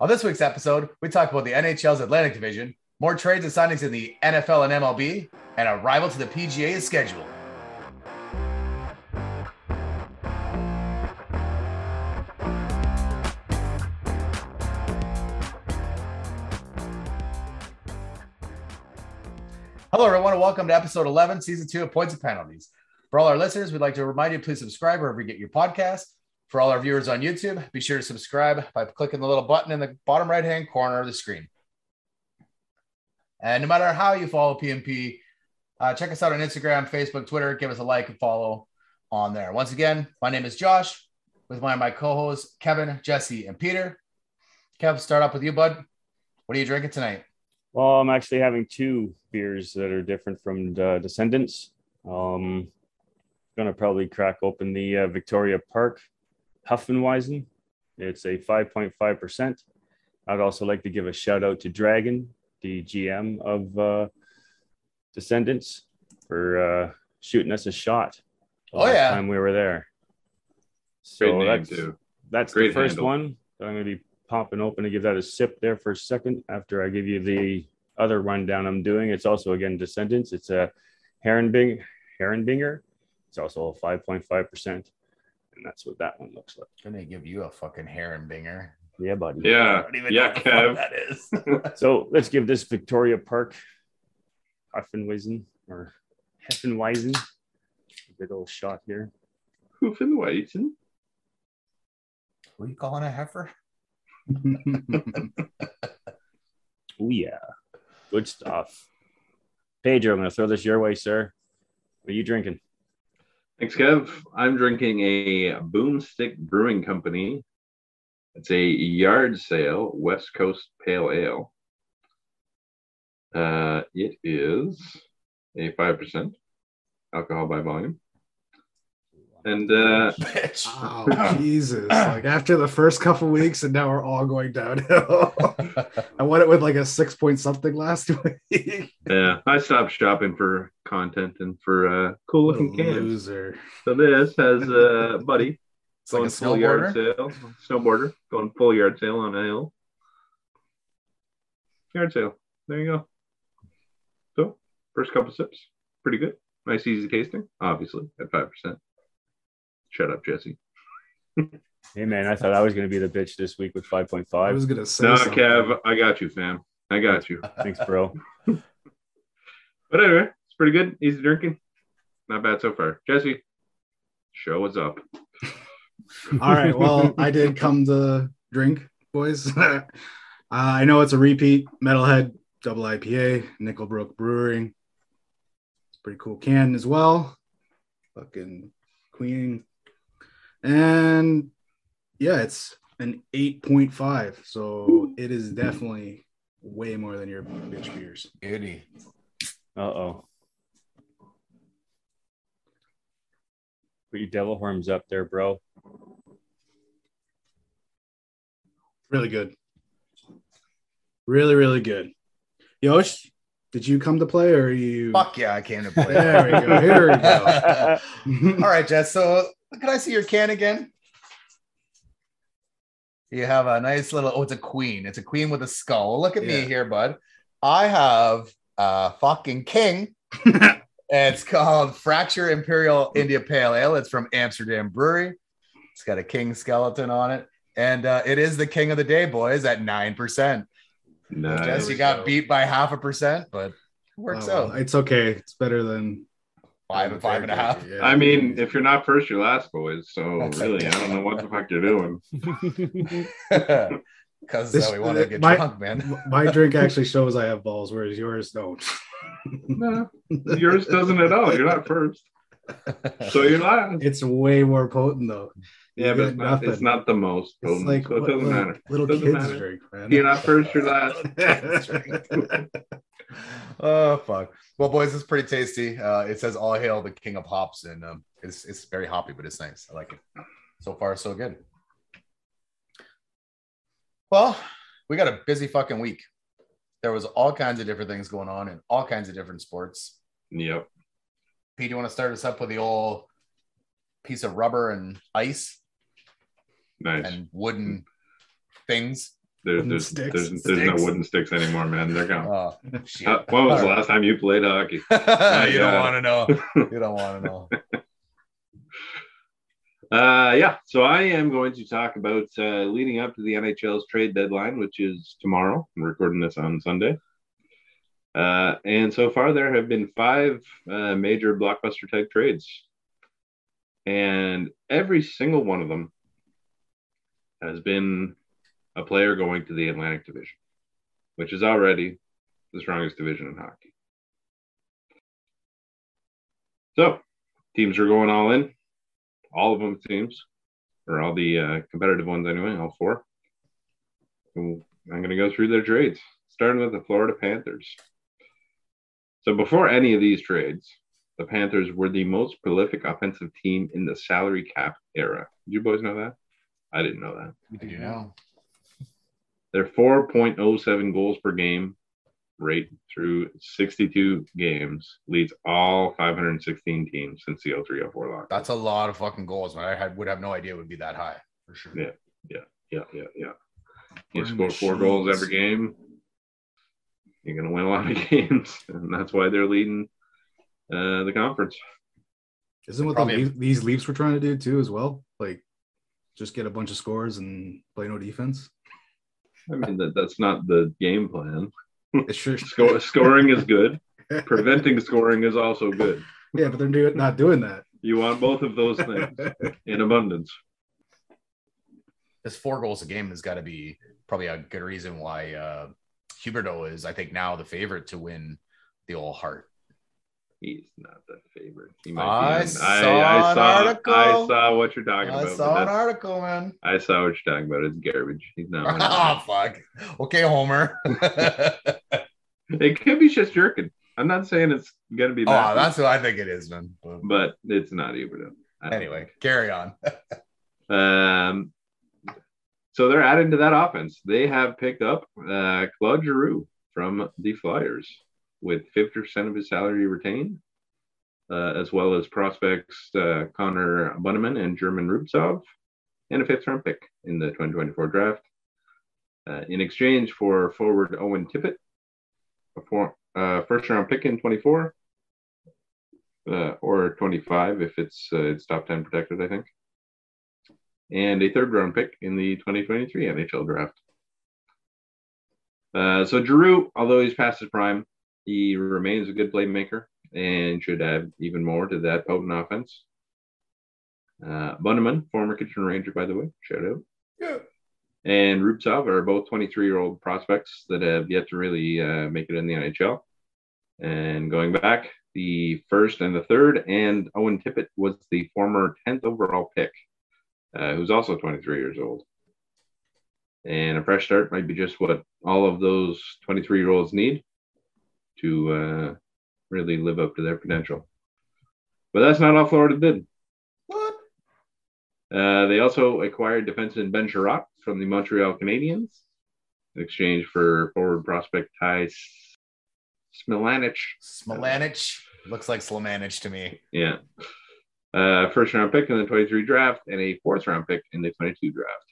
On this week's episode, we talk about the NHL's Atlantic Division, more trades and signings in the NFL and MLB, and a rival to the PGA is scheduled. Hello, everyone, and welcome to episode 11, season two of Points and Penalties. For all our listeners, we'd like to remind you please subscribe wherever you get your podcast. For all our viewers on YouTube, be sure to subscribe by clicking the little button in the bottom right hand corner of the screen. And no matter how you follow PMP, uh, check us out on Instagram, Facebook, Twitter. Give us a like and follow on there. Once again, my name is Josh with my, my co hosts, Kevin, Jesse, and Peter. Kev, start up with you, bud. What are you drinking tonight? Well, I'm actually having two beers that are different from the Descendants. Um, gonna probably crack open the uh, Victoria Park Huffenweizen. It's a 5.5%. I'd also like to give a shout out to Dragon, the GM of uh, Descendants, for uh, shooting us a shot. the Oh, last yeah. time we were there. So Great name, that's too. that's Great the first handle. one. that I'm going to be popping open to give that a sip there for a second after I give you the other rundown I'm doing. It's also again Descendants. It's a Herrenbing Herrenbinger. It's also a 5.5 percent, and that's what that one looks like. gonna give you a fucking Herrenbinger. Yeah, buddy. I Yeah, don't even yeah, know what the fuck Kev. that is. So let's give this Victoria Park Huffenweizen or Heffenweisen a good old shot here. Huffenweizen. Who are you calling a heifer? Oh yeah, good stuff. Pedro, I'm going to throw this your way, sir. What are you drinking? Thanks, Kev. I'm drinking a Boomstick Brewing Company. It's a yard sale West Coast Pale Ale. Uh, it is a five percent alcohol by volume, and uh, Bitch. Oh Jesus! Like after the first couple weeks, and now we're all going downhill. I won it with like a six point something last week. yeah, I stopped shopping for content and for uh, cool looking cans. Loser. So this has uh, Buddy It's like a going full yard snowboarder. sale, snowboarder going full yard sale on a hill. Yard sale. There you go. So first couple sips, pretty good. Nice easy tasting, obviously at five percent. Shut up, Jesse. Hey man, I thought I was going to be the bitch this week with 5.5. I was gonna say No, something. Kev, I got you, fam. I got you. Thanks, bro. But anyway, it's pretty good. Easy drinking. Not bad so far. Jesse, show what's up. All right. Well, I did come to drink, boys. uh, I know it's a repeat Metalhead Double IPA, Nickelbrook Brewing. It's pretty cool can as well. Fucking Queen. And yeah, it's an 8.5. So it is definitely way more than your bitch beers. Beauty. Uh oh. Put your devil horns up there, bro. Really good. Really, really good. Yosh, did you come to play or are you? Fuck yeah, I came to play. There we go. Here we go. All right, Jess. So can I see your can again? You have a nice little. Oh, it's a queen. It's a queen with a skull. Look at me here, bud. I have a fucking king. it's called Fracture Imperial India Pale Ale. It's from Amsterdam Brewery. It's got a king skeleton on it, and uh, it is the king of the day, boys, at nine percent. Nice. Jess, you got beat by half a percent, but it works Oh, out. It's okay. It's better than Five and five and a half. Yeah. I mean, if you're not first, you're last, boys. So really, I don't know what the fuck you're doing. Because uh, we want to get my- drunk, man. my drink actually shows I have balls, whereas yours don't. No, yours doesn't at all. You're not first, so you're last. It's way more potent though. Yeah, You but it's not, it's not the most It's like so it what- doesn't like matter. little Doesn't kids matter. drink, man. You're not first, you're last. oh fuck. Well, boys, it's pretty tasty. Uh, it says "All hail the king of hops," and um, it's it's very hoppy, but it's nice. I like it. So far, so good. Well, we got a busy fucking week. There was all kinds of different things going on in all kinds of different sports. Yep. Pete, do you want to start us up with the old piece of rubber and ice Nice. and wooden things? There, Wooden there's, sticks. there's, there's no wooden sticks anymore, man. They're gone. Oh, shit. Uh, when was the All last time you played hockey? right. you don't want to know. You don't want to know. Uh, yeah, so I am going to talk about uh, leading up to the NHL's trade deadline, which is tomorrow. I'm recording this on Sunday. Uh, and so far, there have been five uh, major blockbuster type trades. And every single one of them has been a player going to the Atlantic Division, which is already the strongest division in hockey. So, teams are going all in all of them teams, or all the uh, competitive ones anyway, all four. And I'm going to go through their trades, starting with the Florida Panthers. So before any of these trades, the Panthers were the most prolific offensive team in the salary cap era. Did you boys know that? I didn't know that. Did you know? Their 4.07 goals per game rate through 62 games leads all 516 teams since the 0304 lock. That's a lot of fucking goals, man. I had, would have no idea it would be that high for sure. Yeah. Yeah, yeah, yeah. Yeah. You We're score four goals every game, you're going to win a lot of games. And that's why they're leading uh, the conference. Isn't what the these Leafs were trying to do too, as well? Like, just get a bunch of scores and play no defense. I mean, that, that's not the game plan. It's sure. Sco- scoring is good, preventing scoring is also good. yeah, but they're doing not doing that. You want both of those things in abundance. This four goals a game has got to be probably a good reason why uh, Huberdeau is, I think, now the favorite to win the old Hart. He's not the favorite. He I be. saw I, I an saw. article. I saw what you're talking I about. I saw an article, man. I saw what you're talking about. It's garbage. He's not. Oh fuck. Okay, Homer. It could be just jerking. I'm not saying it's gonna be that, Oh, that's what I think it is, man. But it's not Huberdeau. Anyway, carry on. Um, so they're adding to that offense. They have picked up uh, Claude Giroux from the Flyers with 50% of his salary retained, uh, as well as prospects uh, Connor Bunnaman and German Rubtsov, and a fifth round pick in the 2024 draft. Uh, in exchange for forward Owen Tippett, a uh, first round pick in 24, uh, or 25 if it's uh, it's top 10 protected, I think, and a third round pick in the 2023 NHL draft. So Giroux, although he's past his prime, he remains a good playmaker and should add even more to that potent offense. Uh, Bunnaman, former Kitchener Ranger, by the way, shout out. Yeah. And Rubtsov are both 23 year old prospects that have yet to really uh, make it in the NHL. And going back, the first and the third, and Owen Tippett was the former 10th overall pick, uh, who's also 23 years old. And a fresh start might be just what all of those 23 year olds need to uh, really live up to their potential. But that's not all Florida did. What? Uh, they also acquired defenseman Ben Chiarot from the Montreal Canadiens in exchange for forward prospect Ty Smilanic. Smolanich. Looks like Slamanich to me. Yeah. Uh, first round pick in the 23 draft and a fourth round pick in the 22 draft.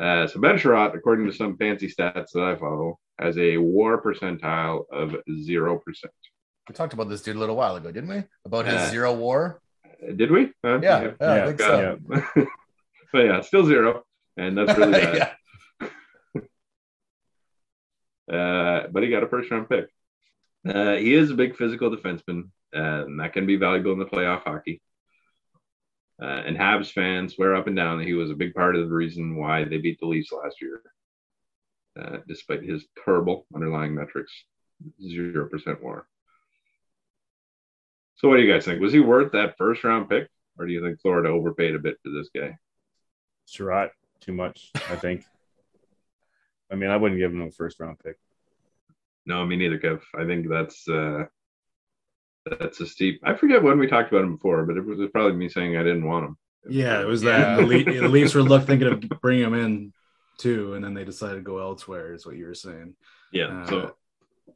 Uh, so Ben Chiarot, according to some fancy stats that I follow, has a war percentile of 0%. We talked about this dude a little while ago, didn't we? About his Uh, zero war. Uh, Did we? Uh, Yeah, yeah, I think got so. it. but yeah, still zero. And that's really bad. yeah. Uh, but he got a first round pick. Uh, he is a big physical defenseman, uh, and that can be valuable in the playoff hockey. Uh, and Habs fans swear up and down that he was a big part of the reason why they beat the Leafs last year, uh, despite his terrible underlying metrics, zero percent WAR. So, what do you guys think? Was he worth that first round pick, or do you think Florida overpaid a bit for this guy? Too much, I think. I mean, I wouldn't give him a first round pick. No, me neither, Kev. I think that's uh that's a steep. I forget when we talked about him before, but it was probably me saying I didn't want him. Yeah, it was that the, Le- the Leafs were look thinking of bringing him in too, and then they decided to go elsewhere. Is what you were saying. Yeah. Uh, So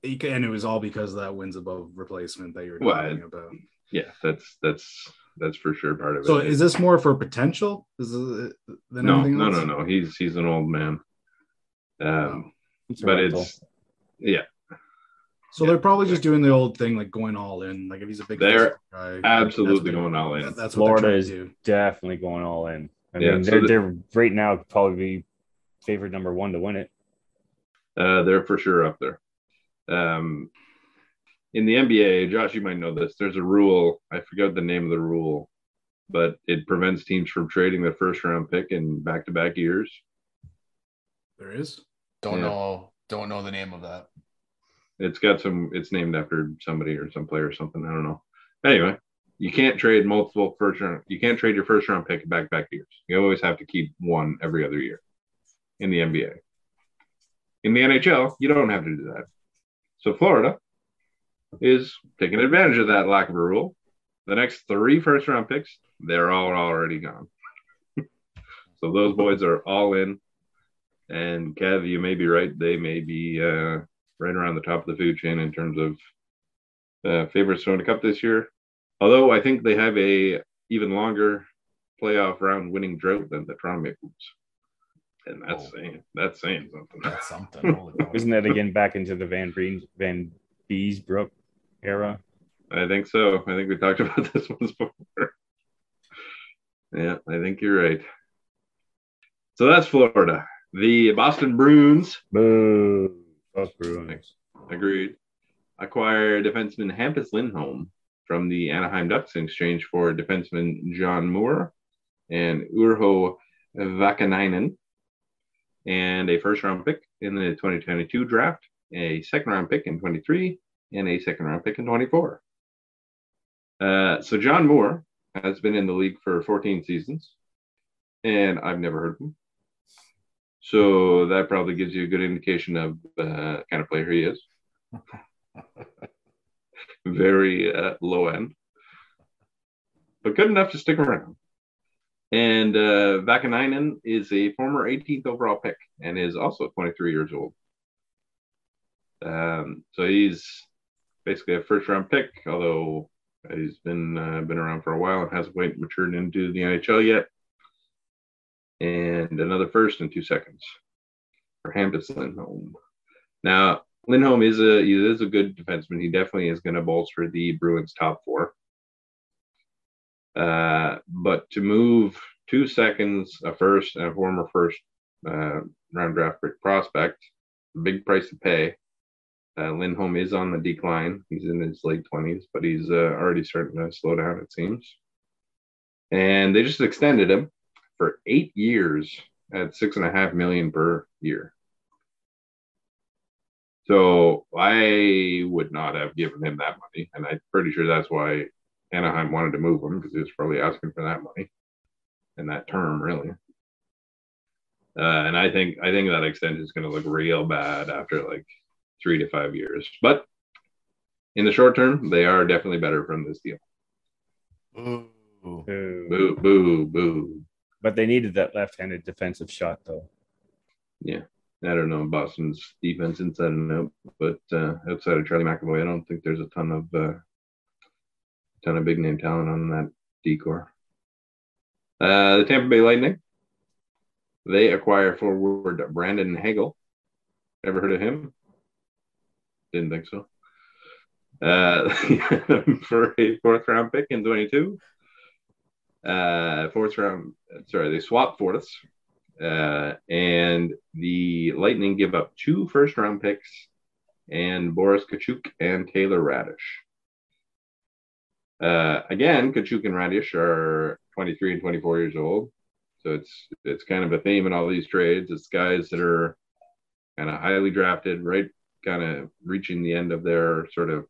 And it was all because of that wins above replacement that you were Well, talking about. yeah, that's that's that's for sure part of it. So is this more for potential? Is it, than no, anything no, else? no, no. He's he's an old man. Um, It's but it's yeah, So they're probably just doing the old thing, like going all in. Like if he's a big They're guy, absolutely that's what going all in. they- That's what Florida they're is to do. definitely going all in. I Yeah, mean, so they're, the- they're right now probably be favored number one to win it. Uh, they're for sure up there. Um, in the NBA, Josh, you might know this. There's a rule. I forgot the name of the rule, but it prevents teams from trading the first round pick in back to back years. There is. Don't Yeah. know. Don't know the name of that. It's got some. It's named after somebody or some player or something. I don't know. Anyway, you can't trade multiple first round. You can't trade your first round pick back back years. You always have to keep one every other year. In the NBA, in the NHL, you don't have to do that. So Florida is taking advantage of that lack of a rule. The next three first round picks, they're all already gone. so those boys are all in. And Kev, you may be right. They may be uh, right around the top of the food chain in terms of uh, favorites to win a cup this year. Although I think they have a even longer playoff round winning drought than the Toronto Maple Leafs. And that's Oh. saying that's saying something. That's something. Holy. Isn't that again back into the Van Breen, Van Beesbrook era? I think so. I think we talked about this once before. yeah, I think you're right. So that's Florida. The Boston Bruins, Boo! Fuck Bruins. agreed, acquired defenseman Hampus Lindholm from the Anaheim Ducks in exchange for defenseman John Moore and Urho Vaakanainen and a first round pick in the 2022 draft, a second round pick in 23, and a second round pick in 24. Uh, so John Moore has been in the league for 14 seasons, and I've never heard of him. So that probably gives you a good indication of uh, kind of player he is. Very uh, low end, but good enough to stick around. And uh, Vaakanainen is a former 18th overall pick and is also 23 years old. Um, so he's basically a first round pick, although he's been uh, been around for a while and hasn't quite matured into the NHL yet. And another first in two seconds for Hampus Lindholm. Now Lindholm is a he is a good defenseman. He definitely is going to bolster the Bruins top four. Uh, but to move two seconds, a first, and a former first uh, round draft pick prospect, big price to pay. Uh, Lindholm is on the decline. He's in his late 20s, but he's uh, already starting to slow down, it seems. And they just extended him for eight years at six and a half million per year. So I would not have given him that money, and I'm pretty sure that's why Anaheim wanted to move him because he was probably asking for that money and that term, really. Uh, and I think I think that extension is going to look real bad after like three to five years. But in the short term, they are definitely better from this deal. Ooh. Boo. Boo, boo, boo. But they needed that left-handed defensive shot, though. Yeah, I don't know Boston's defense inside and out, but uh, outside of Charlie McAvoy, I don't think there's a ton of uh, ton of big name talent on that D-corps. Uh, the Tampa Bay Lightning, they acquire forward Brandon Hagel. Ever heard of him? Didn't think so. Uh, for a fourth round pick in 22. Uh, fourth round, sorry, they swap fourths uh, and the Lightning give up two first round picks and Boris Katchouk and Taylor Raddysh. Uh, again, Katchouk and Raddysh are 23 and 24 years old. So it's it's kind of a theme in all these trades. It's guys that are kind of highly drafted, right? Kind of reaching the end of their sort of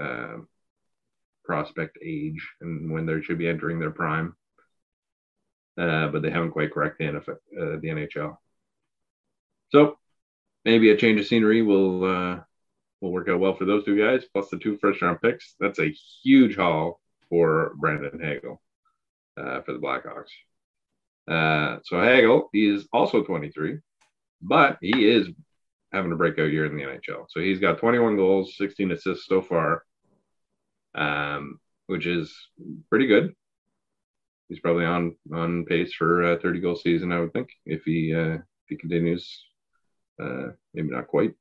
uh, prospect age and when they should be entering their prime uh, but they haven't quite cracked the, NFL, uh, the NHL. So maybe a change of scenery will uh, will work out well for those two guys, plus the two first round picks. That's a huge haul for Brandon Hagel uh, for the Blackhawks. Uh, so Hagel, he is also 23, but he is having a breakout year in the NHL. So he's got 21 goals, 16 assists so far, um, which is pretty good he's probably on on pace for a 30 goal season, I would think, if he uh, if he continues uh, maybe not quite.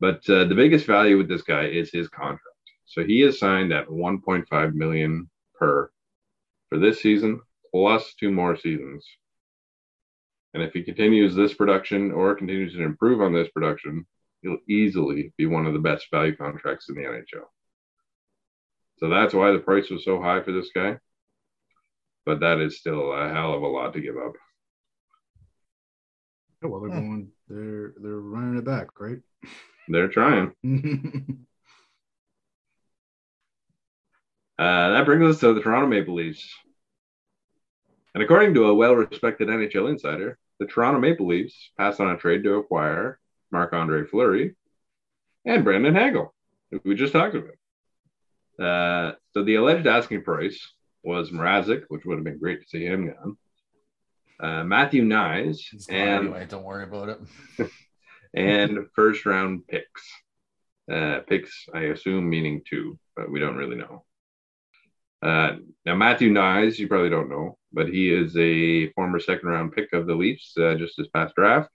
But uh, the biggest value with this guy is his contract. So he is signed at 1.5 million per for this season plus two more seasons. And if he continues this production or continues to improve on this production, he'll easily be one of the best value contracts in the NHL. So that's why the price was so high for this guy. But that is still a hell of a lot to give up. Yeah, well, they're going. They're they're running it back, right? They're trying. Uh, that brings us to the Toronto Maple Leafs. And according to a well respected NHL insider, the Toronto Maple Leafs passed on a trade to acquire Marc Andre Fleury and Brandon Hagel, who we just talked about. Uh, so the alleged asking price was Mrazek, which would have been great to see him gone. Uh, Matthew Knies and anyway, don't worry about it. and first round picks. Uh, picks, I assume, meaning two, but we don't really know. Uh, now, Matthew Knies, you probably don't know, but he is a former second round pick of the Leafs uh, just this past draft.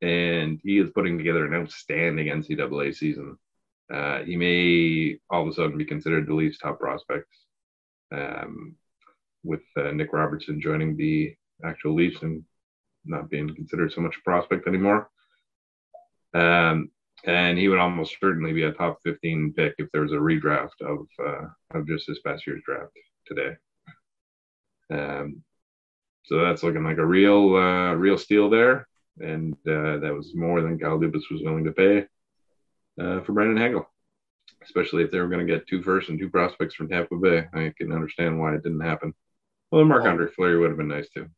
And he is putting together an outstanding NCAA season. Uh, he may all of a sudden be considered the Leafs' top prospect, um, with uh, Nick Robertson joining the actual Leafs and not being considered so much a prospect anymore. Um, and he would almost certainly be a top 15 pick if there was a redraft of uh, of just this past year's draft today. Um, so that's looking like a real uh, real steal there, and uh, that was more than Kyle Dubas was willing to pay uh, for Brandon Hagel, especially if they were going to get two first and two prospects from Tampa Bay. I can understand why it didn't happen. Well, Mark Andre Fleury would have been nice too.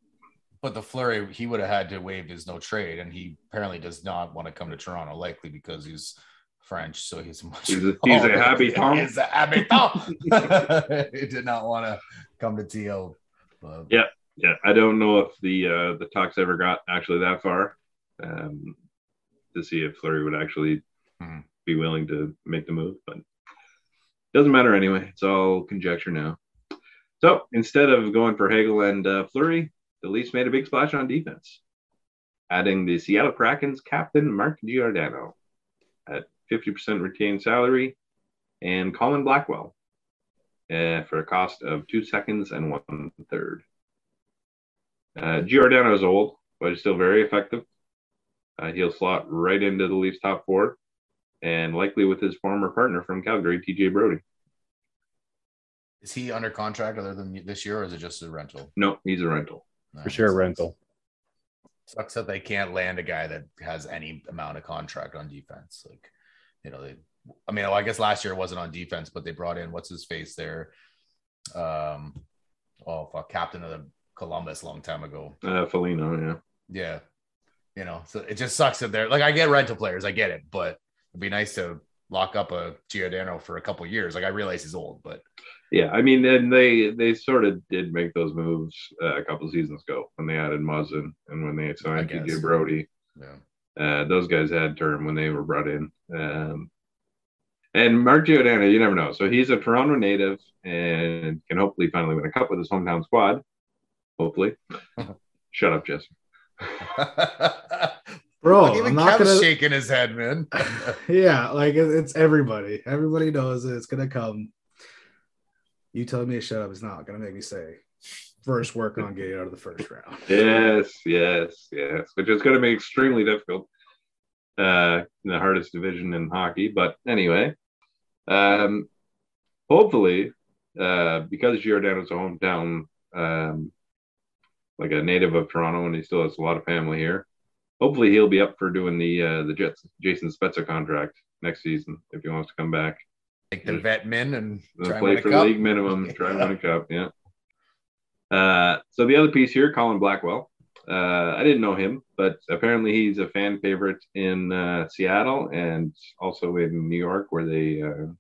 But the Fleury, he would have had to waive his no trade, and he apparently does not want to come to Toronto, likely because he's French, so he's much. He's a, he's a happy Tom. He's a habitant. he did not want to come to TL. But Yeah. Yeah, I don't know if the uh, the talks ever got actually that far um, to see if Fleury would actually Hmm. Be willing to make the move, but doesn't matter anyway. It's all conjecture now. So instead of going for Hagel and uh, Fleury, the Leafs made a big splash on defense, adding the Seattle Kraken's captain Mark Giordano at 50% retained salary and Colin Blackwell uh, for a cost of two seconds and one third. Uh, Giordano is old, but he's still very effective. Uh, he'll slot right into the Leafs' top four, and likely with his former partner from Calgary, TJ Brodie. is he under contract other than this year, or is it just a rental? No, he's a rental. For sure, a rental. Sucks that they can't land a guy that has any amount of contract on defense. Like, you know, they. I mean, well, I guess last year it wasn't on defense, but they brought in what's his face there. Um, oh fuck, captain of the Columbus long time ago. Uh, Foligno, yeah. Yeah, you know, so it just sucks that they're like I get rental players, I get it, but it'd be nice to lock up a Giordano for a couple years. Like I realize he's old, but Yeah, I mean, and they they sort of did make those moves uh, a couple seasons ago when they added Muzzin and when they signed. TJ Brodie. yeah. Uh, those guys had term when they were brought in. Um, and Mark Giordano, you never know. So he's a Toronto native and can hopefully finally win a cup with his hometown squad. Hopefully. Shut up, Jesse. Bro, Look, even I'm not Kev's gonna. shaking his head, man. Yeah, like it's everybody. Everybody knows it. it's gonna come. You telling me to shut up is not gonna make me say first work on getting out of the first round. Yes, yes, yes. Which is going to be extremely difficult. Uh, in the hardest division in hockey. But anyway, um, hopefully, uh, because Giordano's a hometown, um, like a native of Toronto, and he still has a lot of family here. Hopefully, he'll be up for doing the uh, the Jets Jason Spezza contract next season if he wants to come back. Take the vet men and try play for cup. league minimum, try and win a cup. Yeah. Uh, so the other piece here, Colin Blackwell. Uh, I didn't know him, but apparently he's a fan favorite in uh, Seattle and also in New York, where they uh,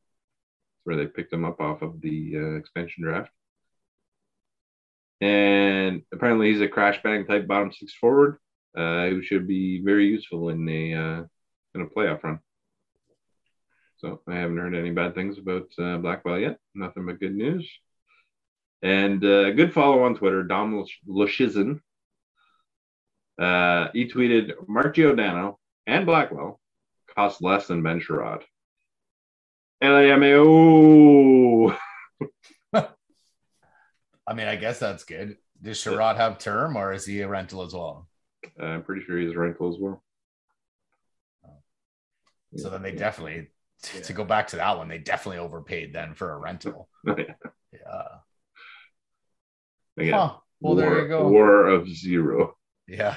where they picked him up off of the uh, expansion draft. And apparently he's a crash bang type bottom six forward uh, who should be very useful in a uh, in a playoff run. So I haven't heard any bad things about uh, Blackwell yet. Nothing but good news. And uh, a good follow on Twitter, Dom Luszczyszyn. Uh, he tweeted Mark Giordano and Blackwell cost less than Ben Chiarot. LAMAO. I mean, I guess that's good. Does Chiarot have term or is he a rental as well? Uh, I'm pretty sure he's rental as well. So then they definitely, t- to go back to that one, they definitely overpaid then for a rental. Yeah. Yeah. Again, Huh. Well, there you go. War of zero. Yeah.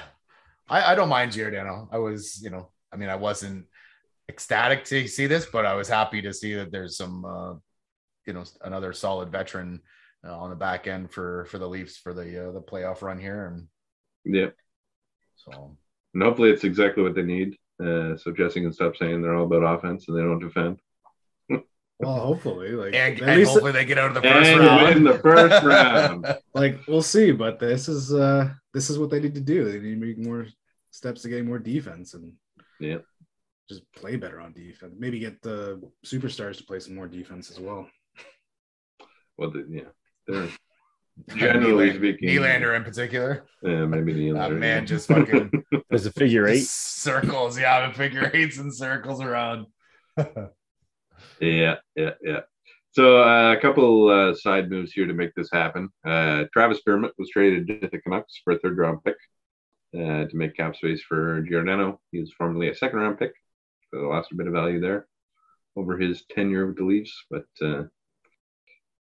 I, I don't mind Giordano. I was, you know, I mean, I wasn't ecstatic to see this, but I was happy to see that there's some, uh, you know, another solid veteran uh, on the back end for for the Leafs for the uh, the playoff run here, and Yeah. So And hopefully it's exactly what they need. Uh, so Jesse can stop saying they're all about offense and they don't defend. Well, hopefully, like and, at and least hopefully they get out of the first And round. win the first round. like we'll see, but this is uh this is what they need to do. They need to make more steps to getting more defense and Yeah. just play better on defense. Maybe get the superstars to play some more defense as well. Well, the, yeah, they're generally Nylander- speaking. Nylander in particular. Yeah, maybe the That man just fucking There's a figure eight. circles, yeah, the figure eights and circles around. Yeah, yeah, yeah. So uh, a couple uh, side moves here to make this happen. Uh, Travis Dermott was traded to the Canucks for a third round pick uh, to make cap space for Giordano. He was formerly a second round pick, so lost a bit of value there over his tenure with the Leafs, but uh,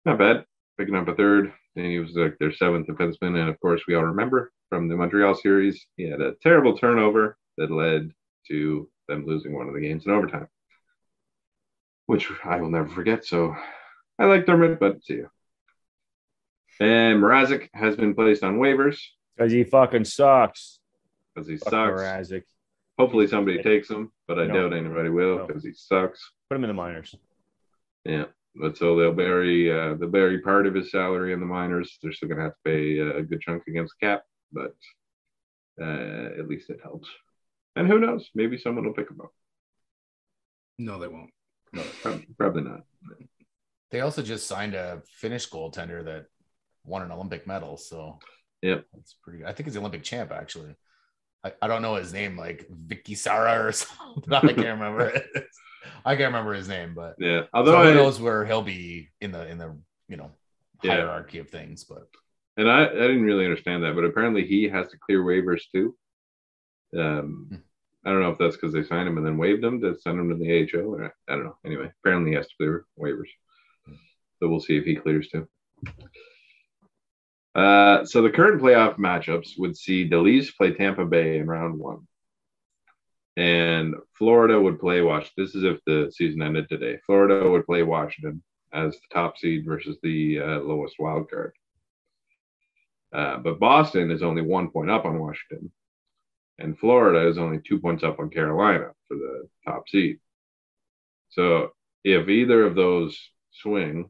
not bad. Picking up a third, and he was like their seventh defenseman. And of course, we all remember from the Montreal series, he had a terrible turnover that led to them losing one of the games in overtime which I will never forget. So I like Dermott, but see you. And Mrazek has been placed on waivers Because he fucking sucks. because he Fuck sucks. Mrazek. Hopefully somebody takes him, but I No. doubt anybody will No. because he sucks. Put him in the minors. Yeah. But so they'll bury uh, they'll bury part of his salary in the minors. They're still gonna have to pay uh, a good chunk against cap, but uh, at least it helps. And who knows? Maybe someone will pick him up. No, they won't. No, probably, probably not. They also just signed a Finnish goaltender that won an Olympic medal. So Yep. that's pretty. I think he's the Olympic champ, actually. I, I don't know his name, like Vicky Sara or something. I can't remember it. I can't remember his name, but Yeah. although who I, knows where he'll be in the in the you know Yeah. hierarchy of things. But And I, I didn't really understand that, but apparently he has to clear waivers too. Um, Hmm. I don't know if that's because they signed him and then waived him to send him to the AHL, or I don't know. Anyway, apparently he has to clear waivers, so we'll see if he clears too. Uh, so the current playoff matchups would see the Leafs play Tampa Bay in round one, and Florida would play Washington. This is if the season ended today. Florida would play Washington as the top seed versus the uh, lowest wild card. Uh, but Boston is only one point up on Washington, and Florida is only two points up on Carolina for the top seed. So if either of those swing,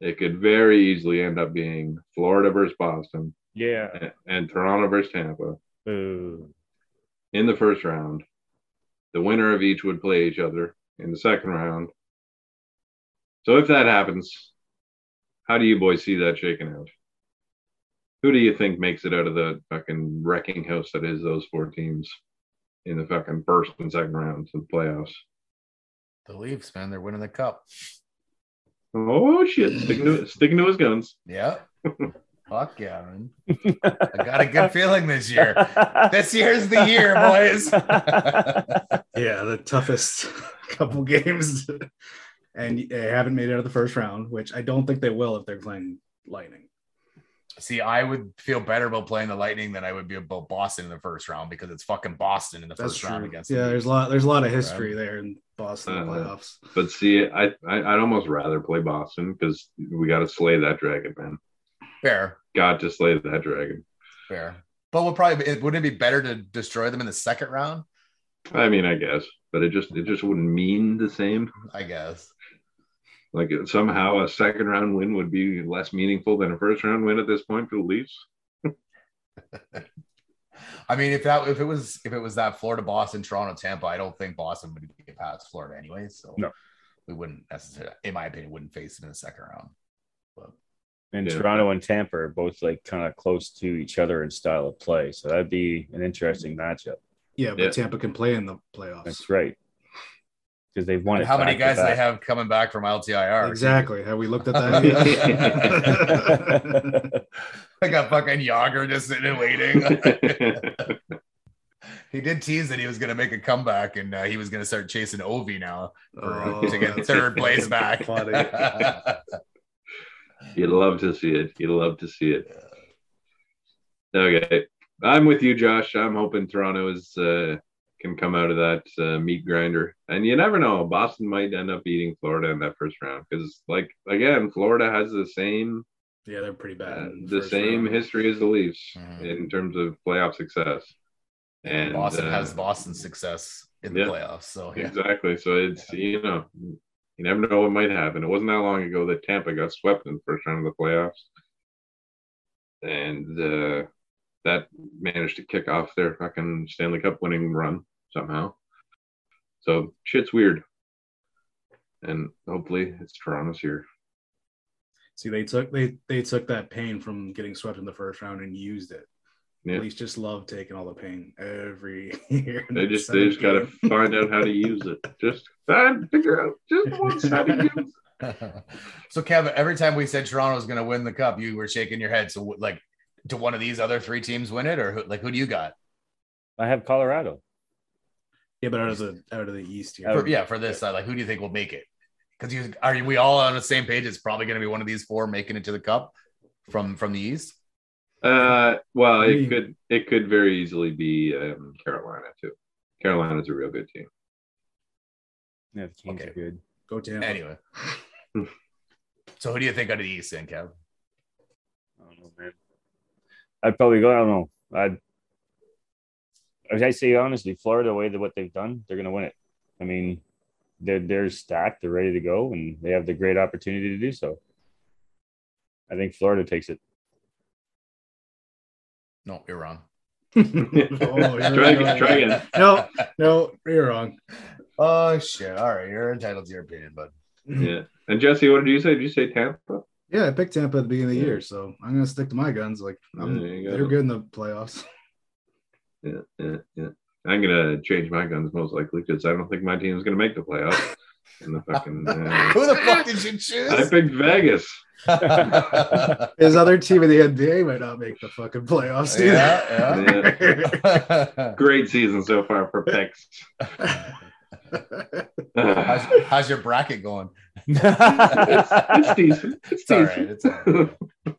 it could very easily end up being Florida versus Boston Yeah. and, and Toronto versus Tampa Boo. in the first round. The winner of each would play each other in the second round. So if that happens, how do you boys see that shaking out? Who do you think makes it out of the fucking wrecking house that is those four teams in the fucking first and second rounds of the playoffs? the Leafs, man, they're winning the cup. Oh shit! Sticking to sticking to his guns. Yeah. Fuck yeah, man. I got a good feeling this year. This year's the year, boys. Yeah, the toughest couple games, and they haven't made it out of the first round, which I don't think they will if they're playing Lightning. See, I would feel better about playing the Lightning than I would be about Boston in the first round because it's fucking Boston in the That's first round true. against. Yeah, the there's a lot. There's a lot of history there in Boston Uh, playoffs. But see, I, I I'd almost rather play Boston because we got to slay that dragon, man. Fair, God to slay that dragon. fair. But we'll probably it, wouldn't it be better to destroy them in the second round? I mean, I guess, but it just it just wouldn't mean the same. I guess. Like somehow a second round win would be less meaningful than a first round win at this point for the Leafs. I mean, if that if it was if it was that Florida, Boston, Toronto, Tampa, I don't think Boston would get past Florida anyway. So No. we wouldn't necessarily, in my opinion, wouldn't face them in the second round. But And Yeah. Toronto and Tampa are both like kind of close to each other in style of play. So that'd be an interesting matchup. Yeah, but Yeah. Tampa can play in the playoffs. That's right. Because they've won how many guys they have coming back from LTIR? Exactly. Have we looked at that? yet? I got fucking Jagr just sitting and waiting. he did tease that he was going to make a comeback and uh, he was going to start chasing Ovi now for, Oh, to get third place back. You'd love to see it. You'd love to see it. Okay. I'm with you, Josh. I'm hoping Toronto is uh, can come out of that uh, meat grinder. And you never know. Boston might end up beating Florida in that first round because, like, again, Florida has the same yeah, they're pretty bad. uh, the same round. history as the Leafs Mhm. in terms of playoff success. And Boston uh, has Boston success in the yeah. playoffs. So yeah. Exactly. So it's you know you never know what might happen. It wasn't that long ago that Tampa got swept in the first round of the playoffs, and uh, that managed to kick off their fucking Stanley Cup winning run somehow. So shit's weird, and hopefully it's Toronto's here. See, they took they they took that pain from getting swept in the first round and used it. Yeah. Leafs just love taking all the pain every year. They just they just got to find out how to use it. Just find figure out just once how to use it. so Kevin, every time we said Toronto was going to win the cup, you were shaking your head. So like, do one of these other three teams win it, or who, like who do you got? I have Colorado. Yeah, but out of the out of the East here. For, yeah, for this side, like who do you think will make it? Because you are we all on the same page? It's probably going to be one of these four making it to the cup from from the East. Uh, well, it could it could very easily be um, Carolina too. Carolina's a real good team. Yeah, the Kings Okay. are good. Go Tampa. Anyway, so who do you think out of the East, then, Kev? I don't know, man. I'd probably go. I don't know. I'd. As I say honestly, Florida, the way that what they've done, they're going to win it. I mean, they're they're stacked, they're ready to go, and they have the great opportunity to do so. I think Florida takes it. No, you're wrong. Oh, you're try, right. try again. No, no, you're wrong. Oh shit! All right, you're entitled to your opinion, but Yeah. And Jesse, what did you say? Did you say Tampa? Yeah, I picked Tampa at the beginning of the year, so I'm gonna stick to my guns. Like I'm, There they're good in the playoffs. Yeah, yeah, yeah. I'm gonna change my guns most likely because I don't think my team is gonna make the playoffs. In the fucking, uh, who the fuck did you choose? I picked Vegas. His other team in the NBA might not make the fucking playoffs. Either. yeah, yeah. Great season so far for picks. how's, how's your bracket going? it's decent. It's It's all right. It's all right.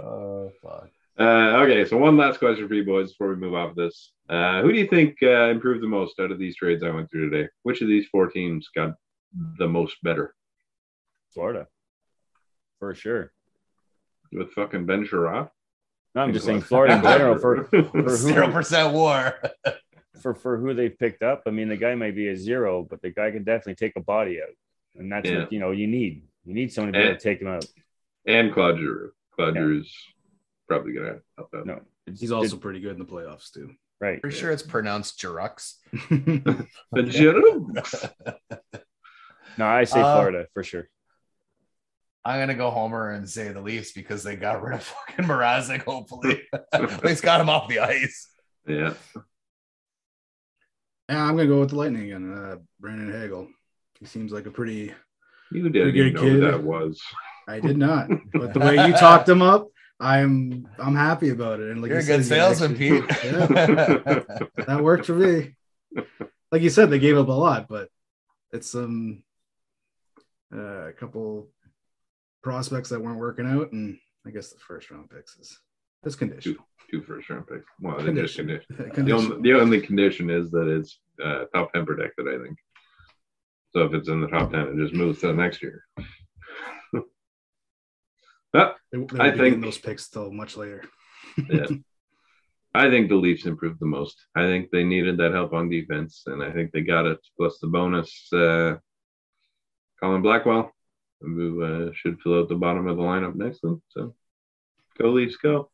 Oh fuck. Uh, okay, so one last question for you boys before we move off this. Uh, who do you think uh, improved the most out of these trades I went through today? Which of these four teams got the most better Florida, for sure. with fucking Ben Chiarot? No, I'm just saying Florida in general for for who Zero percent war. for for who they've picked up. I mean, the guy might be a zero, but the guy can definitely take a body out, and that's Yeah. what you know you need. You need someone to be able to take him out. and Claude Giroux. Claude Yeah. Giroux's probably gonna help out. No, He's also pretty good in the playoffs too. right. Pretty sure it's pronounced Jirux. But Giroux, No, I say Uh, Florida for sure. I'm gonna go Homer and say the Leafs because they got rid of fucking Mrazek. Hopefully, at least got him off the ice. yeah, Yeah, I'm gonna go with the Lightning and uh, Brandon Hagel. He seems like a pretty. you didn't Pretty know good kid. that was. I did not, but the way you talked him up, I'm I'm happy about it. And like You're you good said, he salesman, actually- Pete. Yeah, that worked for me. Like you said, they gave up a lot, but it's um uh, a couple prospects that weren't working out, and I guess the first round picks is this condition. Two first round picks. Well, Condition. condition. The only, the only condition is that it's uh, top ten protected. I think. So if it's in the top ten, it just moves to the next year. but They, they I think- those picks till much later. yeah. I think the Leafs improved the most. I think they needed that help on defense, and I think they got it. Plus the bonus, uh, Colin Blackwell, who uh, should fill out the bottom of the lineup nicely. So go Leafs, go.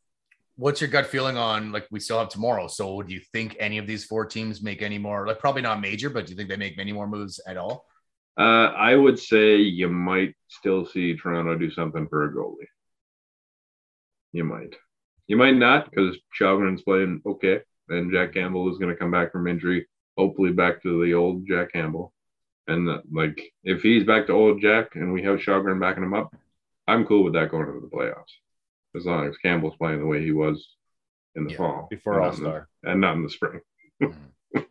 What's your gut feeling on like we still have tomorrow? So do you think any of these four teams make any more? Like probably not major, but do you think they make many more moves at all? Uh, I would say you might still see Toronto do something for a goalie. you might. You might not because Källgren's playing okay, and Jack Campbell is going to come back from injury, hopefully back to the old Jack Campbell. And uh, like, if he's back to old Jack and we have Källgren backing him up, I'm cool with that going into the playoffs, as long as Campbell's playing the way he was in the Yeah, fall before All not in the- Star. and not in the spring. Mhm.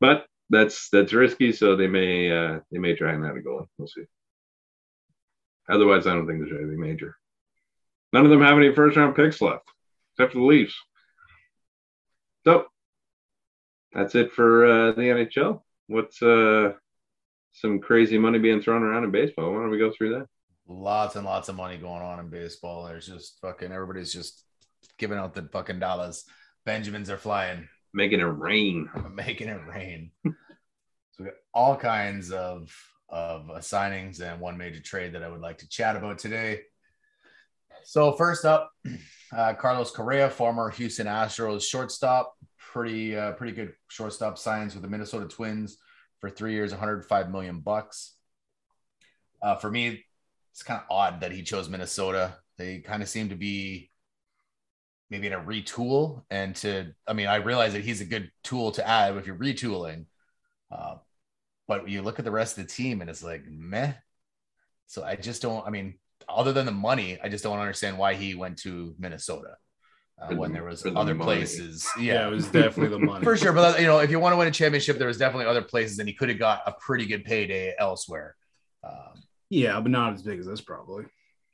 But that's that's risky, so they may uh, they may try and add a goal. We'll see. Otherwise, I don't think there's anything major. None of them have any first round picks left, except for the Leafs. So that's it for uh, the NHL. What's uh, some crazy money being thrown around in baseball? Why don't we go through that? Lots and lots of money going on in baseball. There's just fucking everybody's just giving out the fucking dollars. Benjamins are flying, Making it rain. making it rain. so we got all kinds of of signings and one major trade that I would like to chat about today. So first up, uh, Carlos Correa, former Houston Astros shortstop, pretty uh, pretty good shortstop signs with the Minnesota Twins for three years, 105 million bucks. Uh, for me, it's kind of odd that he chose Minnesota. They kind of seem to be maybe in a retool and to I mean I realize that he's a good tool to add if you're retooling. Uh, but you look at the rest of the team and it's like meh. So I just don't I mean other than the money, I just don't understand why he went to Minnesota uh, when there was for the other money. places. Yeah, Yeah, it was definitely the money for sure. But you know, if you want to win a championship, there was definitely other places, and he could have got a pretty good payday elsewhere. Um, Yeah, but not as big as this probably.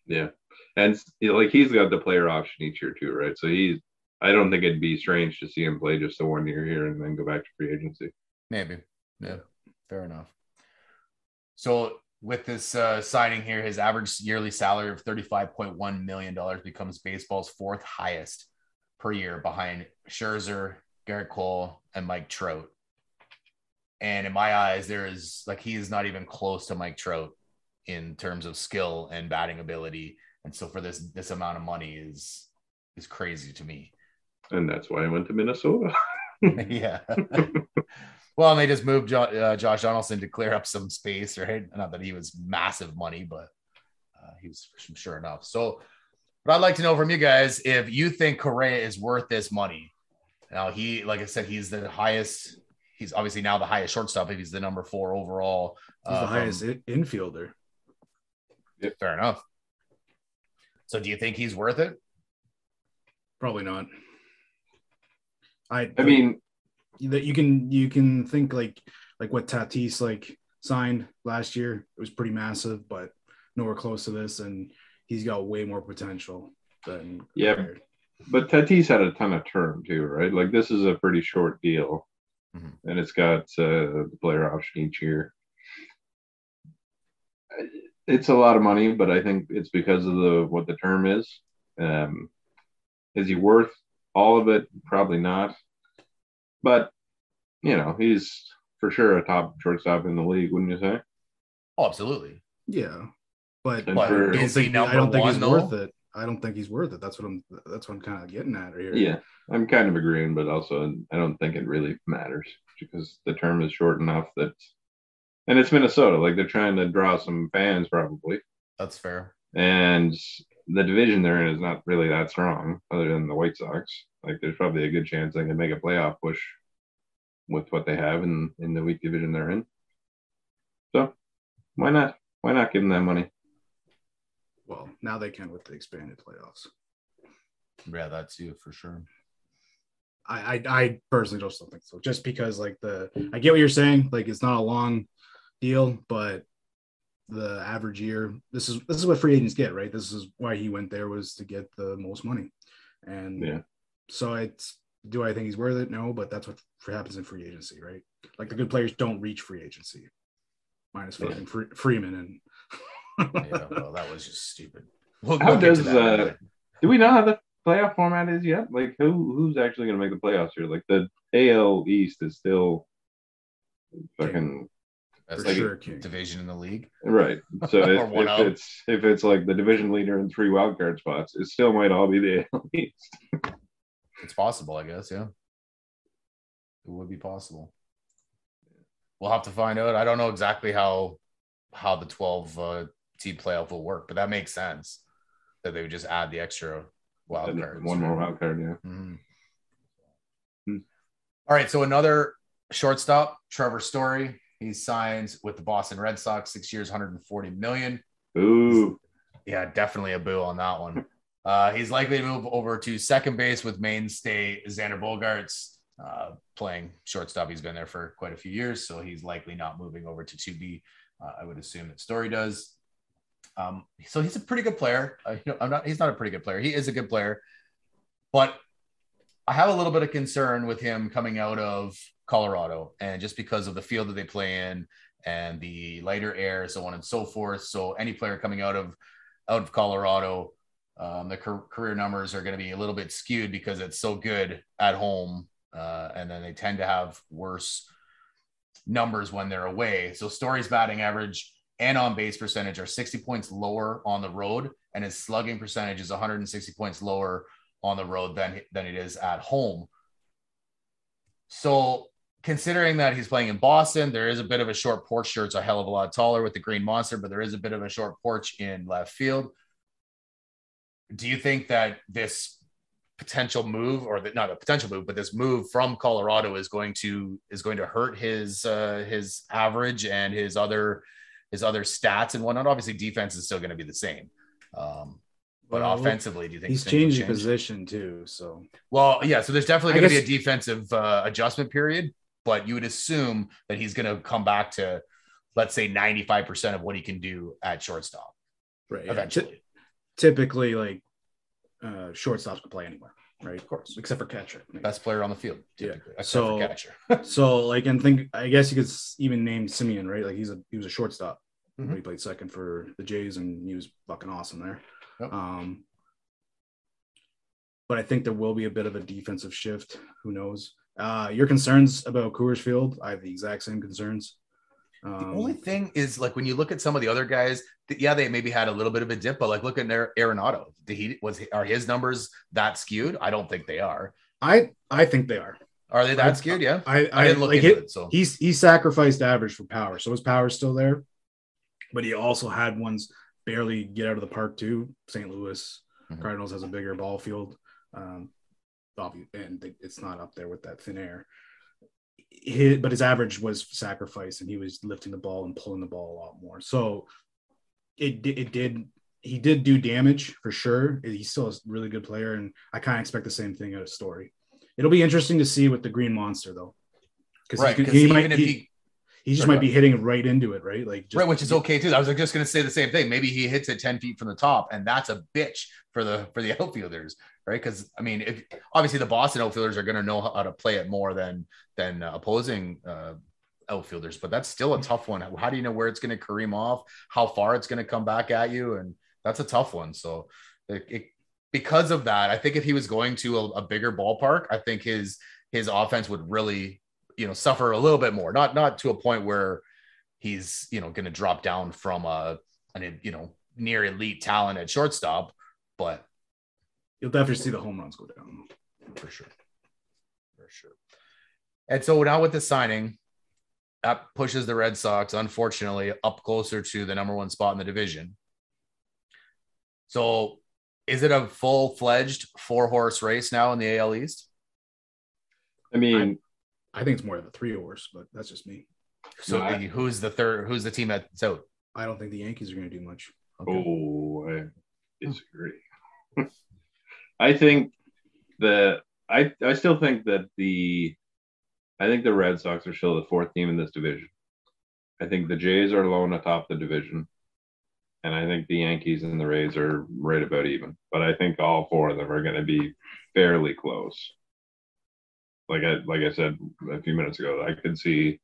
Yeah, and you know, like he's got the player option each year too, right? So he's. I don't think it'd be strange to see him play just the one year here and then go back to free agency. Maybe. Yeah. Fair enough. So with this uh, signing here, his average yearly salary of $35.1 million becomes baseball's fourth highest per year behind Scherzer, Gerrit Cole, and Mike Trout. And in my eyes, there is like he is not even close to Mike Trout in terms of skill and batting ability. And so for this this amount of money is is crazy to me. And that's why I went to Minnesota. yeah. well, and they just moved jo- uh, Josh Donaldson to clear up some space, right? Not that he was massive money, but uh, he was sure enough. So, what I'd like to know from you guys if you think Correa is worth this money. Now, he, like I said, he's the highest. He's obviously now the highest shortstop. If he's the number four overall, He's uh, the from- highest in- infielder. Fair enough. So, do you think he's worth it? Probably not. I I mean, that you can you can think like like what Tatis like signed last year. It was pretty massive, but nowhere close to this, and he's got way more potential than Yeah. Correa. but Tatis had a ton of term too, right? Like this is a pretty short deal, Mhm. and it's got uh, the player option each year. It's a lot of money, but I think it's because of the what the term is. Um, is he worth all of it? Probably not. But you know, he's for sure a top shortstop in the league, wouldn't you say? Oh, absolutely. Yeah, but for- I don't is he think, number I don't think one he's though? worth it. I don't think he's worth it. That's what I'm. That's what I'm kind of getting at here. Yeah, I'm kind of agreeing, but also I don't think it really matters because the term is short enough that, and it's Minnesota. Like they're trying to draw some fans probably, That's fair. and the division they're in is not really that strong, other than the White Sox. Like there's probably a good chance they can make a playoff push with what they have in in the weak division they're in. So why not? Why not give them that money? Well, now they can with the expanded playoffs. Yeah, that's you for sure. I, I I personally just don't think so. Just because like the I get what you're saying, like it's not a long deal, but the average year this is this is what free agents get, right? This is why he went there was to get the most money. And Yeah. so it's do I think he's worth it? No, but that's what happens in free agency, right? Like the good players don't reach free agency. Minus Yeah. fucking Fre- Freeman and Yeah, well, that was just stupid. We'll, How we'll does, uh. Do we know how the playoff format is yet? Like who who's actually going to make the playoffs here? Like the AL East is still fucking That's like sure, division in the league. right. So if, if out. it's if it's like the division leader and three wild card spots, it still might all be the AL East. It's possible, I guess. Yeah, it would be possible. We'll have to find out. I don't know exactly how how the twelve uh, team playoff will work, but that makes sense. that they would just add the extra wild card. One more wild card, yeah. Mhm. Hmm. All right, so another shortstop, Trevor Story. He signs with the Boston Red Sox, six years, 140 million. Ooh, Yeah, definitely a boo on that one. Uh, he's likely to move over to second base with mainstay Xander Bogaerts uh, playing shortstop. He's been there for quite a few years, so he's likely not moving over to 2B. Uh, I would assume that Story does. Um, so he's a pretty good player. Uh, you know, I'm not. He's not a pretty good player. He is a good player, but I have a little bit of concern with him coming out of Colorado, and just because of the field that they play in and the lighter air, so on and so forth. So any player coming out of out of Colorado, um, the car- career numbers are going to be a little bit skewed because it's so good at home, uh, and then they tend to have worse numbers when they're away. So Story's batting average and on base percentage are 60 points lower on the road, and his slugging percentage is 160 points lower on the road than than it is at home. So considering that he's playing in Boston, there is a bit of a short porch. Sure, it's a hell of a lot taller with the green monster, but there is a bit of a short porch in left field. Do you think that this potential move, or the, not a potential move, but this move from Colorado is going to is going to hurt his uh, his average and his other his other stats and whatnot? Obviously, defense is still going to be the same. Um, but Well, offensively, do you think He's changing change? position too. So Well, yeah. So there's definitely going to be a defensive uh, adjustment period, but you would assume that he's going to come back to, let's say, 95% of what he can do at shortstop right, yeah. eventually. Typically, like uh, shortstops can play anywhere, right? Of course, except for catcher. Best player on the field, Yeah. typically, except So- catcher. So, like, and think I guess you could even name Semien, right? Like, he's a he was a shortstop. Mhm. He played second for the Jays, and he was fucking awesome there. Yep. Um, but I think there will be a bit of a defensive shift. Who knows? Uh, your concerns about Coors Field? I have the exact same concerns. The Um, only thing is, like, when you look at some of the other guys, th- yeah, they maybe had a little bit of a dip, but like, look at their Arenado. Did he was are his numbers that skewed? I don't think they are. I I think they are. Are they I- that skewed? Yeah, I I didn't look like into it- it. So he's he sacrificed average for power, so his power's still there. But he also had ones barely get out of the park too. St. Louis Mhm. Cardinals has a bigger ball field, um, and it's not up there with that thin air. His, but his average was sacrificed, and he was lifting the ball and pulling the ball a lot more. So it it did he did do damage for sure. He's still a really good player, and I kind of expect the same thing out of Story. It'll be interesting to see with the Green Monster though, because right, he, he even might if he, he just Sorry, might be hitting right into it, right? Like just, right, which is okay too. I was like, just going to say the same thing. Maybe he hits it ten feet from the top, and that's a bitch for the for the outfielders, right? Because I mean, if obviously the Boston outfielders are going to know how to play it more than than uh, opposing uh, outfielders, but that's still a tough one. How do you know where it's going to careem off? How far it's going to come back at you? And that's a tough one. So it, it, because of that, I think if he was going to a, a bigger ballpark, I think his his offense would really you know suffer a little bit more. Not not to a point where he's you know going to drop down from a an you know near elite talent at shortstop, but you'll definitely see the home runs go down. for sure, for sure. And so now with the signing, that pushes the Red Sox unfortunately up closer to the number one spot in the division. So, is it a full fledged four horse race now in the AL East? I mean, I think it's more of a three horse, but that's just me. So, No, I- the- who's the third? Who's the team that's out? I don't think the Yankees are going to do much. Okay. oh, I disagree. I think that I I still think that the I think the Red Sox are still the fourth team in this division. I think the Jays are alone atop the division. And I think the Yankees and the Rays are right about even. But I think all four of them are going to be fairly close. Like I like I said a few minutes ago, I could see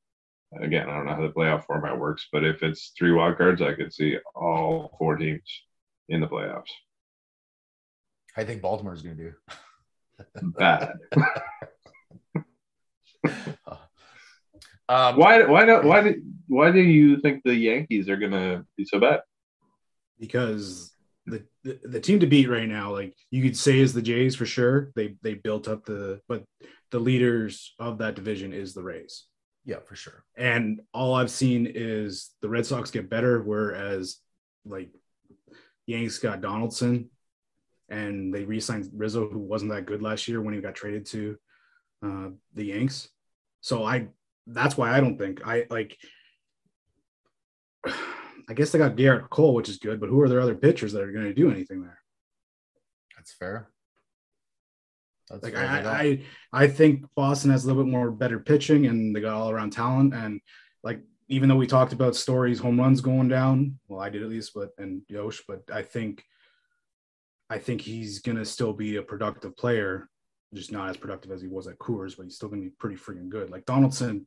again, I don't know how the playoff format works, but if it's three wild cards, I could see all four teams in the playoffs. I think Baltimore's going to do. Bad. Um, why? Why not? Why do? Why do you think the Yankees are gonna be so bad? because the, the the team to beat right now, like you could say, is the Jays for sure. They they built up the, but the leaders of that division is the Rays, Yeah, for sure. and all I've seen is the Red Sox get better, whereas like Yanks got Donaldson, and they re-signed Rizzo, who wasn't that good last year when he got traded to uh, the Yanks. So I that's why I don't think I like. I guess they got Gerrit Cole, which is good, but who are their other pitchers that are going to do anything there? That's fair. That's Like fair. They don't- I, I, I think Boston has a little bit more better pitching, and they got all around talent. And like even though we talked about stories, home runs going down, well, I did at least, but and Yosh, but I think, I think he's gonna still be a productive player, just not as productive as he was at Coors, but he's still gonna be pretty freaking good. Like Donaldson,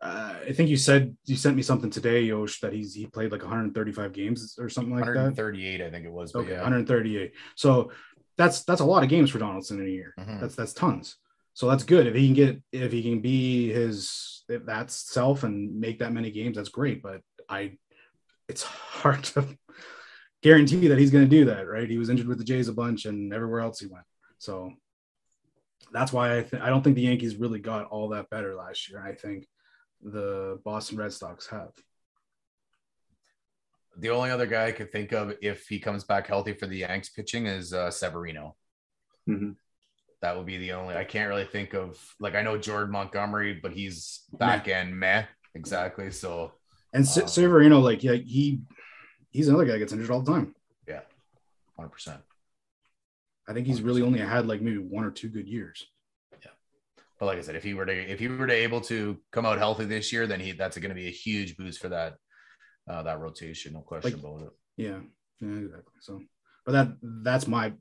uh, I think you said you sent me something today, Yosh, that he's he played like 135 games or something like that. 138, I think it was. Okay, yeah. 138. So that's that's a lot of games for Donaldson in a year. Mhm. That's that's tons. So that's good if he can get if he can be his if that's self and make that many games. That's great. But I, it's hard to guarantee that he's going to do that. Right? He was injured with the Jays a bunch and everywhere else he went. So that's why I th- I don't think the Yankees really got all that better last year. I think the Boston Red Sox have. The only other guy I could think of if he comes back healthy for the Yanks pitching is uh, Severino. Mhm. That would be the only. I can't really think of like I know Jordan Montgomery, but he's back end meh exactly. So And Um, Severino, like yeah, he he's another guy that gets injured all the time. Yeah, 100. percent I think he's really only had like maybe one or two good years. Yeah, but like I said, if he were to if he were to able to come out healthy this year, then he that's going to be a huge boost for that uh, that rotation. No question Like- about it. Yeah, yeah, exactly. So, but that that's my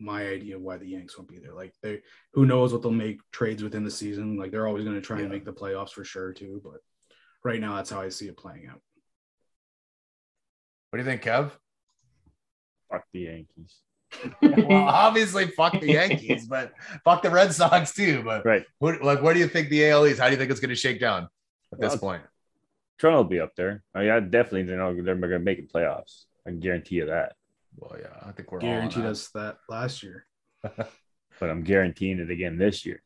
my idea why the Yanks won't be there. Like they, who knows what they'll make trades within the season. Like they're always going to try and make the playoffs for sure too. But right now, that's how I see it playing out. What do you think, Kev? Fuck the Yankees. well, obviously, fuck the Yankees, but fuck the Red Sox too. But Right. what, like, what do you think the AL is? How do you think it's going to shake down at this point? Toronto will be up there. I mean, I definitely know they're going to make it playoffs. I guarantee you that. Well, yeah, I think we're Guaranteed all on us that last year. But I'm guaranteeing it again this year.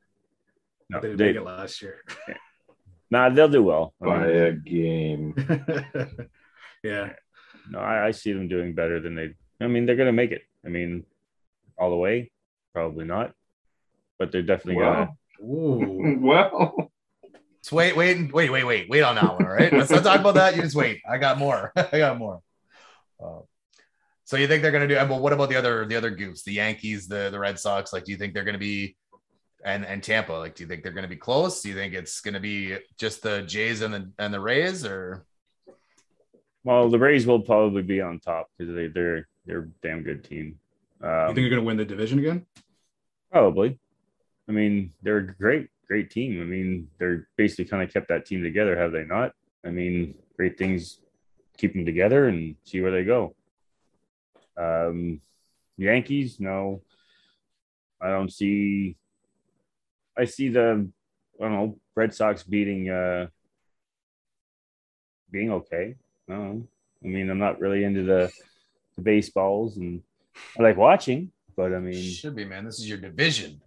No, they didn't they, make it last year. nah, they'll do well. I By mean, a game. yeah, no, I, I see them doing better than they. I mean, they're going to make it. I mean, all the way, probably not, but they're definitely going to. Well, Ooh. well, wait, wait, and- wait, wait, wait, wait on that one. All right, let's not talk about that. You just wait. I got more. I got more. Uh, so you think they're going to do? Well, what about the other the other goofs? The Yankees, the the Red Sox. Like, do you think they're going to be? And and Tampa. Like, do you think they're going to be close? Do you think it's going to be just the Jays and the and the Rays, or Well, the Rays will probably be on top because they, they're they're a damn good team. you Um, think you're going to win the division again? Probably. I mean, they're great, great team. I mean, they're basically kind of kept that team together, have they not? I mean, great things keep them together and see where they go. Um, Yankees, no, I don't see. I see the, I don't know, Red Sox beating, uh, being okay. I. I mean, I'm not really into the, the baseballs and I like watching, but I mean, should be? Man, this is your division.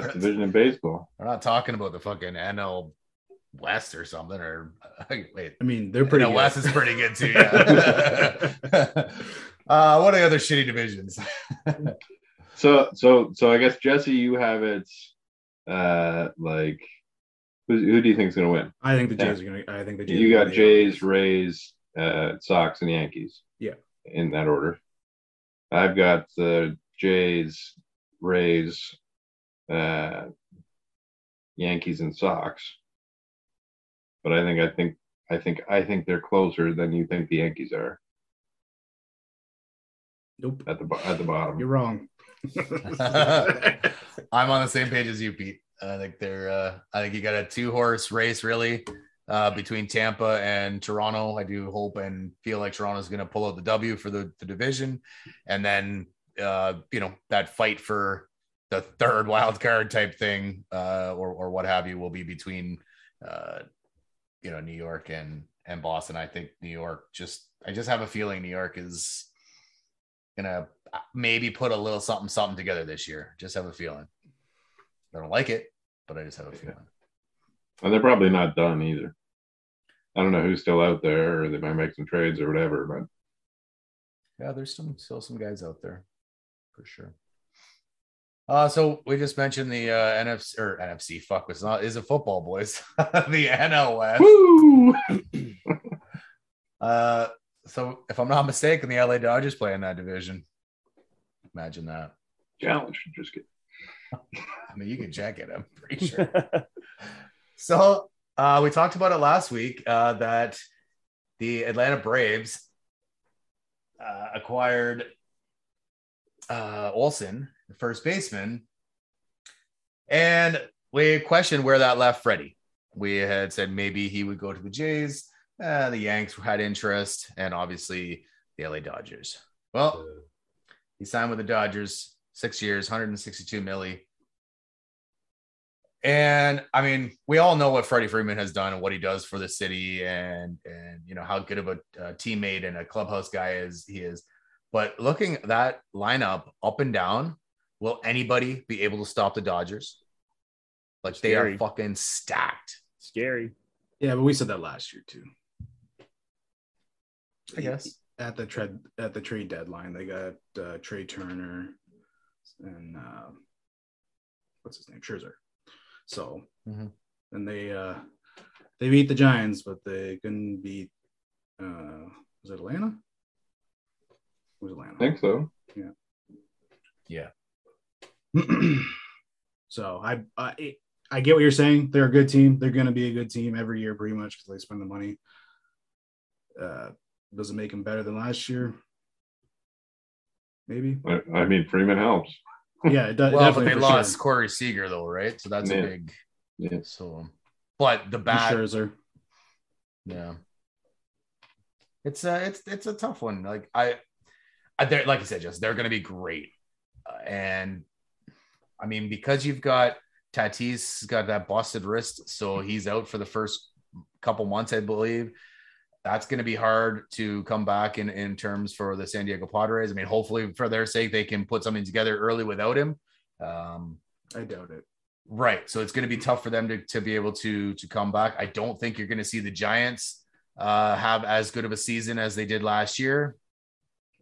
Best division in baseball. We're not talking about the fucking NL West or something. Or wait, I mean, they're pretty. NL good. West is pretty good too. Yeah. uh, what are the other shitty divisions? So, so, so I guess Jesse, you have it. Uh, like, who, who do you think is going to win? I think the Yeah. Jays are going to. I think the Jays. You got gonna- Jays, Rays, uh, Sox, and Yankees. Yeah. in that order. I've got the Jays, Rays, uh, Yankees, and Sox. But I think I think I think I think they're closer than you think the Yankees are Nope, at the at the bottom. you're wrong. I'm on the same page as you, Pete. I think they're. Uh, I think you got a two horse race really uh, between Tampa and Toronto. I do hope and feel like Toronto's going to pull out the W for the, the division, and then uh, you know that fight for the third wild card type thing uh, or or what have you will be between uh, you know New York and and Boston. I think New York just. I just have a feeling New York is gonna maybe put a little something something together this year. Just have a feeling. I don't like it, but I just have a feeling. And they're probably not done either. I don't know who's still out there, or they might make some trades or whatever. But yeah, there's some still some guys out there for sure. Uh, so we just mentioned the uh, NFC or NFC. Fuck, was not is it football, boys? the NL West. Woo! Uh, so if I'm not mistaken, the LA Dodgers play in that division. Imagine that. Challenge. Just kidding. I mean, you can check it. I'm pretty sure. So uh, we talked about it last week uh, that the Atlanta Braves uh, acquired uh, Olson, the first baseman, and we questioned where that left Freddie. We had said maybe he would go to the Jays. Uh, the Yanks had interest, and obviously the LA Dodgers. Well, he signed with the Dodgers, six years, 162 milli. And I mean, we all know what Freddie Freeman has done and what he does for the city, and and you know how good of a uh, teammate and a clubhouse guy is he is. But looking at that lineup up and down, will anybody be able to stop the Dodgers? Like they are fucking stacked. Scary. Yeah, but we said that last year too. I guess. at the trade at the trade deadline, they got uh, Trea Turner and uh, what's his name, Scherzer. So, Mhm. and they uh, they beat the Giants, but they couldn't beat. Uh, was it Atlanta? It was Atlanta. I think so. Yeah. Yeah. so I, I I get what you're saying. They're a good team. They're going to be a good team every year, pretty much, because they spend the money. Uh, does it make them better than last year? Maybe. I, I mean, Freeman helps. Yeah, it does. Well, but definitely they lost Sure. Corey Seager though, right? So that's Yeah. a big. Yeah. So, but the And bat, Scherzer. yeah, it's a it's it's a tough one. Like I, I they're like I said, just they're going to be great, uh, and I mean because you've got Tatis got that busted wrist, so he's out for the first couple months, I believe. That's going to be hard to come back in in terms for the San Diego Padres. I mean, hopefully for their sake, they can put something together early without him. Um, I doubt it. Right. So it's going to be tough for them to, to be able to to come back. I don't think you're going to see the Giants uh, have as good of a season as they did last year.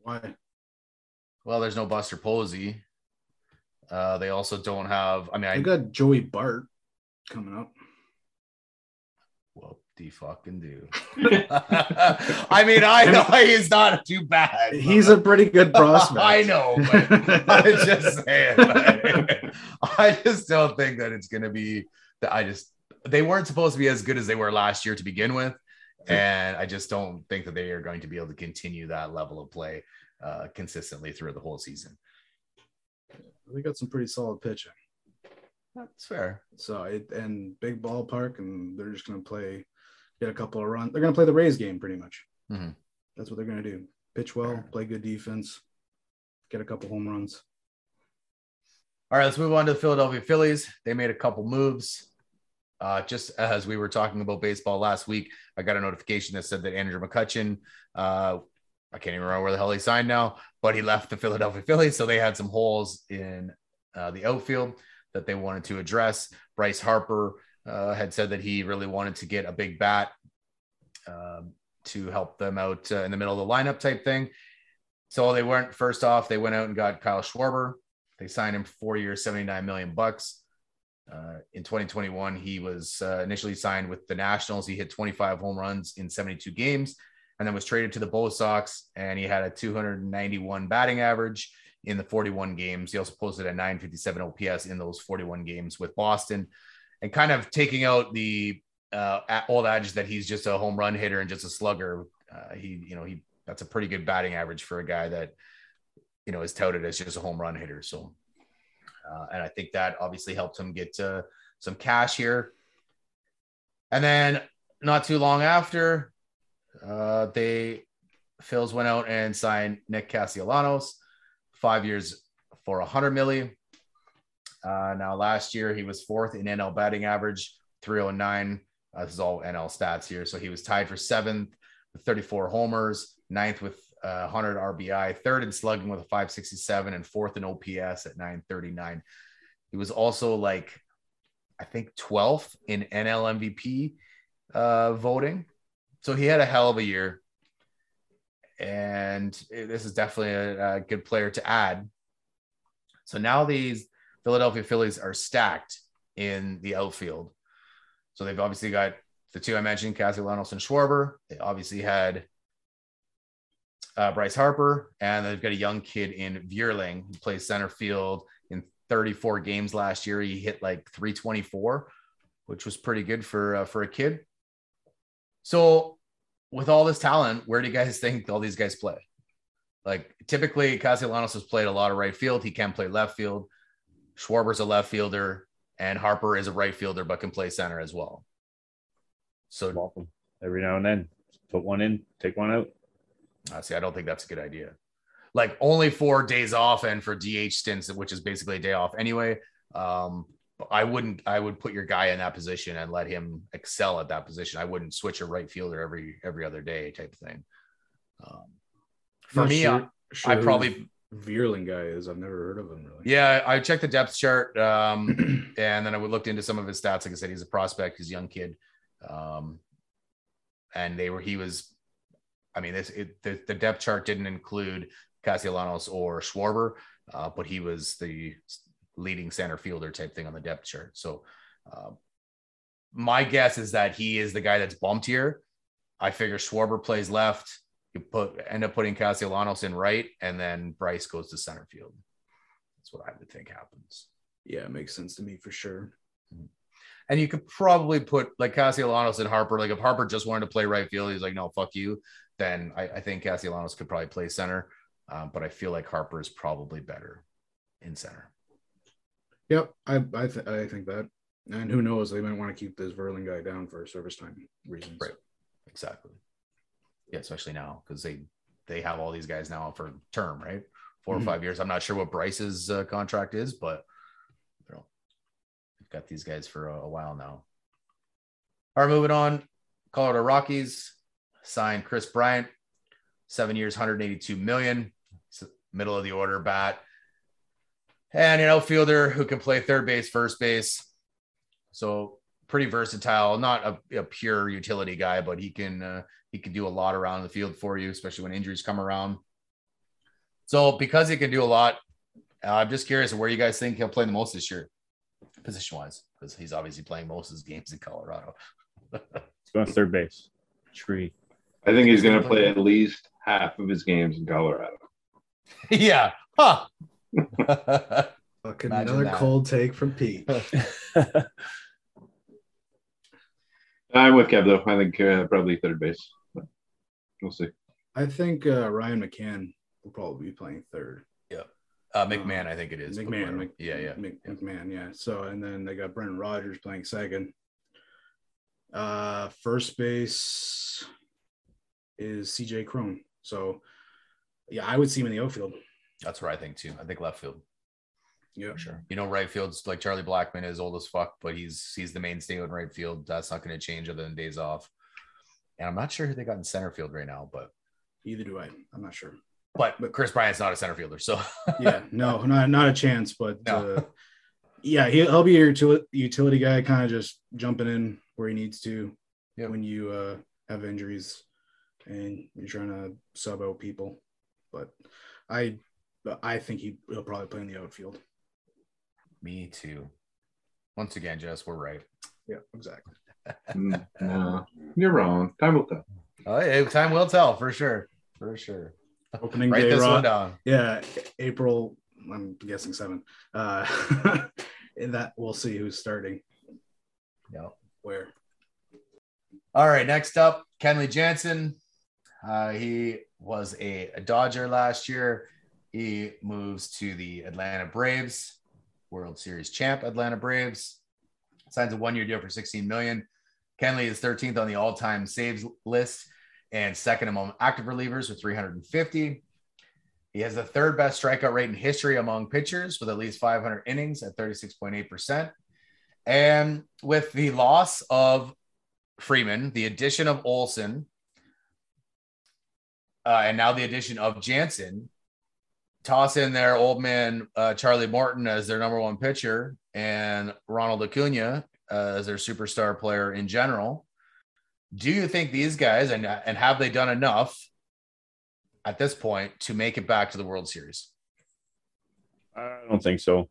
Why? Well, there's no Buster Posey. Uh, they also don't have. I mean, I got Joey Bart coming up. well, do fucking do. I mean, I know he's not too bad. He's a pretty good prospect. I know, but I'm just saying. like, I just don't think that it's going to be that. I just they weren't supposed to be as good as they were last year to begin with, and I just don't think that they are going to be able to continue that level of play uh, consistently through the whole season. They got some pretty solid pitching. That's fair. So it and big ballpark, and they're just gonna play, get a couple of runs. They're gonna play the Rays game pretty much. Mhm. That's what they're gonna do. Pitch well, play good defense, get a couple home runs. All right, let's move on to the Philadelphia Phillies. They made a couple moves. Uh, just as we were talking about baseball last week, I got a notification that said that Andrew McCutchen, uh, I can't even remember where the hell he signed now, but he left the Philadelphia Phillies. So they had some holes in uh, the outfield that they wanted to address. Bryce Harper uh, had said that he really wanted to get a big bat um, to help them out uh, in the middle of the lineup type thing. So they weren't first off, they went out and got Kyle Schwarber. They signed him four years, 79 million bucks. Uh, in 2021, he was uh, initially signed with the Nationals. He hit 25 home runs in 72 games and then was traded to the Bo Sox. And he had a 291 batting average in the 41 games. He also posted a 957 OPS in those 41 games with Boston and kind of taking out the uh, old adage that he's just a home run hitter and just a slugger. Uh, he, you know, he that's a pretty good batting average for a guy that you know is touted as just a home run hitter. So, uh, and I think that obviously helped him get uh, some cash here. And then not too long after, uh, they Phils went out and signed Nick Castellanos, five years for a hundred milli. Uh, now last year he was fourth in NL batting average, 309. Uh, this is all NL stats here. So he was tied for seventh with 34 homers, ninth with uh, 100 RBI, third in slugging with a 567, and fourth in OPS at 939. He was also like, I think 12th in NL MVP uh, voting. So he had a hell of a year. and this is definitely a, a good player to add. So now these Philadelphia Phillies are stacked in the outfield. So they've obviously got the two I mentioned, Castellanos and Schwarber. They obviously had uh, Bryce Harper, and they've got a young kid in Vierling who plays center field in 34 games last year. He hit like 324, which was pretty good for uh, for a kid. So, with all this talent, where do you guys think all these guys play? Like typically, Castellanos has played a lot of right field. He can play left field. Schwarber's a left fielder, and Harper is a right fielder, but can play center as well. So, Welcome. Every now and then, put one in, take one out. uh, see, I don't think that's a good idea. Like only for days off and for DH stints, which is basically a day off anyway. Um, I wouldn't. I would put your guy in that position and let him excel at that position. I wouldn't switch a right fielder every every other day type of thing. Um, for me, sure- I, sure I probably Vierling guy is. I've never heard of him really. Yeah, I checked the depth chart, um, and then I looked into some of his stats. Like I said, he's a prospect, he's a young kid, um, and they were he was. I mean, this it, the, the depth chart didn't include Castellanos or Schwarber, uh, but he was the leading center fielder type thing on the depth chart. So, uh, my guess is that he is the guy that's bumped here. I figure Schwarber plays left. You put end up putting Castellanos in right, and then Bryce goes to center field. That's what I would think happens. Yeah, it makes sense to me for sure. And you could probably put like Castellanos and Harper. Like if Harper just wanted to play right field, he's like, no, fuck you. Then I, I think Castellanos could probably play center. Um, but I feel like Harper is probably better in center. Yep, I I, th- I think that. And who knows? They might want to keep this Vierling guy down for service time reasons. Right. Exactly. Yeah, especially now because they they have all these guys now for term, right? 4 Mhm. or five years. I'm not sure what Bryce's uh, contract is, but you know, we've got these guys for a, a while now. All right, moving on. Colorado Rockies signed Kris Bryant, seven years, 182 million. Middle of the order bat, and an outfielder who can play third base, first base. So pretty versatile. Not a, a pure utility guy, but he can uh, he can do a lot around the field for you, especially when injuries come around. So because he can do a lot, uh, I'm just curious where you guys think he'll play the most this year, position wise, because he's obviously playing most of his games in Colorado. Let's go on third base. Tree. I think he's going to play at least half of his games in Colorado. yeah. Huh. Fucking Imagine another that. cold take from Pete. I'm with Kev though. I think uh, probably third base. But we'll see. I think uh, Ryan McCann will probably be playing third. uh, McMahon, I think it is. McMahon, Mc- yeah, yeah. Mc- McMahon, yeah. So and then they got Brendan Rodgers playing second. Uh, first base is CJ Cron. So yeah, I would see him in the outfield. That's where I think too. I think left field Yeah, sure. You know, right field's like Charlie Blackmon is old as fuck, but he's he's the mainstay in right field. That's not going to change other than days off. And I'm not sure who they got in center field right now, but Either do I. I'm not sure. but but Kris Bryant's not a center fielder, so Yeah, no, not not a chance. But No. uh, yeah, he, he'll be your util- utility guy, kind of just jumping in where he needs to Yep. when you uh, have injuries and you're trying to sub out people. But I, I think he, he'll probably play in the outfield. me too. Once again, Jess, we're right. Yeah, exactly. Mm, no, you're wrong. Time will tell. Oh, yeah, time will tell for sure, for sure. Opening Write day, this Raw- one down. Yeah, April. I'm guessing seven. Uh, and that we'll see who's starting Yeah. where. All right, next up, Kenley Jansen. Uh, he was a, a Dodger last year. He moves to the Atlanta Braves, World Series champ Atlanta Braves. Signs a one-year deal for 16 million. Kenley is 13th on the all-time saves list and second among active relievers with 350. He has the third best strikeout rate in history among pitchers with at least 500 innings at 36.8%. And with the loss of Freeman, the addition of Olson, uh, and now the addition of Jansen. Toss in there old man uh, Charlie Morton as their number one pitcher and Ronald Acuna uh, as their superstar player in general. Do you think these guys and and have they done enough at this point to make it back to the World Series? I don't think so.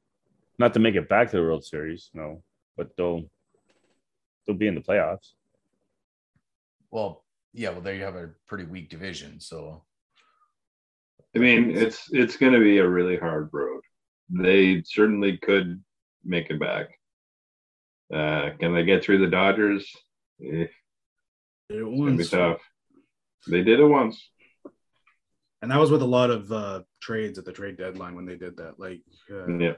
Not to make it back to the World Series, no, but they'll they'll be in the playoffs. Well, yeah, well, there you have a pretty weak division. So, I mean, it's it's going to be a really hard road. They certainly could make it back. Uh, can they get through the Dodgers? Eh, It it's gonna be tough. They did it once. and that was with a lot of uh, trades at the trade deadline when they did that. Like uh, Yeah,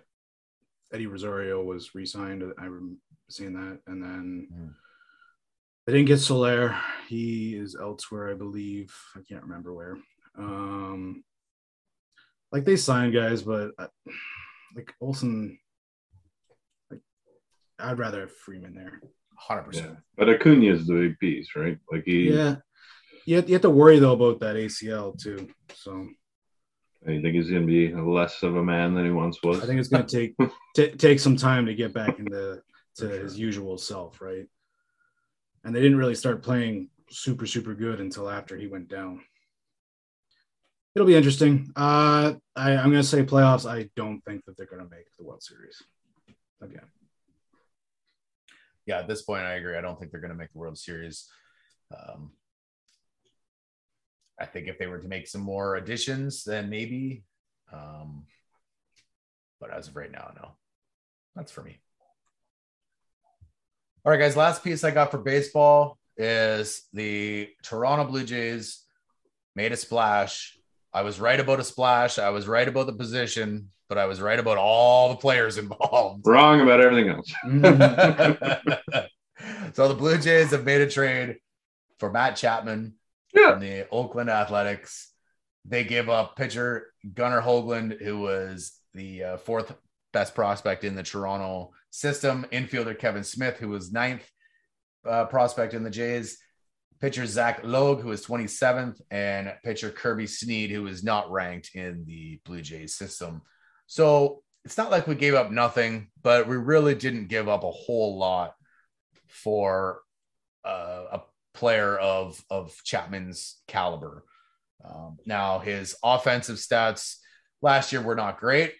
Eddie Rosario was re-signed. I remember seeing that, and then Hmm. they didn't get Soler. He is elsewhere, I believe. I can't remember where. Um, like they signed guys, but uh, like Olson, like I'd rather have Freeman there. hundred yeah. percent. But Acuna is the big piece, right? Like he, Yeah, you have, you have to worry though about that ACL too. So I think he's going to be less of a man than he once was. I think it's going to take t- take some time to get back into to For his usual self, right? And they didn't really start playing super super good until after he went down. It'll be interesting. Uh, I, I'm going to say playoffs. I don't think that they're going to make the World Series again. Yeah, at this point, I agree. I don't think they're going to make the World Series. Um, I think if they were to make some more additions, then maybe. Um, but as of right now, no. That's for me. All right, guys. Last piece I got for baseball is the Toronto Blue Jays made a splash. I was right about a splash. I was right about the position, but I was right about all the players involved. Wrong about everything else. so the Blue Jays have made a trade for Matt Chapman Yeah. from the Oakland Athletics. They give up pitcher Gunnar Hoglund, who was the uh, fourth best prospect in the Toronto system. Infielder Kevin Smith, who was ninth uh, prospect in the Jays. Pitcher Zach Logue, who is 27th, and pitcher Kirby Snead, who is not ranked in the Blue Jays system. So it's not like we gave up nothing, but we really didn't give up a whole lot for uh, a player of of Chapman's caliber. Um, now his offensive stats last year were not great.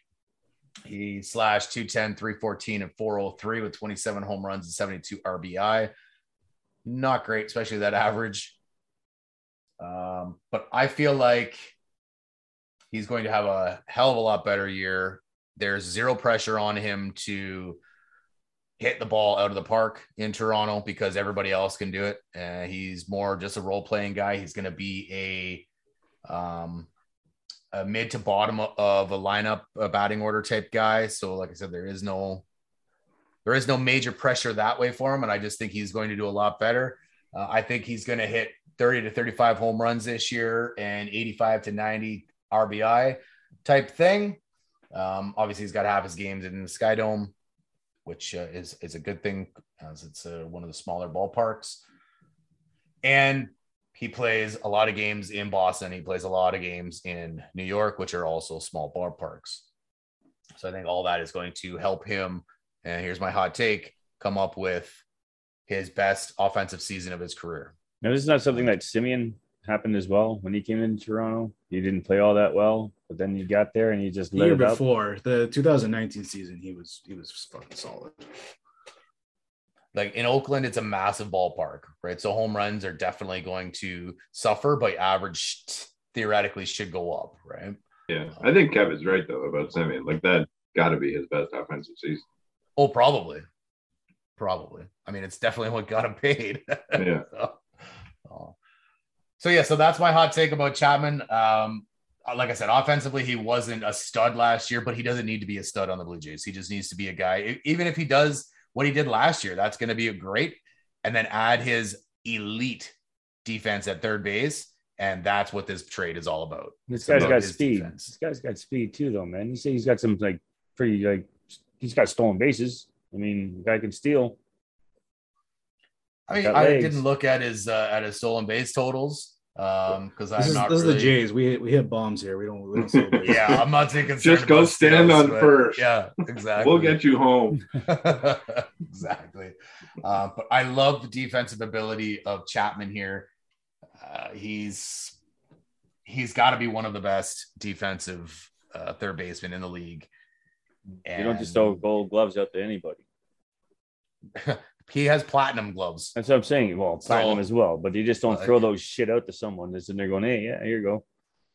He slashed 210, 314, and 403 with 27 home runs and 72 RBI. Not great, especially that average. Um, but I feel like he's going to have a hell of a lot better year. There's zero pressure on him to hit the ball out of the park in Toronto because everybody else can do it. Uh, he's more just a role playing guy. He's going to be a, um, a mid to bottom of a lineup, a batting order type guy. So, like I said, there is no there is no major pressure that way for him, and I just think he's going to do a lot better. Uh, I think he's going to hit 30 to 35 home runs this year and 85 to 90 RBI type thing. Um, obviously, he's got half his games in the Sky Dome, which uh, is is a good thing as it's uh, one of the smaller ballparks. And he plays a lot of games in Boston. He plays a lot of games in New York, which are also small ballparks. So I think all that is going to help him. And here's my hot take: come up with his best offensive season of his career. Now, this is not something that Semien happened as well when he came into Toronto. He didn't play all that well, but then he got there and he just The lit year it up. before the 2019 season, he was he was fucking solid. like in Oakland, it's a massive ballpark, right? So home runs are definitely going to suffer, but average theoretically should go up, right? Yeah, I think Kevin's right though about Semien. Like that got to be his best offensive season. Oh, probably, probably. I mean, it's definitely what got him paid. Yeah. so, oh. so yeah, so that's my hot take about Chapman. Um, like I said, offensively, he wasn't a stud last year, but he doesn't need to be a stud on the Blue Jays. He just needs to be a guy. Even if he does what he did last year, that's going to be a great. And then add his elite defense at third base, and that's what this trade is all about. This It's guy's about got speed. defense. This guy's got speed too, though, man. You say he's got some like pretty like he's got stolen bases. I mean, the guy can steal. I mean, I legs. didn't look at his uh, at his stolen base totals um because This I'm is, not this is the Jays. We hit, we hit bombs here. We don't. We don't yeah, I'm not too concerned. Just go stand steals, on but- first. Yeah, exactly. We'll get you home. exactly. Uh, but I love the defensive ability of Chapman here. Uh, he's he's got to be one of the best defensive uh, third basemen in the league. You don't just throw gold gloves out to anybody. he has platinum gloves. That's what I'm saying. Well, So- platinum as well, but you just don't Like- throw those shit out to someone that's in there going, hey, yeah, here you go.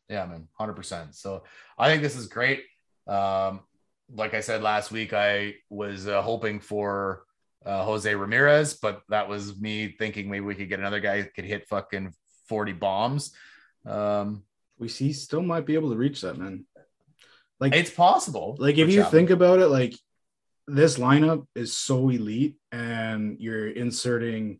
Yeah, man, hundred percent. So I think this is great. Um, like I said last week, I was uh, hoping for uh, Jose Ramirez, but that was me thinking maybe we could get another guy who could hit fucking forty bombs. Um, We see still might be able to reach that man. Like it's possible. like if you think about it, like this lineup is so elite, and you're inserting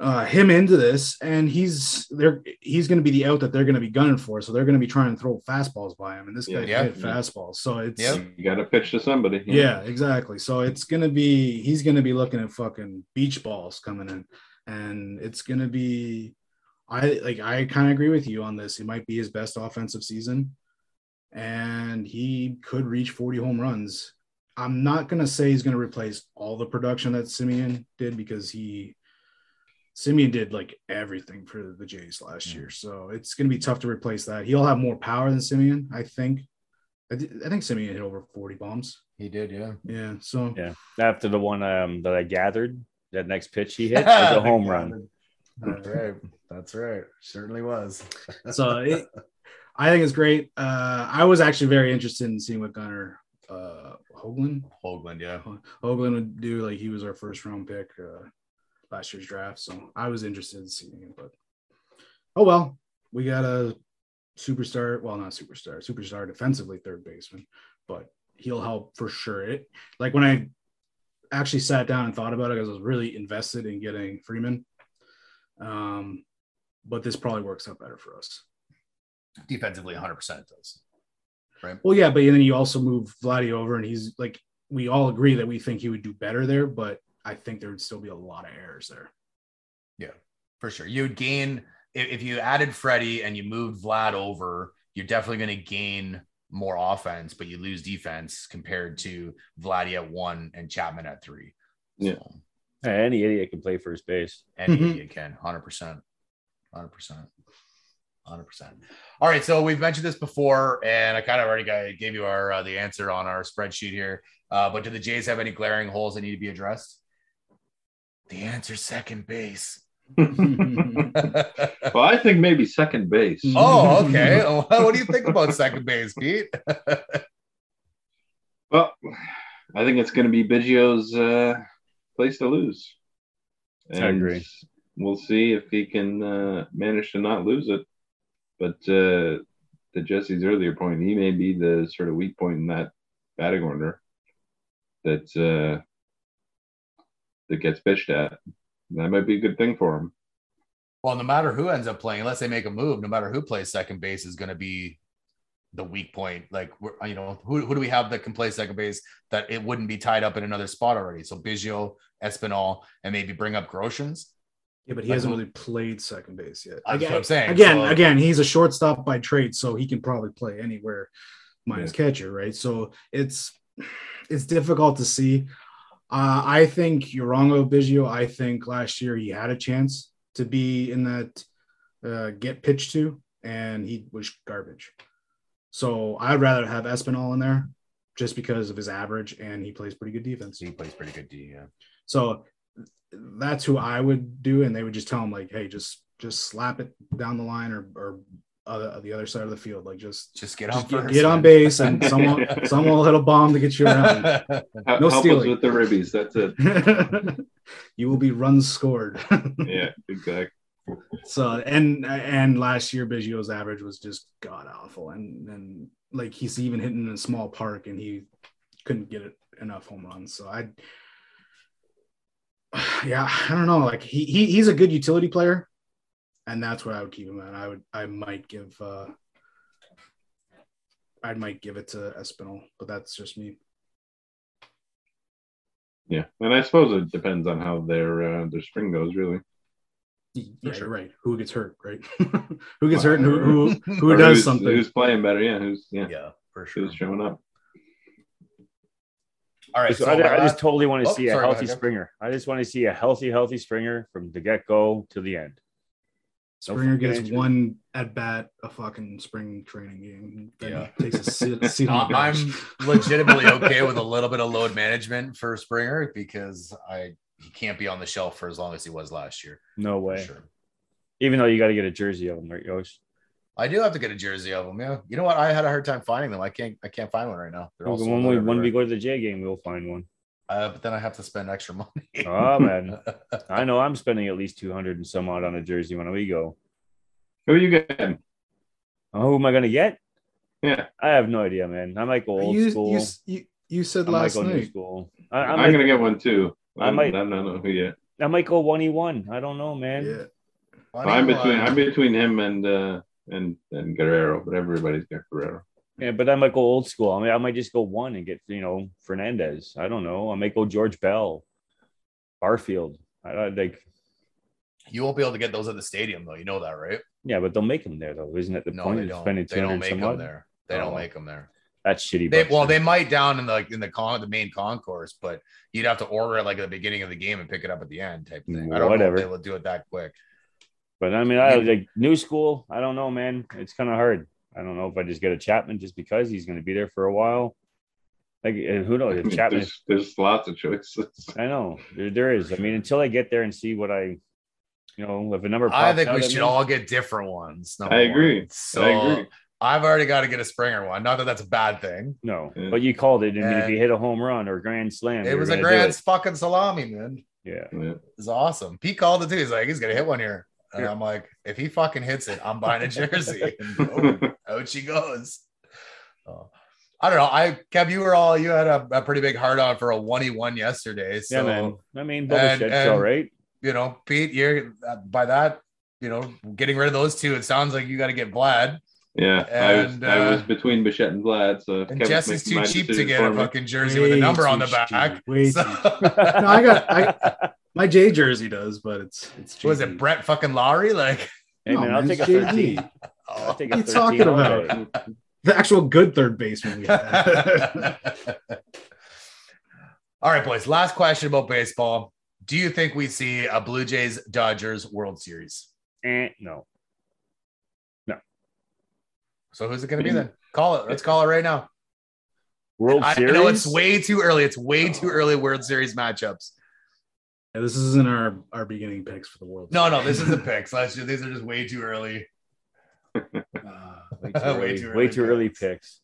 uh, him into this, and he's they're he's going to be the out that they're going to be gunning for, so they're going to be trying to throw fastballs by him, and this guy Yeah. Yeah. hit fastballs, so it's Yeah. You got to pitch to somebody. yeah, exactly. So it's gonna be he's gonna be looking at fucking beach balls coming in, and it's gonna be I like I kind of agree with you on this. It might be his best offensive season, and he could reach 40 home runs. I'm not gonna say he's gonna replace all the production that Semien did because he Semien did like everything for the Jays last year, so it's gonna be tough to replace that. He'll have more power than Semien, I think. I, th- I think Semien hit over 40 bombs. he did, yeah. Yeah. So Yeah. After the one um, that I gathered, that next pitch he hit was a home run. That's right. That's right. Certainly was. so it, I think it's great. Uh, I was actually very interested in seeing what Gunnar uh, Hoglund Hoglund, yeah. Hoglund would do. Like he was our first round pick uh, last year's draft, so I was interested in seeing it. But oh well, we got a superstar. Well, not superstar, superstar defensively third baseman, but he'll help for sure. It like when I actually sat down and thought about it, because I was really invested in getting Freeman. Um, but this probably works out better for us. Defensively, 100% it does. Right. Well, yeah, but then you also move Vladdy over, and he's like, we all agree that we think he would do better there, but I think there would still be a lot of errors there. Yeah, for sure. You would gain, if, if you added Freddie and you moved Vlad over, you're definitely going to gain more offense, but you lose defense compared to Vladdy at one and Chapman at three. Yeah. So, Hey, any idiot can play first base. any Mhm. idiot can 100% 100% 100% all right so we've mentioned this before and i kind of already got, gave you our uh, the answer on our spreadsheet here uh, but do the jays have any glaring holes that need to be addressed the answer second base Well, I think maybe second base. oh okay Well, what do you think about second base pete Well, I think it's going to be Biggio's uh, place to lose. I agree. We'll see if he can uh, manage to not lose it. But uh, to Jesse's earlier point, he may be the sort of weak point in that batting order that uh, that gets pitched at. That might be a good thing for him. well no matter who ends up playing unless they make a move no matter who plays second base is going to be the weak point. Like, you know, who, who do we have that can play second base that it wouldn't be tied up in another spot already? So Biggio, Espinal, and maybe bring up Groshans. Yeah, but he Like, hasn't really played second base yet. That's what I'm saying. Again, So- again, he's a shortstop by trade, so he can probably play anywhere minus catcher, right? So it's it's difficult to see. Uh, I think you're wrong Biggio. I think last year he had a chance to be in that uh, get pitched to, and he was garbage. So I'd rather have Espinal in there just because of his average, and he plays pretty good defense. He plays pretty good D. Yeah. So that's who I would do, and they would just tell him like, "Hey, just just slap it down the line or or other, the other side of the field, like just, Just get on just get, first. get on base, and someone someone will hit a bomb to get you around. No Help stealing. with the ribbies. That's it. you will be runs scored. Yeah, exactly. so and and last year Biggio's average was just god awful, and and like he's even hitting in a small park, and he couldn't get it enough home runs. So I, yeah, I don't know. Like he, he he's a good utility player, and that's what I would keep him at. I would I might give uh I might give it to Espinal, but that's just me. Yeah, and I suppose it depends on how their uh, their spring goes, really. Yeah, sure. you're right. Who gets hurt, right? who gets hurt and who who, who does who's, something? Who's playing better? Yeah, who's yeah, yeah, for sure. who's showing up? All right. So So I, I just totally want to Oh, see a sorry, go healthy. Springer. I just want to see a healthy, healthy Springer from the get go to the end. Springer gets injury. one at bat a fucking spring training game. Then Yeah. takes a seat, seat on the I'm legitimately okay with a little bit of load management for Springer because I he can't be on the shelf for as long as he was last year. No way. sure. Even though you got to get a jersey of him, right, Yosh? I do have to get a jersey of them. Yeah. You know what? I had a hard time finding them. I can't. I can't find one right now. They're all sold When we when we go to the J game, we'll find one. Uh, but then I have to spend extra money. Oh man, I know I'm spending at least two hundred and some odd on a jersey when we go. Who are you getting? Oh, who am I gonna get? Yeah, I have no idea, man. I might go old you, school. you, you, you said I last go new night. school. I, I I'm might, gonna get one too. I might- I don't know who yet. I might go one e one. I don't know, man. Yeah. I'm between I'm between him and uh and and Guerrero, but everybody's got Guerrero. Yeah, but I might go old school. I mean, I might just go one and get you know Fernandez. I don't know. I might go George Bell, Barfield. I, I like. You won't be able to get those at the stadium though. You know that, right? Yeah, but they'll make them there though, isn't it? The no, point they of don't. spending They don't make some them there. They don't Oh. make them there. That's shitty. They, well, they might down in the in the con the main concourse, but you'd have to order it like at the beginning of the game and pick it up at the end type thing. I don't Whatever. know if they will do it that quick. But I mean, I Yeah. like new school. I don't know, man. It's kind of hard. I don't know if I just get a Chapman just because he's going to be there for a while. Like, and who knows? If Chapman, there's, there's lots of choices. I know there, there is. I mean, until I get there and see what I, you know, if a number. I think out we at should me- all get different ones. I agree. one. So I agree. I've already got to get a Springer one. Not that that's a bad thing. No, Yeah. but you called it. I mean, if you hit a home run or grand slam, It was a grand fucking salami, man. Yeah, Yeah. It's awesome. Pete called it too. He's like, he's gonna hit one here. And. I'm like, if he fucking hits it, I'm buying a jersey. And boom, out she goes. Oh. I don't know. I Kev, you were all you had a, a pretty big heart on for a one e one yesterday. So yeah, man. I mean, Bubba and- and- all right. you know, Pete, you're uh, by that, you know, getting rid of those two. It sounds like you got to get Vlad. Yeah, I was And, I was uh, between Bichette and Vlad, so And Kevin's Jesse's too cheap to get a me. fucking jersey with a number on the back. cheap. So- No, I got I my J jersey does, but it's it's. was it Brett fucking Lawrie? Like, Hey No, I'll take a it's JD. thirteen. I'll take What a are you talking all about? the actual good third baseman we had. All right, boys. Last question about baseball. Do you think we see a Blue Jays Dodgers World Series? Eh, no, So who's it going to be then? Call it. Let's call it right now. World I Series. know it's way too early. It's way too early World Series matchups. Yeah, this isn't our our beginning picks for the world. No, no, this is the picks. Let's just, these are just way too early. Uh, way too Way early. way too early picks. picks.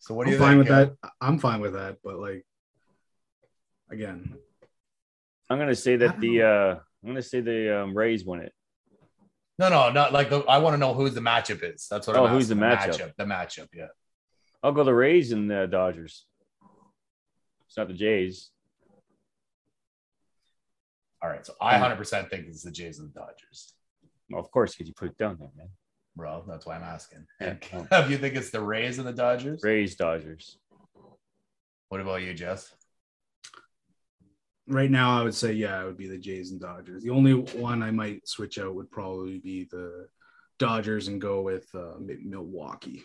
So what do I'm you fine with uh, that. I'm fine with that, but like again, I'm gonna say that the uh I'm gonna say the um, Rays win it. No, no, not like the. I want to know who the matchup is. That's what. Oh, I'm asking. Oh, who's the asking. matchup? The matchup. Yeah. I'll go the Rays and the Dodgers. It's not the Jays. All right. So I hmm. 100 percent think it's the Jays and the Dodgers, Well, of course, because you put it down there, man. bro. That's why I'm asking. Yeah. If you think it's the Rays and the Dodgers, Rays, Dodgers. what about you, Jess? Right now I would say yeah, it would be the Jays and Dodgers. The only one I might switch out would probably be the Dodgers and go with uh, Milwaukee.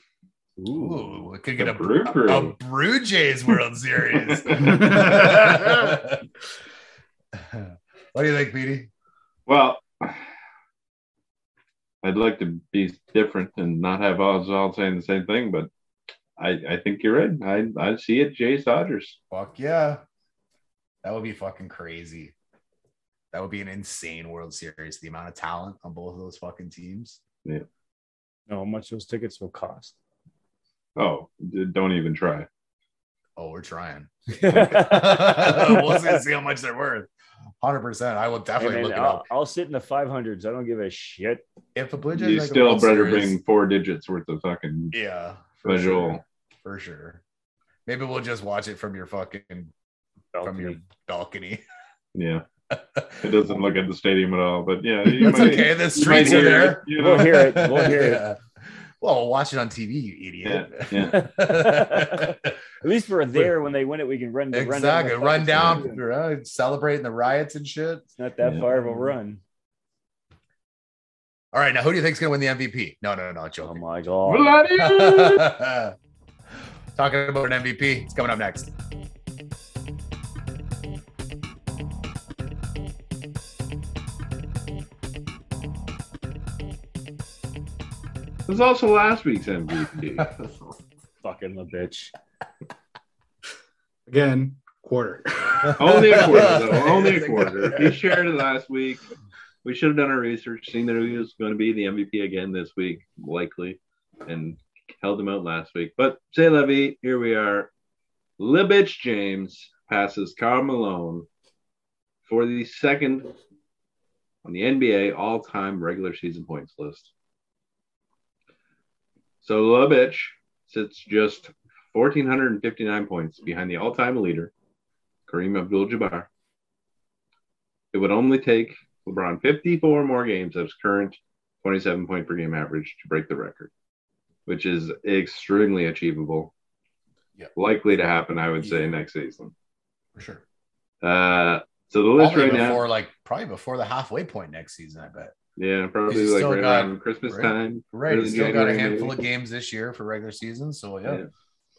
Ooh, we could get The a Brew Crew. a Brew Jays World Series. what do you think, Petey? Well, I'd like to be different and not have us all saying the same thing, but I, I think you're right. I I see it, Jays Dodgers. Fuck yeah. That would be fucking crazy. That would be an insane World Series. The amount of talent on both of those fucking teams. know how much those tickets will cost. Oh, don't even try. Oh, we're trying. hey, we'll see, see how much they're worth. Hundred percent. I will definitely man, look it I'll, up. I'll sit in the 500s. I don't give a shit. If the Blue Jays You make a still World better Series- bring four digits worth of fucking yeah, for visual. sure, for sure. Maybe we'll just watch it from your fucking from your balcony. Yeah, it doesn't look at the stadium at all, but yeah, you That's might- okay. The streets are hear there. it, you know? We'll hear it. We'll hear it. Well, we'll watch it on TV, you idiot. Yeah, At least we're there when they win it. We can run. run down exactly. Run down, fucking- right? Uh, celebrating the riots and shit. It's not that Yeah. far of a run. All right, now who do you think's gonna win the MVP? No, no, no, no, Oh my god. Talking about an MVP. It's coming up next. Was also last week's MVP. Fucking the bitch. Again, quarter. only a quarter, though. Only a quarter. He shared it last week. We should have done our research, seen that he was going to be the MVP again this week, likely, and held him out last week. But say Levy, here we are. Libich James passes Karl Malone for the second on the NBA all-time regular season points list. So Libich sits just 1,459 points behind the all-time leader, Kareem Abdul-Jabbar. It would only take LeBron 54 more games of his current 27 point per game average to break the record, which is extremely achievable. Yeah. Likely to happen, I would say, next season. For sure. Uh, so the list Probably right now, like probably before the halfway point next season, I bet. Yeah, probably like still right got- around Christmas right. time. Right. early He's still got a handful maybe. of games this year for regular season. So yeah. Yeah.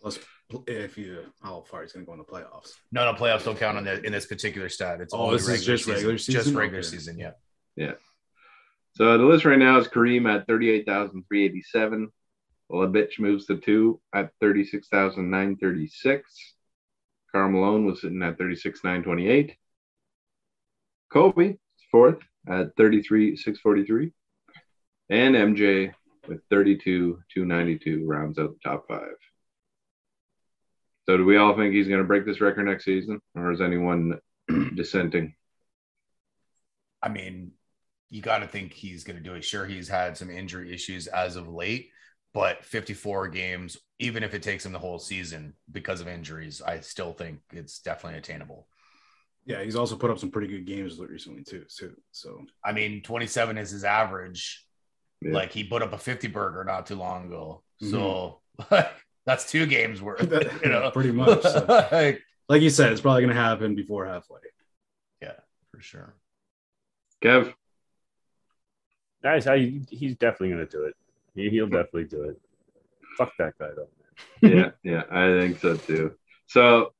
Plus, if you how far he's going to go in the playoffs. No, no, playoffs don't count on the, in this particular stat. It's Oh, only this is just regular season. Just season? regular Okay. season, yeah. Yeah. So the list right now is Kareem at 38,387. Labitch moves to two at 36,936. Karl Malone was sitting at 36,928. Kobe is fourth at 33,643. And MJ with 32,292 rounds out the top five. So do we all think he's going to break this record next season? Or is anyone dissenting? I mean, you got to think he's going to do it. Sure, he's had some injury issues as of late, but 54 games, even if it takes him the whole season because of injuries, I still think it's definitely attainable. Yeah, he's also put up some pretty good games recently too. too. So I mean, 27 is his average. Yeah. Like he put up a 50 burger not too long ago. Mm-hmm. So that's two games worth, you know, pretty much. So. like, Like you said, it's probably going to happen before halfway. yeah, for sure. Kev? Guys, I, he's definitely going to do it. He, he'll hmm. definitely do it. Fuck that guy, though. yeah, yeah, I think so too. So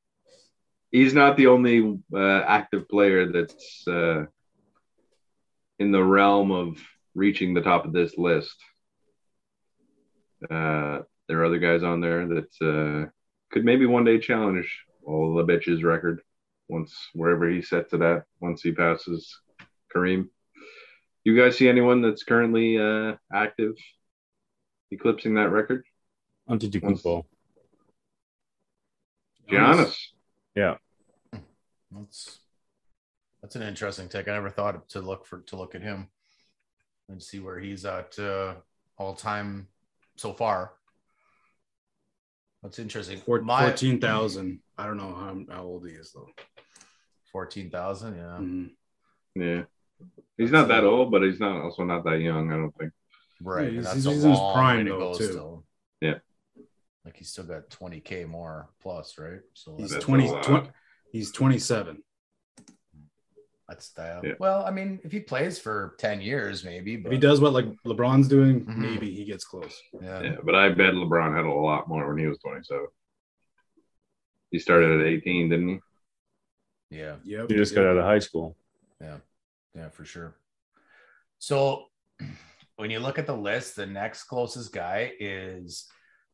he's not the only uh, active player that's uh, in the realm of reaching the top of this list. Uh, there are other guys on there that uh, could maybe one day challenge all Lebich's record once wherever he sets it at once he passes Kareem. You guys see anyone that's currently uh, active eclipsing that record? Antetokounmpo. Giannis. Yeah. That's that's an interesting take. I never thought to look for to look at him and see where he's at uh, all time so far. That's interesting. Four, My- 14,000. I don't know how, how old he is, though. 14,000, yeah. Mhm. Yeah. He's not that old, but he's not also not that young, I don't think. Right. Yeah, he's- that's he's a in his prime, though, too. still. Yeah. Like he's still got 20k more plus, right? So He's That's that's, 20, 20 he's 27. that's the, Yeah. well, I mean, if he plays for 10 years, maybe, If he does what like LeBron's doing, Mhm. maybe he gets close. yeah. Yeah, but I bet LeBron had a lot more when he was 27. He started at 18, didn't he? yeah. Yep. He just got out of high school. Yeah. Yeah, for sure. So when you look at the list, the next closest guy is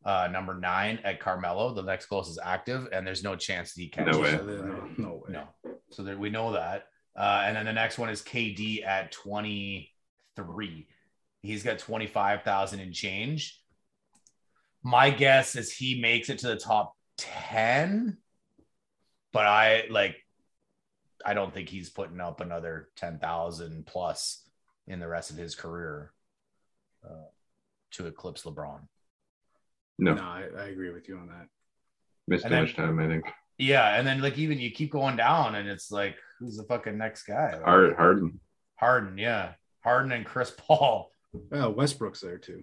uh, number nine at Carmelo. The next closest active, and there's no chance that he catches. No way. it. No, no way. No. So there, we know that. Uh, and then the next one is KD at 23. He's got 25,000 and change. My guess is he makes it to the top 10, but I like, I don't think he's putting up another 10,000 plus in the rest of his career uh, to eclipse LeBron. No, No, I, I agree with you on that. missed And too then- much time, I think. Yeah. And then, like, even you keep going down, and it's like, who's the fucking next guy? Like, Hard, Harden. Harden, yeah. Harden and Chris Paul. Well, Westbrook's there too.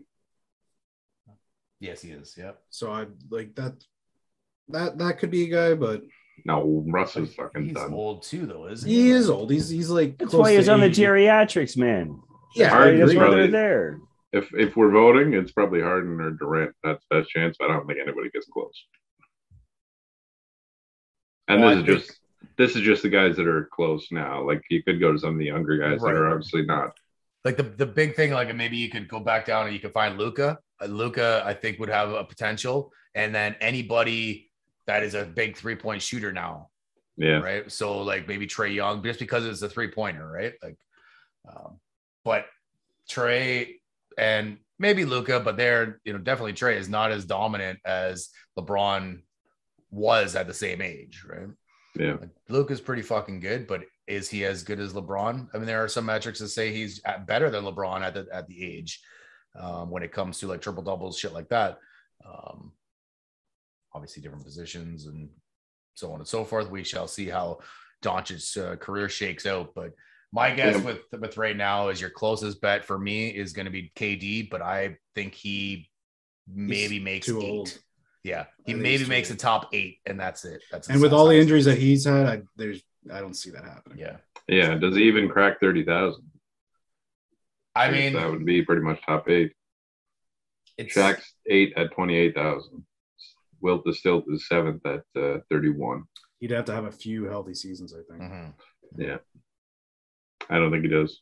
Yes, he is. Yep. So I like that. That that could be a guy, but No, Russ is fucking He's done. old too, though, isn't he? he is old. He's he's like That's close why he's to on the geriatrics, man. Yeah, Hard I to That's why they're there. If if we're voting, it's probably Harden or Durant. That's best chance. I don't think anybody gets close. And Well, this I is think- just this is just the guys that are close now. Like you could go to some of the younger guys that are obviously not. Like the, the big thing, like maybe you could go back down and you could find Luka Luka, I think, would have a potential, and then anybody that is a big three point shooter now, Yeah. right? So like maybe Trae Young, just because it's a three pointer, right? Like, um, but Trae and maybe Luka, but they're you know definitely Trae is not as dominant as LeBron was at the same age, right? Yeah. Like, Luka's pretty fucking good, but is he as good as LeBron? I mean, there are some metrics that say he's better than LeBron at the at the age um, when it comes to like triple doubles, shit like that. Um, obviously, different positions and so on and so forth. We shall see how Doncic's uh, career shakes out, but my guess Yeah. with with right now is your closest bet for me is going to be KD, but I think he maybe makes too eight. old. Yeah, he maybe makes a old. top eight, and that's it. That's And with all the injuries that he's had, I, there's I don't see that happening. yeah. Yeah. Does he even crack 30,000? I guess mean, that would be pretty much top eight. it's Shaq's eight at 28,000. Wilt the Stilt is seventh at uh, 31. He'd have to have a few healthy seasons, I think. Mhm. I don't think he does.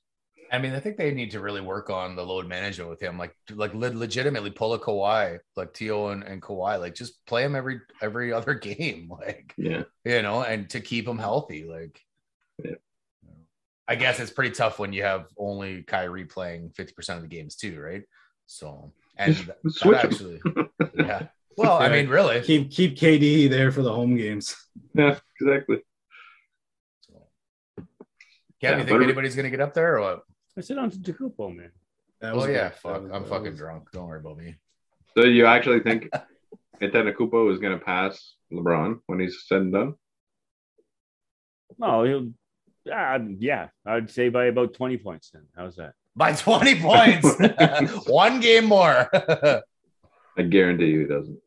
I mean, I think they need to really work on the load management with him. Like, like legitimately pull a Kawhi, like Tio and, and Kawhi, like just play him every every other game, like Yeah. you know, and to keep him healthy. Like, Yeah. I guess it's pretty tough when you have only Kyrie playing fifty percent of the games too, right? So, and Just that actually, yeah. Well, I mean, really, Keep keep KD there for the home games. Yeah, exactly. Kev, Yeah, you think but- anybody's gonna get up there or what? I sit on to Kupo, man. That Oh yeah, fuck, I'm fucking was- drunk. Don't worry about me. So you actually think Antetokounmpo is going to pass LeBron when he's said and done? No, he'll. Uh, yeah, I'd say by about twenty points. Then how's that? By 20 points, one game more. I guarantee you he doesn't.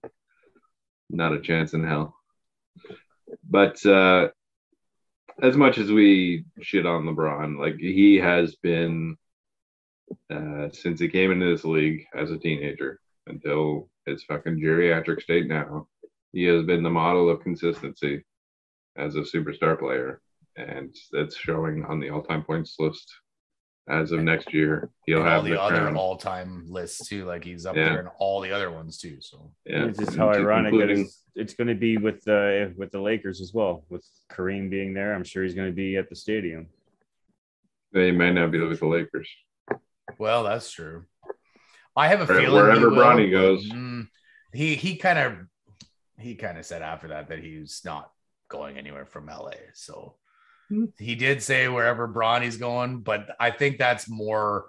Not a chance in hell. But uh, as much as we shit on LeBron, like he has been uh, since he came into this league as a teenager until his fucking geriatric state now, he has been the model of consistency as a superstar player, and that's showing on the all-time points list. As of next year, he'll And all have the the other crown. all-time lists too. Like he's up Yeah. there in all the other ones too. So Yeah, it's just how and ironic that including- it's, it's going to be with uh, with the Lakers as well. With Kareem being there, I'm sure he's going to be at the stadium. They may not be with the Lakers. well, that's true. I have a Where- feeling wherever he Bronny goes. mm, he he kind of he kind of said after that that he's not going anywhere from LA. So. He did say wherever Bronny's going, but I think that's more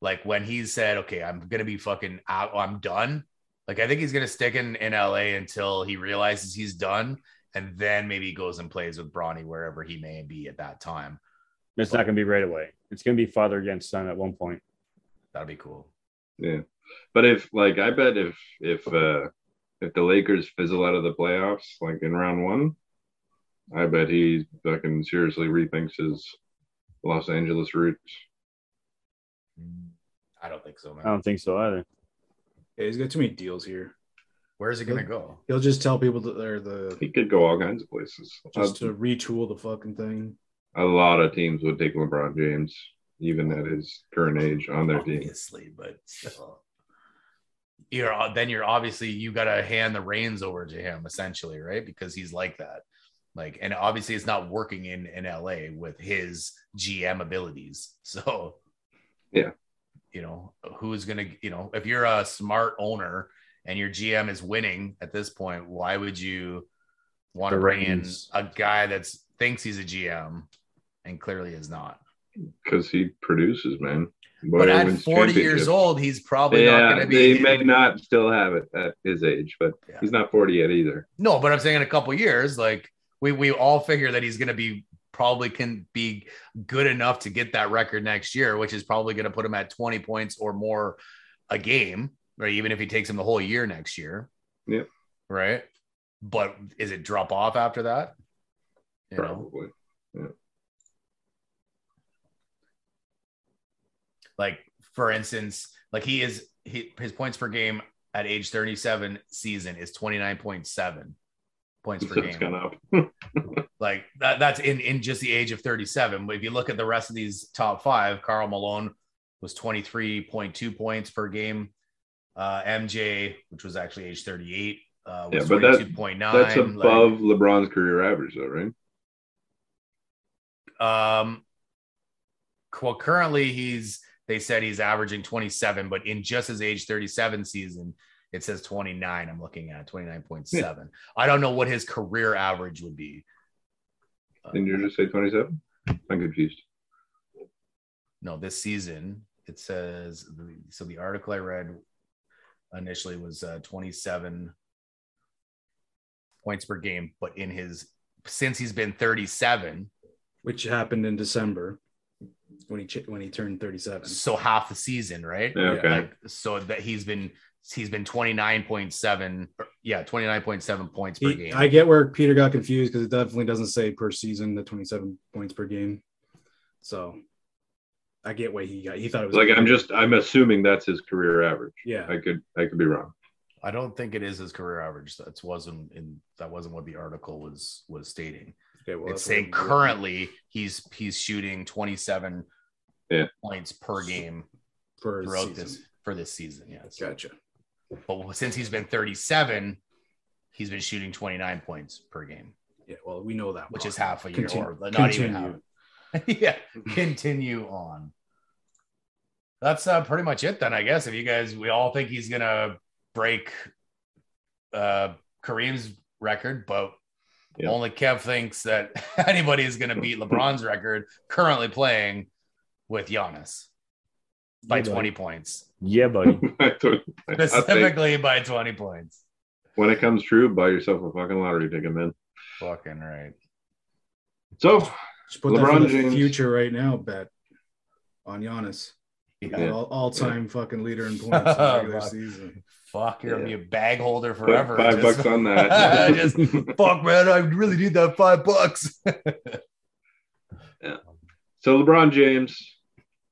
like when he said, "Okay, I'm gonna be fucking out. I'm done." Like I think he's gonna stick in in LA until he realizes he's done, and then maybe he goes and plays with Bronny wherever he may be at that time. It's not going to be right away. It's going to be father against son at one point. That'd be cool. Yeah, but if like I bet if if uh if the Lakers fizzle out of the playoffs like in round one, I bet he fucking seriously rethinks his Los Angeles roots. I don't think so, man. I don't think so either. Yeah, he's got too many deals here. Where's he gonna go? He'll just tell people that they're the He could go all kinds of places. just A- to retool the fucking thing. a lot of teams would take LeBron James, even at his current age, on their team. obviously, but still. You're then you're obviously you got to hand the reins over to him essentially, right? Because he's like that. Like, and obviously it's not working in in LA with his GM abilities. So, Yeah. you know, who's gonna, you know, if you're a smart owner and your GM is winning at this point, why would you want to bring in a guy that thinks he's a GM and clearly is not? Because he produces, man. But at 40 years old, he's probably not yeah, going to be. they may not still have it at his age, but Yeah. he's not 40 yet either. No, but I'm saying in a couple years, like we we all figure that he's going to be probably can be good enough to get that record next year, which is probably going to put him at 20 points or more a game, right? Even if he takes him the whole year next year. Yep. Right. But is it drop off after that? You? Probably. like for instance, like he is he his points per game at age 37 season is 29.7 points per it's game. gone up. Like that, that's in in just the age of 37. But if you look at the rest of these top five, Karl Malone was 23.2 points per game. Uh, MJ, which was actually age 38, uh, Yeah, was but that- 22.9. That's like- above LeBron's career average, though, right? Um, well, currently he's they said he's averaging 27, but in just his age 37 season, it says 29. I'm looking at 29.7. I don't know what his career average would be. Uh, Didn't you just say 27? I'm confused. no, this season it says so. The article I read initially was uh, 27 points per game, but in his since he's been 37, which happened in December when he when he turned 37. so half the season, right? Yeah, okay. Like so that he's been he's been 29.7 yeah 29.7 points per He- game I get where Peter got confused because it definitely doesn't say per season the 27 points per game. So I get what he got. He thought it was Like I'm just I'm assuming that's his career average. yeah. I could I could be wrong. I don't think it is his career average that wasn't in that wasn't what the article was was stating Okay, well, it's saying what- currently he's he's shooting 27 Yeah. points per game for throughout season. this for this season yes Gotcha. But since he's been 37 he's been shooting 29 points per game. Yeah, well, we know that, which is half a year Continue- or not even half. yeah continue on. That's uh, pretty much it then i guess. If you guys we all think he's gonna break uh kareem's record but Yeah. only kev thinks that anybody is gonna beat lebron's record currently playing with Giannis by Yeah, 20 points Yeah, buddy. I don't- I think specifically by 20 points when it comes true, buy yourself a fucking lottery ticket, man. fucking right So Just put that LeBron for the James. future right now. Bet on Giannis, yeah. all, all-time fucking leader in points in the regular Fuck. season. fuck you're gonna be a bag holder put forever five Just- bucks on that. Just- fuck man i really need that five bucks yeah. so LeBron James,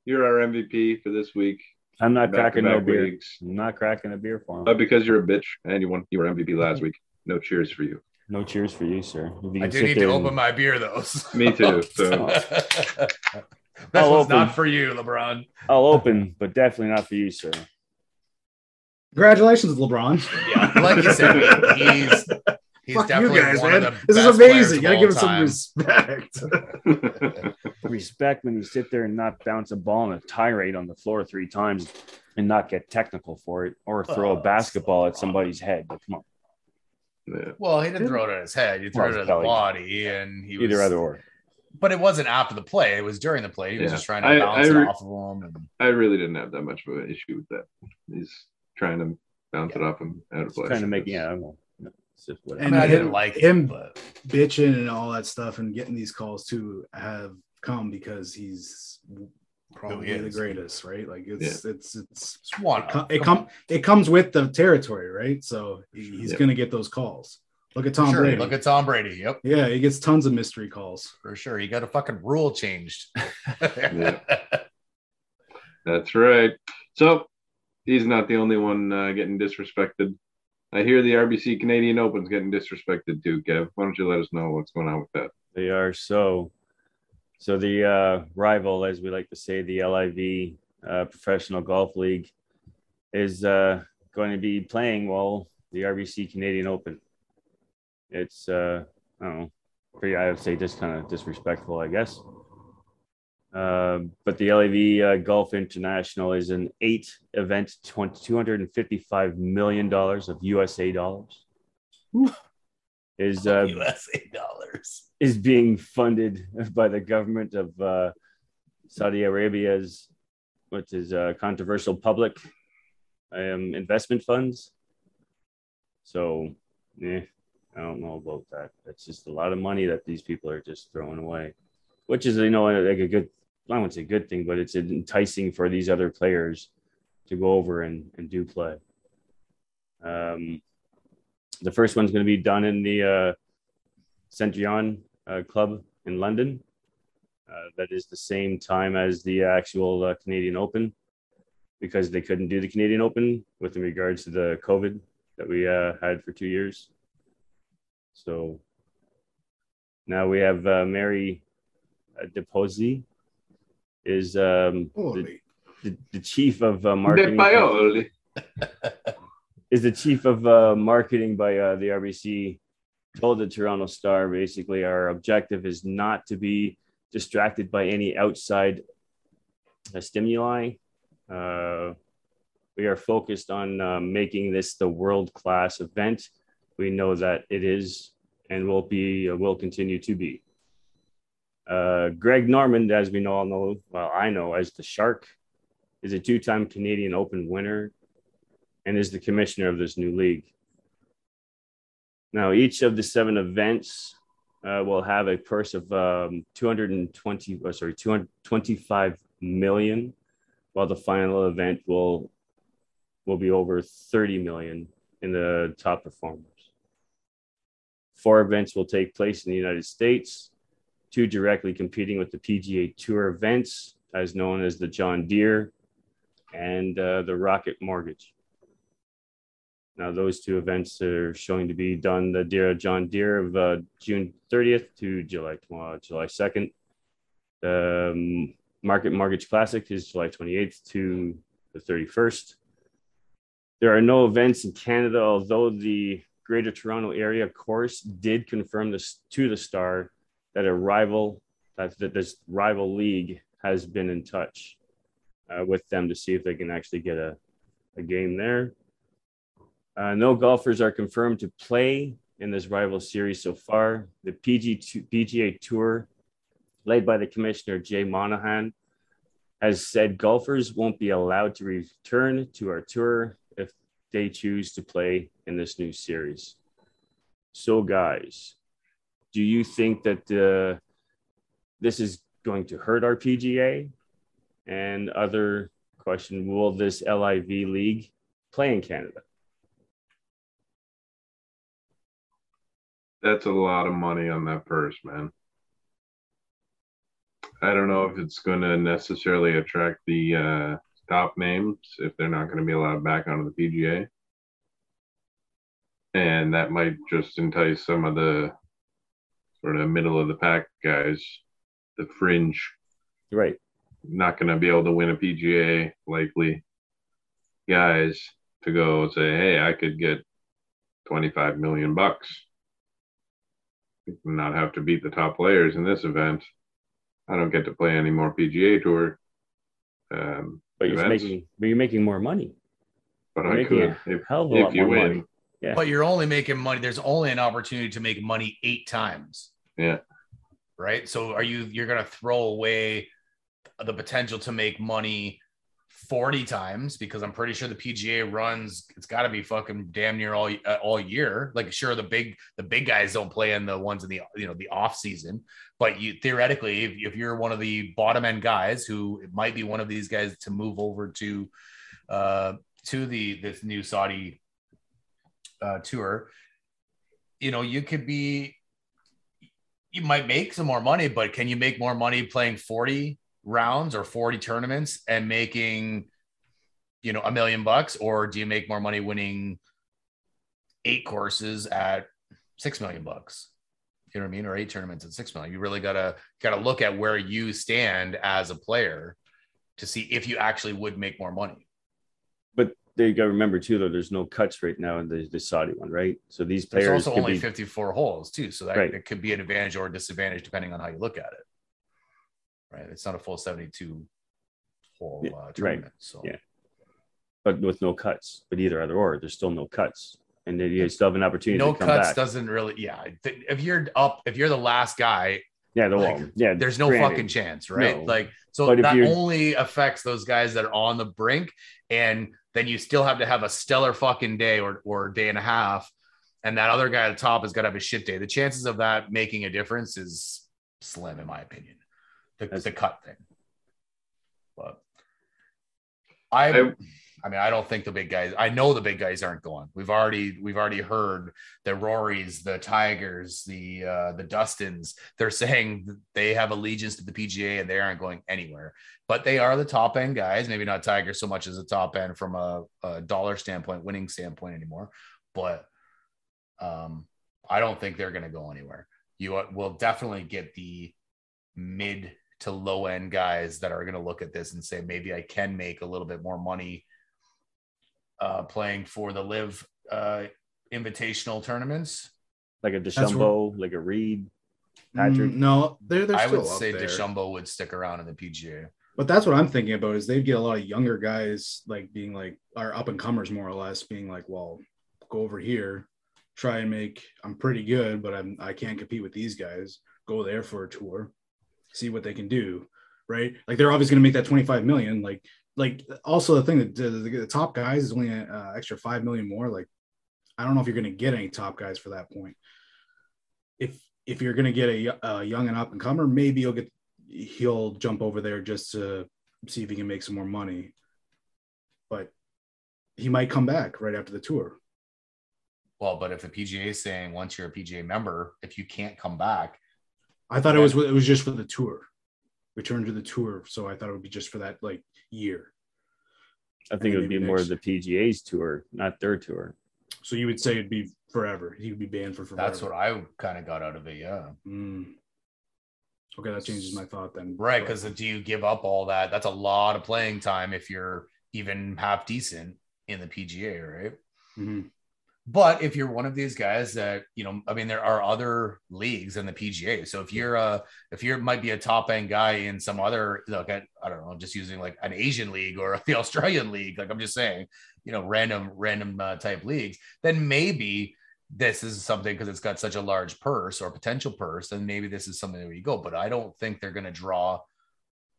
you're our MVP for this week. I'm not cracking no beer. weeks. I'm not cracking a beer for uh, him. But because you're a bitch and you won, you were MVP last week. No cheers for you. No cheers for you, sir. You I can do sit need to there open my beer though. Me too. So this I'll one's open. not for you, LeBron. I'll open, but definitely not for you, sir. Congratulations, LeBron. Yeah, like you said, he's he's Fuck you guys, one man. of the This is best players amazing. of Gotta give him some respect. Respect when you sit there and not bounce a ball in a tirade on the floor three times and not get technical for it or throw Oh, a basketball so at somebody's head. But come on, yeah. Well, he didn't throw it at his head. He threw Well, it at his belly. body, and he was. either other or. But it wasn't after the play. It was during the play. He was just trying to I- bounce I it off of him. And, I really didn't have that much of an issue with that. He's trying to bounce it off him out of play. Trying to make, yeah, I don't know. No, it's just I mean, And I didn't him- like him- him, but Bitching and all that stuff and getting these calls too have come because he's probably the greatest, right? Like it's it's it's it's one. it, com- it come come it comes with the territory, right? So he- he's Yeah. gonna get those calls. Look at. Tom Sure, Brady. look at Tom Brady. Yep, yeah, he gets tons of mystery calls. for sure. He got a fucking rule changed. Yeah. That's right. So he's not the only one uh, getting disrespected. I hear the RBC Canadian Open's getting disrespected too, Kev. Why don't you let us know what's going on with that? They are so. So the uh, rival, as we like to say, the LIV uh, Professional Golf League, is uh, going to be playing well the RBC Canadian Open. It's uh, I don't know, pretty. I would say just kind of disrespectful, I guess. Uh, but the LIV uh, Golf International is an eight event, 20, $255 million of USA dollars. Is uh, USA dollars. is being funded by the government of uh, Saudi Arabia's, which is uh, controversial public um, investment funds. So, yeah, I don't know about that. It's just a lot of money that these people are just throwing away, which is, you know, like a good, I wouldn't say good thing, but it's enticing for these other players to go over and, and do play. Um, the first one's going to be done in the uh, St. John uh, Club in London. Uh, that is the same time as the actual uh, Canadian Open because they couldn't do the Canadian Open with in regards to the COVID that we uh, had for two years. So now we have uh, Mary uh, Deposy is um, the, the, the chief of uh, De marketing. Paoli. is the chief of uh, marketing by uh, the RBC told the Toronto Star basically our objective is not to be distracted by any outside uh, stimuli. Uh, we are focused on uh, making this the world class event. We know that it is and will be, uh, will continue to be. Uh, Greg Norman, as we all know, well, I know as the Shark, is a two time Canadian Open winner and is the commissioner of this new league. Now, each of the seven events uh, will have a purse of um, 220, oh, sorry, 225 million, while the final event will will be over 30 million in the top performers. Four events will take place in the United States, two directly competing with the PGA Tour events, as known as the John Deere and uh, the Rocket Mortgage. Now, those two events are showing to be done the Deere John Deere of uh, June 30th to July uh, July 2nd. The um, Market Mortgage Classic is July 28th to the 31st. There are no events in Canada, although the Greater Toronto Area course did confirm this to the Star that a rival that, that this rival league has been in touch uh, with them to see if they can actually get a, a game there. Uh, no golfers are confirmed to play in this rival series so far. The PG PGA Tour, led by the commissioner Jay Monahan, has said golfers won't be allowed to return to our tour if they choose to play in this new series. So, guys, do you think that uh, this is going to hurt our PGA? And other question: Will this LIV league play in Canada? That's a lot of money on that purse, man. I don't know if it's going to necessarily attract the uh, top names if they're not going to be allowed back onto the PGA. And that might just entice some of the sort of middle of the pack guys, the fringe. Right. Not going to be able to win a PGA likely guys to go say, hey, I could get 25 million bucks not have to beat the top players in this event. I don't get to play any more PGA Tour. Um, but you're making, but you're making more money. But you're I could if, hell of a lot more win. money. Yeah. But you're only making money. There's only an opportunity to make money eight times. Yeah. Right. So are you you're gonna throw away the potential to make money 40 times because I'm pretty sure the PGA runs it's got to be fucking damn near all uh, all year. Like sure the big the big guys don't play in the ones in the you know the off season, but you theoretically if, if you're one of the bottom end guys who it might be one of these guys to move over to uh to the this new Saudi uh tour, you know, you could be you might make some more money, but can you make more money playing 40 rounds or 40 tournaments and making you know a million bucks? Or do you make more money winning eight courses at six million bucks? You know what i mean? Or eight tournaments at six million. You really gotta gotta look at where you stand as a player to see if you actually would make more money you got to remember too though there's no cuts right now in the, the saudi one right so these players there's also only be... 54 holes too so that right. it could be an advantage or a disadvantage depending on how you look at it right? It's not a full 72 hole yeah, uh, tournament. Right. So yeah, but with no cuts, but either either or, there's still no cuts, and then you still have an opportunity. No cuts back. doesn't really. Yeah, if you're up, if you're the last guy. Yeah, the like, wall. Yeah, there's no granted. fucking chance, right? No. Like, so but that only affects those guys that are on the brink, and then you still have to have a stellar fucking day or or day and a half, and that other guy at the top has got to have a shit day. The chances of that making a difference is slim, in my opinion the, the cut thing. But I, I, I mean, I don't think the big guys. I know the big guys aren't going. We've already we've already heard the Rorys, the Tigers, the uh, the Dustins. They're saying they have allegiance to the PGA and they aren't going anywhere. But they are the top end guys. Maybe not Tiger so much as a top end from a, a dollar standpoint, winning standpoint anymore. But um, I don't think they're going to go anywhere. You will definitely get the mid to low end guys that are going to look at this and say maybe I can make a little bit more money uh, playing for the live uh, invitational tournaments. Like a what- DeChambeau, like a Reed. Patrick? Mm, no, they're they're I would up say there. DeChambeau would stick around in the PGA. But that's what I'm thinking about is they'd get a lot of younger guys like being like our up and comers more or less being like, well, go over here, try and make I'm pretty good, but I'm I can't compete with these guys. Go there for a tour, see what they can do, right? Like they're obviously going to make that 25 million. Like like also the thing that the, the, the top guys is only an uh, extra five million more. Like I don't know if you're going to get any top guys for that point. If if you're going to get a, a young and up and comer, maybe you'll get he'll jump over there just to see if he can make some more money. But he might come back right after the tour. Well, but if the PGA is saying once you're a PGA member, if you can't come back, I thought it was it was just for the tour, return to the tour. So I thought it would be just for that like year. I think it would be more of the PGA's tour, not their tour. So you would say it'd be forever. He would be banned for forever. that's what I kind of got out of it. Yeah. Mm. Okay, that changes my thought then. Right. Because do you give up all that? That's a lot of playing time if you're even half decent in the PGA, right? Mhm. But if you're one of these guys that, you know, I mean, there are other leagues in the PGA. So if you're a, if you're might be a top end guy in some other, like, I, I don't know, I'm just using like an Asian league or the Australian league, like I'm just saying, you know, random, random uh, type leagues, then maybe this is something because it's got such a large purse or potential purse, then maybe this is something where you go. But I don't think they're going to draw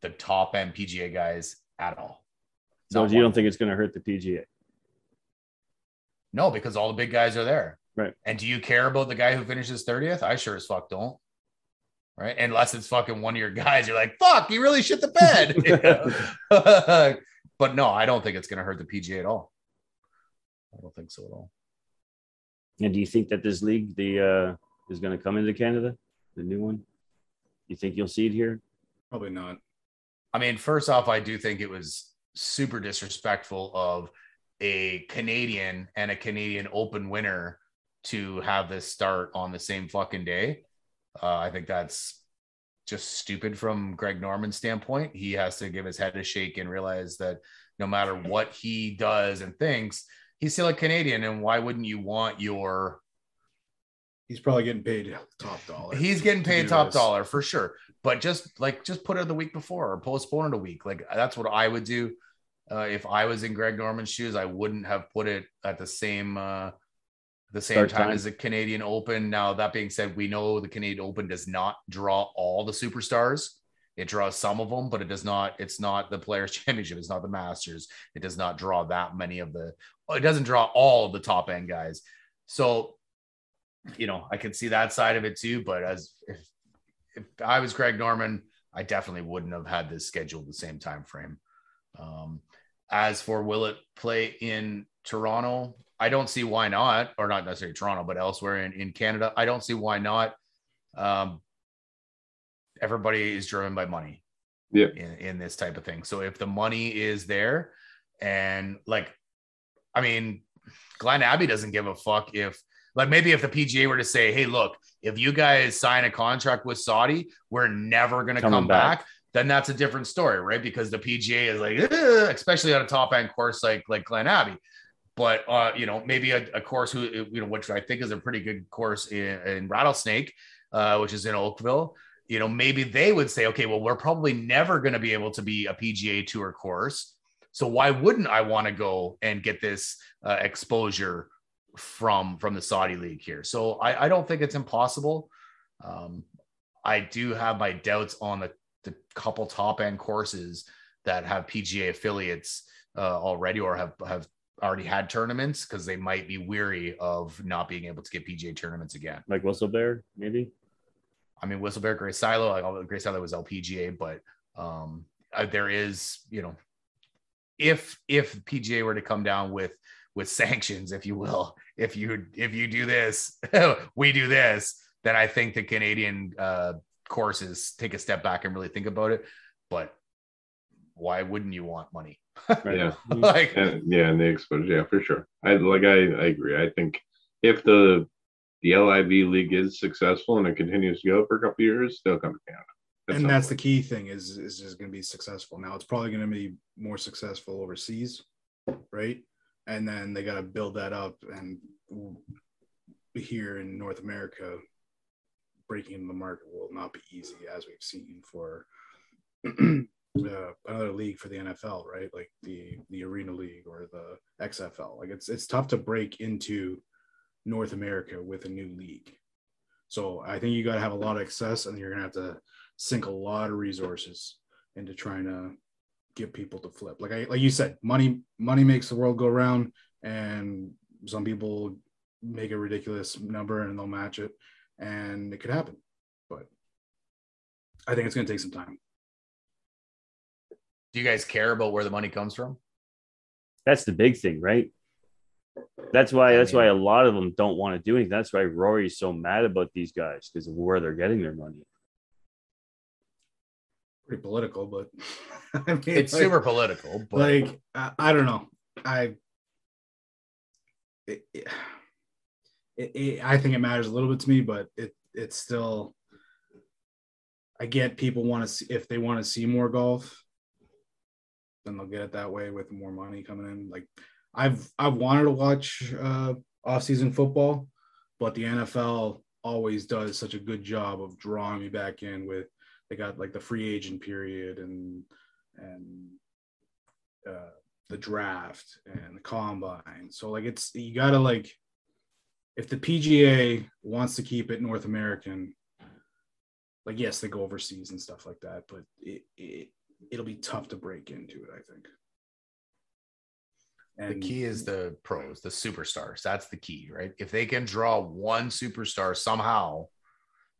the top end PGA guys at all. So you one. don't think it's going to hurt the PGA? No, because all the big guys are there. Right. And do you care about the guy who finishes 30th? I sure as fuck don't. Right. Unless it's fucking one of your guys. You're like, fuck, you really shit the bed. But no, I don't think it's going to hurt the PGA at all. I don't think so at all. And do you think that this league, the uh, is going to come into Canada, the new one? You think you'll see it here? Probably not. I mean, first off, I do think it was super disrespectful of a Canadian and a Canadian Open winner to have this start on the same fucking day. Uh, I think that's just stupid from Greg Norman's standpoint. He has to give his head a shake and realize that no matter what he does and thinks, he's still a Canadian. And why wouldn't you want your He's probably getting paid top dollar. He's getting paid do top this. dollar for sure. But just like just put it the week before or postpone it a week. Like that's what I would do. Uh, if I was in Greg Norman's shoes, I wouldn't have put it at the same uh, the same time, time. as the Canadian Open. Now that being said, we know the Canadian Open does not draw all the superstars. It draws some of them, but it does not. It's not the Players Championship. It's not the Masters. It does not draw that many of the. It doesn't draw all of the top end guys. So you know, I could see that side of it too. But as if, if I was Greg Norman, I definitely wouldn't have had this scheduled the same time frame. Um, as for will it play in Toronto? I don't see why not, or not necessarily Toronto, but elsewhere in, in Canada. I don't see why not. Um, everybody is driven by money Yeah. in, in this type of thing. So if the money is there and like, I mean, Glen Abbey doesn't give a fuck if like maybe if the PGA were to say, hey, look, if you guys sign a contract with Saudi, we're never gonna Coming come back. back. Then that's a different story, right? Because the PGA is like, especially on a top end course like like Glen Abbey. But uh, you know, maybe a, a course who you know, which I think is a pretty good course in, in Rattlesnake, uh, which is in Oakville. You know, maybe they would say, okay, well, we're probably never going to be able to be a PGA Tour course. So why wouldn't I want to go and get this uh, exposure from from the Saudi league here? So I, I don't think it's impossible. Um, I do have my doubts on the, the couple top end courses that have PGA affiliates uh, already or have have already had tournaments because they might be weary of not being able to get PGA tournaments again. Like Whistle Bear, maybe? I mean, Whistlebear, Grey Silo, like Grey Silo was LPGA, but um, there is, you know, if if PGA were to come down with with sanctions, if you will, if you if you do this, we do this, then I think the Canadian uh, courses take a step back and really think about it. But why wouldn't you want money? Yeah. like, And, yeah, and the exposure, yeah, for sure. I like I, I agree. I think if the the LIV league is successful and it continues to go for a couple years, they'll come to Canada. At and some that's the key thing is is just going to be successful. Now it's probably going to be more successful overseas, right? and then they got to build that up. And here in North America, breaking into the market will not be easy, as we've seen for uh, another league for the NFL, right? Like the the Arena League or the XFL. Like it's it's tough to break into North America with a new league. So I think you got to have a lot of access, and you're gonna have to sink a lot of resources into trying to get people to flip. Like I like you said, money money makes the world go round, and some people make a ridiculous number and they'll match it, and it could happen. But I think it's gonna take some time. Do you guys care about where the money comes from? That's the big thing, right? That's why. That's why a lot of them don't want to do anything. That's why Rory's so mad about these guys because of where they're getting their money. Pretty political, but I mean, It's like- super political, but like I, I don't know i it, it, it, it- i think it matters a little bit to me but it it's still i get people want to see if they want to see more golf then they'll get it that way with more money coming in like i've i've wanted to watch uh off-season football but the nfl always does such a good job of drawing me back in with they got like the free agent period and and uh, the draft and the combine. So like it's you gotta like if the PGA wants to keep it North American, like yes, they go overseas and stuff like that, but it, it it'll be tough to break into it. I think. the key is the pros, the superstars. That's the key, right? If they can draw one superstar somehow,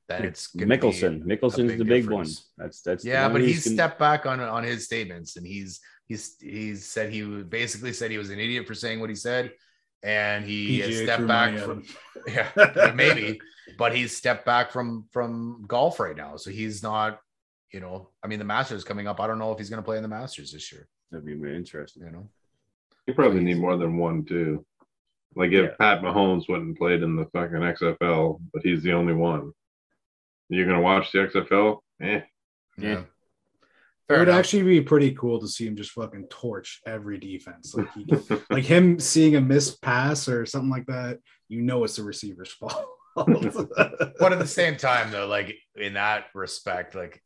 then it's gonna Mickelson. a Mickelson's the big one. That's that's Yeah, but who's he's gonna- stepped back on on his statements, and he's he's he's said he basically said he was an idiot for saying what he said, and he has PGA stepped back from yeah maybe, but he's stepped back from from golf right now, so he's not. You know, I mean, the Masters coming up. I don't know if he's going to play in the Masters this year. That'd be really interesting. You know, You probably need more than one too. Like if Yeah. Pat Mahomes went and played in the fucking XFL, but he's the only one. You're gonna watch the XFL? Eh. Yeah. It would enough. actually be pretty cool to see him just fucking torch every defense. Like he, like him seeing a missed pass or something like that, you know it's the receiver's fault. but at the same time though like in that respect like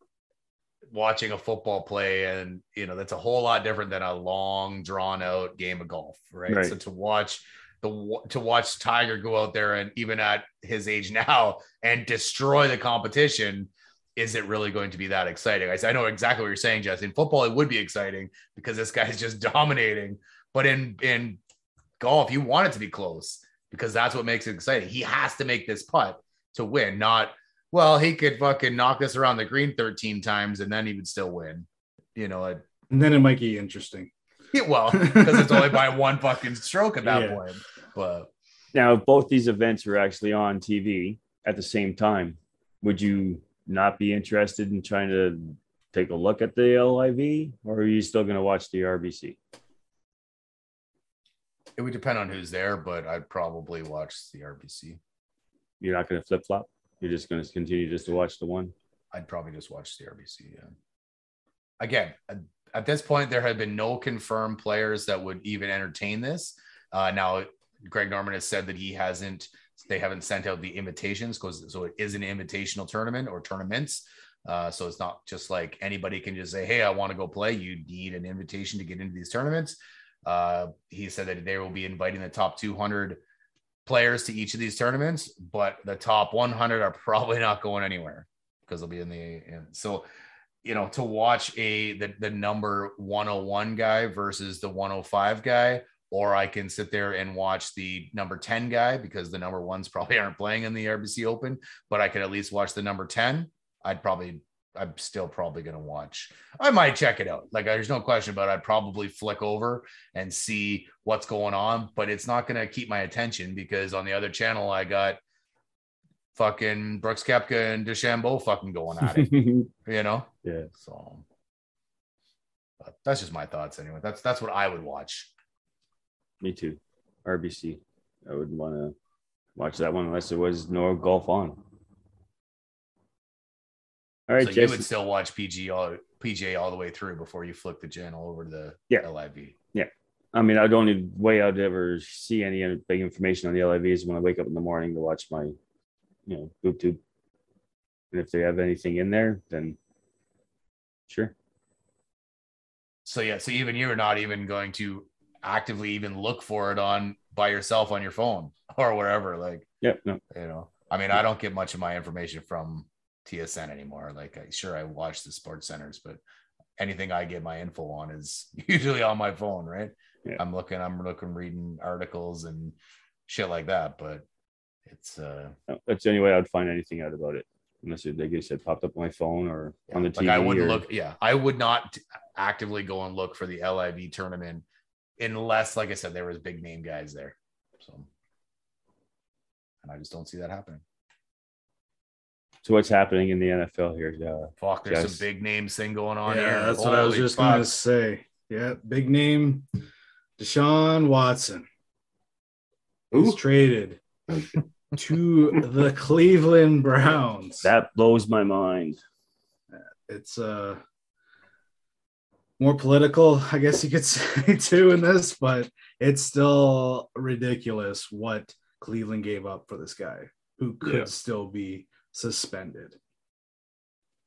watching a football play and you know that's a whole lot different than a long drawn out game of golf right, Right. so to watch the to watch tiger go out there and even at his age now and destroy the competition is it really going to be that exciting i, I know exactly what you're saying jess in football it would be exciting because this guy's just dominating but in in golf you want it to be close because that's what makes it exciting. He has to make this putt to win, not well, he could fucking knock us around the green 13 times and then he would still win. You know, it, and then it might be interesting. Yeah, well, because it's only by one fucking stroke at that Yeah. point. But Now, if both these events were actually on TV at the same time, would you not be interested in trying to take a look at the LIV, or are you still going to watch the RBC? it would depend on who's there, but I'd probably watch the RBC. You're not going to flip flop. You're just going to continue just to watch the one. I'd probably just watch the RBC. Yeah. Again, at, this point, there have been no confirmed players that would even entertain this. Uh, now, Greg Norman has said that he hasn't, they haven't sent out the invitations because so it is an invitational tournament or tournaments. Uh, so it's not just like anybody can just say, "Hey, I want to go play." You need an invitation to get into these tournaments. Uh, he said that they will be inviting the top 200 players to each of these tournaments, but the top 100 are probably not going anywhere because they'll be in the. In, so, you know, to watch a the, the number 101 guy versus the 105 guy, or I can sit there and watch the number 10 guy because the number ones probably aren't playing in the RBC Open, but I could at least watch the number 10. I'd probably I'm still probably going to watch. I might check it out. Like there's no question about it. I'd probably flick over and see what's going on, but it's not going to keep my attention because on the other channel I got fucking Brooks Koepka and DeChambeau fucking going at it, you know? yeah. So that's just my thoughts anyway. That's that's what I would watch. Me too. RBC. I wouldn't want to watch that one unless there was no golf on. All right, so you would still watch PG all PGA all the way through before you flick the channel over to the Yeah. LIV. Yeah. I mean, I don't need way I'd ever see any big information on the LIVs when I wake up in the morning to watch my, you know, boob tube. And if they have anything in there, then sure. So yeah, so even you're not even going to actively even look for it on by yourself on your phone or wherever. Like, yeah, No. you know, I mean, I don't get much of my information from TSN anymore. Like, I, sure, I watch the sports centers, but anything I get my info on is usually on my phone, right? Yeah. I'm looking, I'm looking, reading articles and shit like that. But it's uh, That's the only way I'd find anything out about it. Unless it, like you said, popped up on my phone or on the TV. like I wouldn't or- look. Yeah, I would not actively go and look for the LIV tournament unless, like I said, there was big name guys there. So, and I just don't see that happening. So what's happening in the NFL here? Uh, Fuck, there's Yes. some big names thing going on yeah, here. that's what I was just fuck. gonna say. Yeah, big name, Deshaun Watson. He's traded to the Cleveland Browns. that blows my mind. it's uh more political, I guess you could say too in this, but it's still ridiculous what Cleveland gave up for this guy who could Yeah. still be suspended.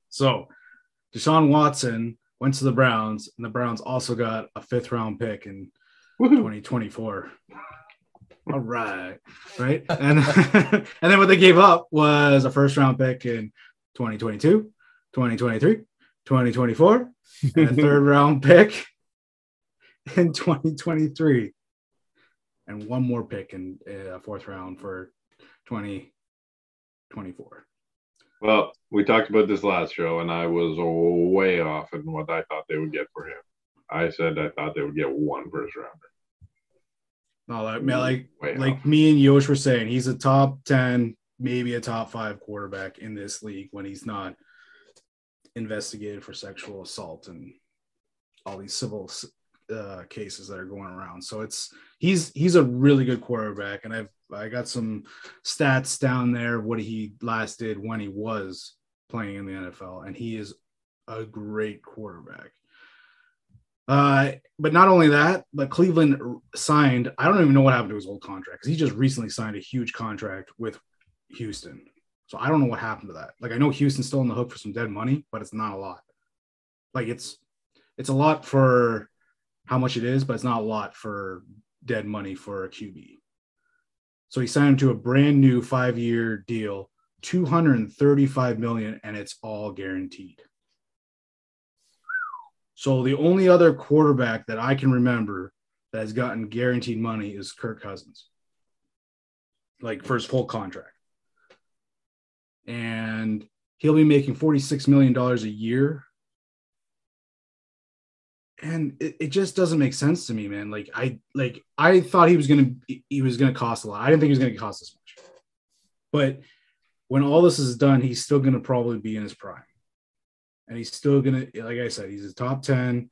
So Deshaun Watson went to the Browns, and the Browns also got a fifth round pick in Woohoo. 2024. All right. Right. And and then what they gave up was a first round pick in 2022, 2023, 2024, and a third round pick in 2023. And one more pick in uh, fourth round for 2024. Well, we talked about this last show, and I was way off in what I thought they would get for him. I said I thought they would get one first rounder. No, like, man, like Way like off. me and Yosh were saying, he's a top 10, maybe a top five quarterback in this league when he's not investigated for sexual assault and all these civil uh, cases that are going around. So it's he's he's a really good quarterback, and I've I got some stats down there of what he last did when he was playing in the NFL, and he is a great quarterback. Uh, but not only that, but Cleveland signed. I don't even know what happened to his old contract because he just recently signed a huge contract with Houston. So I don't know what happened to that. Like I know Houston's still on the hook for some dead money, but it's not a lot. Like it's it's a lot for how much it is, but it's not a lot for dead money for a QB. So he signed him to a brand new five-year deal, 235 million, and it's all guaranteed. So the only other quarterback that I can remember that has gotten guaranteed money is Kirk Cousins, like for his full contract. And he'll be making $46 million a year. And it, it just doesn't make sense to me, man. Like I like I thought he was gonna he was gonna cost a lot. I didn't think he was gonna cost this much. But when all this is done, he's still gonna probably be in his prime and he's still gonna like i said he's a top 10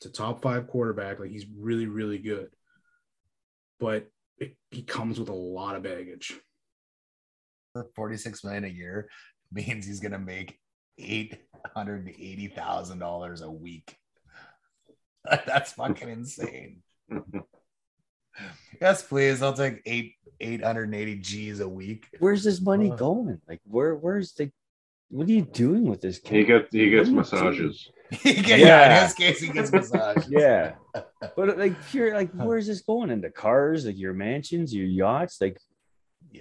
to top five quarterback like he's really really good but it, he comes with a lot of baggage 46 million a year means he's gonna make eight hundred and eighty thousand dollars a week. That's fucking insane. yes, please. I'll take eight eight hundred and eighty G's a week. Where's this money Uh. going? Like, where? Where's the? What are you doing with this? He kid? gets he gets What are you massages. yeah, Yeah. in his case, he gets massage. Yeah, but like, you're like, where's this going? Into cars, like your mansions, your yachts, like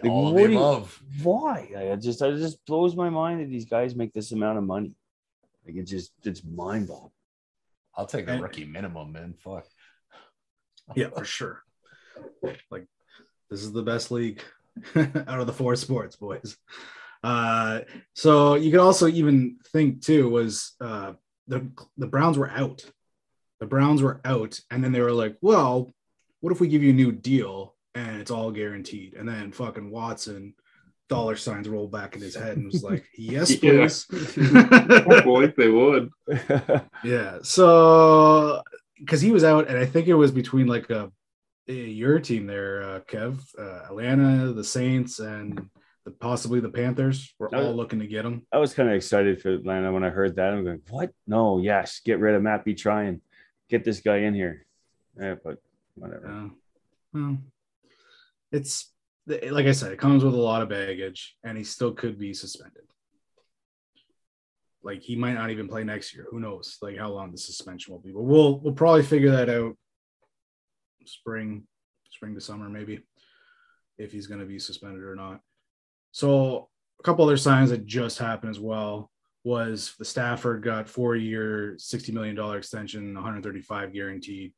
all of what the do you- above. why? Like, it just it just blows my mind that these guys make this amount of money. Like it just it's mind boggling. I'll take the rookie minimum, man. Fuck. yeah for sure like this is the best league out of the four sports boys uh so you could also even think too was uh the the browns were out the browns were out and then they were like well what if we give you a new deal and it's all guaranteed and then fucking watson dollar signs rolled back in his head and was like yes Yeah. please like they would. Yeah. So because he was out, and I think it was between like a, a your team there, uh, Kev, uh, Atlanta, the Saints, and the, possibly the Panthers were all Uh, looking to get him. I was kind of excited for Atlanta when I heard that. I'm going, what? No, yes, get rid of Matty Ryan, get this guy in here. Yeah, but whatever. Yeah. Well, it's like I said, it comes with a lot of baggage, and he still could be suspended. Like he might not even play next year. Who knows? Like how long the suspension will be. But we'll we'll probably figure that out spring, spring to summer, maybe, if he's going to be suspended or not. So a couple other signs that just happened as well was the Stafford got four year, $60 million extension, 135 guaranteed.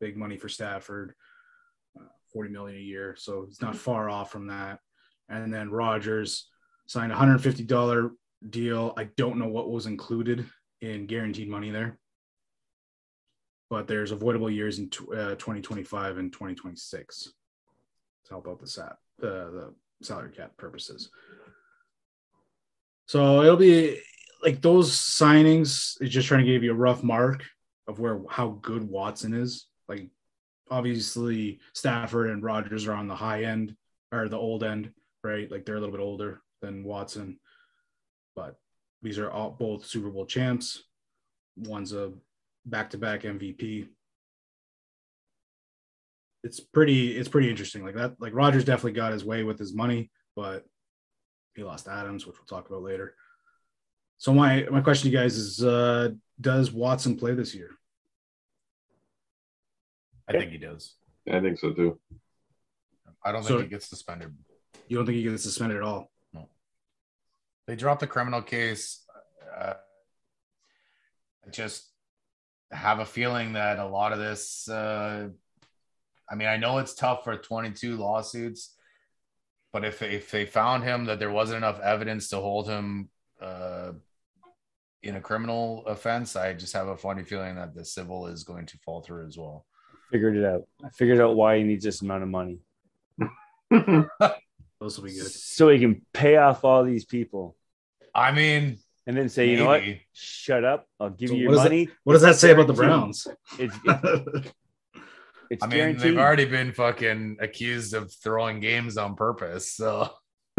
Big money for Stafford, 40 million a year. So it's not far off from that. And then Rodgers signed a $150 deal. I don't know what was included in guaranteed money there, but there's avoidable years in t- uh, 2025 and 2026 to help out the uh, the salary cap purposes. So it'll be like those signings is just trying to give you a rough mark of where how good Watson is. Like obviously Stafford and Rodgers are on the high end or the old end, right? Like they're a little bit older than Watson, but these are all both Super Bowl champs. One's a back-to-back MVP. It's pretty it's pretty interesting. Like that like Rodgers definitely got his way with his money, but he lost Adams, which we'll talk about later. So my my question to you guys is uh does Watson play this year? I think he does. I think so too. I don't So- think he gets suspended. You don't think he gets suspended at all? No. They dropped the criminal case. Uh, I just have a feeling that a lot of this. Uh, I mean, I know it's tough for 22 lawsuits, but if if they found him that there wasn't enough evidence to hold him uh, in a criminal offense, I just have a funny feeling that the civil is going to fall through as well. Figured it out. I figured out why he needs this amount of money. Those will be good. So he can pay off all these people I mean, and then say, you know what? maybe. Shut up. I'll give So you your what it- money. What does that say about the Browns? It's, it's, it's I mean, guaranteed. they've already been fucking accused of throwing games on purpose. So,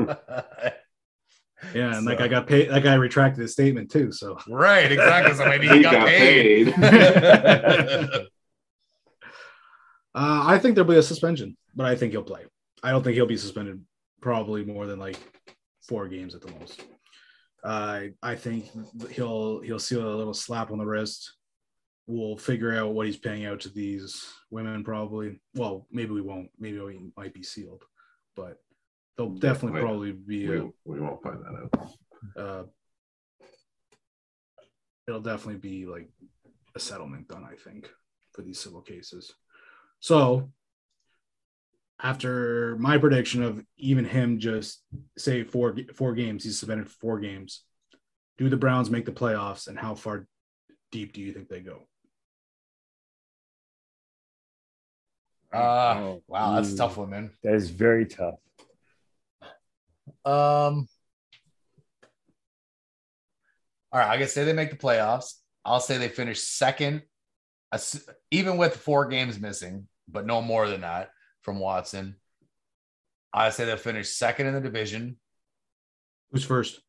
Yeah, and that So- guy got paid. That guy retracted his statement too. So right, exactly. So maybe he, got paid. Uh, I think there'll be a suspension, but I think he'll play. I don't think he'll be suspended probably more than like four games at the most. Uh, I think he'll he'll see a little slap on the wrist. We'll figure out what he's paying out to these women probably. Well, maybe we won't. Maybe we might be sealed, but there'll definitely Wait, probably be a, we, we won't find that out. uh, it'll definitely be like a settlement done, I think, for these civil cases. So, after my prediction of even him just say four four games, he's suspended for four games. Do the Browns make the playoffs, and how far deep do you think they go? Uh, Oh, wow, that's a tough one, man. That is very tough. Um, all right, I guess say they make the playoffs. I'll say they finish second, ass- even with four games missing, but no more than that from Watson. I say they'll finish second in the division. Who's first?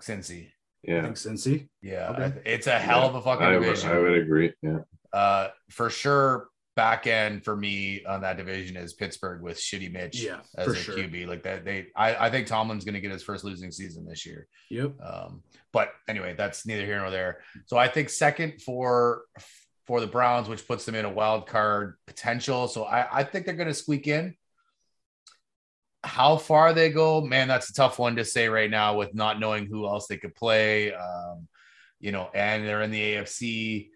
Cincy, I Yeah, think Cincy. yeah, Okay. it's a hell of a fucking I would, division. I would agree. Yeah, Uh, for sure, back end for me on that division is Pittsburgh with Shitty Mitch Yeah, as a sure. QB. Like that, they I, I think Tomlin's going to get his first losing season this year. Yep. Um, but anyway, that's neither here nor there. So I think second for for the Browns, which puts them in a wild card potential. So I, I think they're going to squeak in. How far they go, man, that's a tough one to say right now with not knowing who else they could play. Um, you know, and they're in the AFC.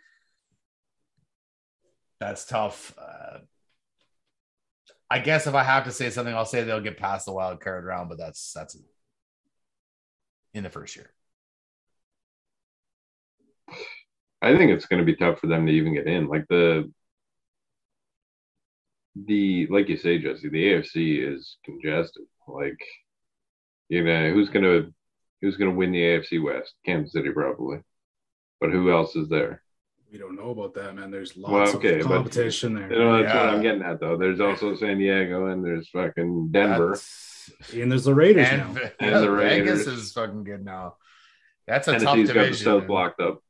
That's tough. Uh, I guess if I have to say something, I'll say they'll get past the wild card round, but that's that's in the first year. I think it's going to be tough for them to even get in. Like the the like you say, Jesse, the AFC is congested. Like you know, who's gonna who's gonna win the AFC West? Kansas City probably, but who else is there? We don't know about that, man. There's Well, lots okay, of but- competition there. You know, that's what I'm getting at though. There's also San Diego and there's fucking Denver. That's- And there's the Raiders and, now. And the Vegas Raiders. is fucking good now. That's a Tennessee's tough got the division. South blocked up.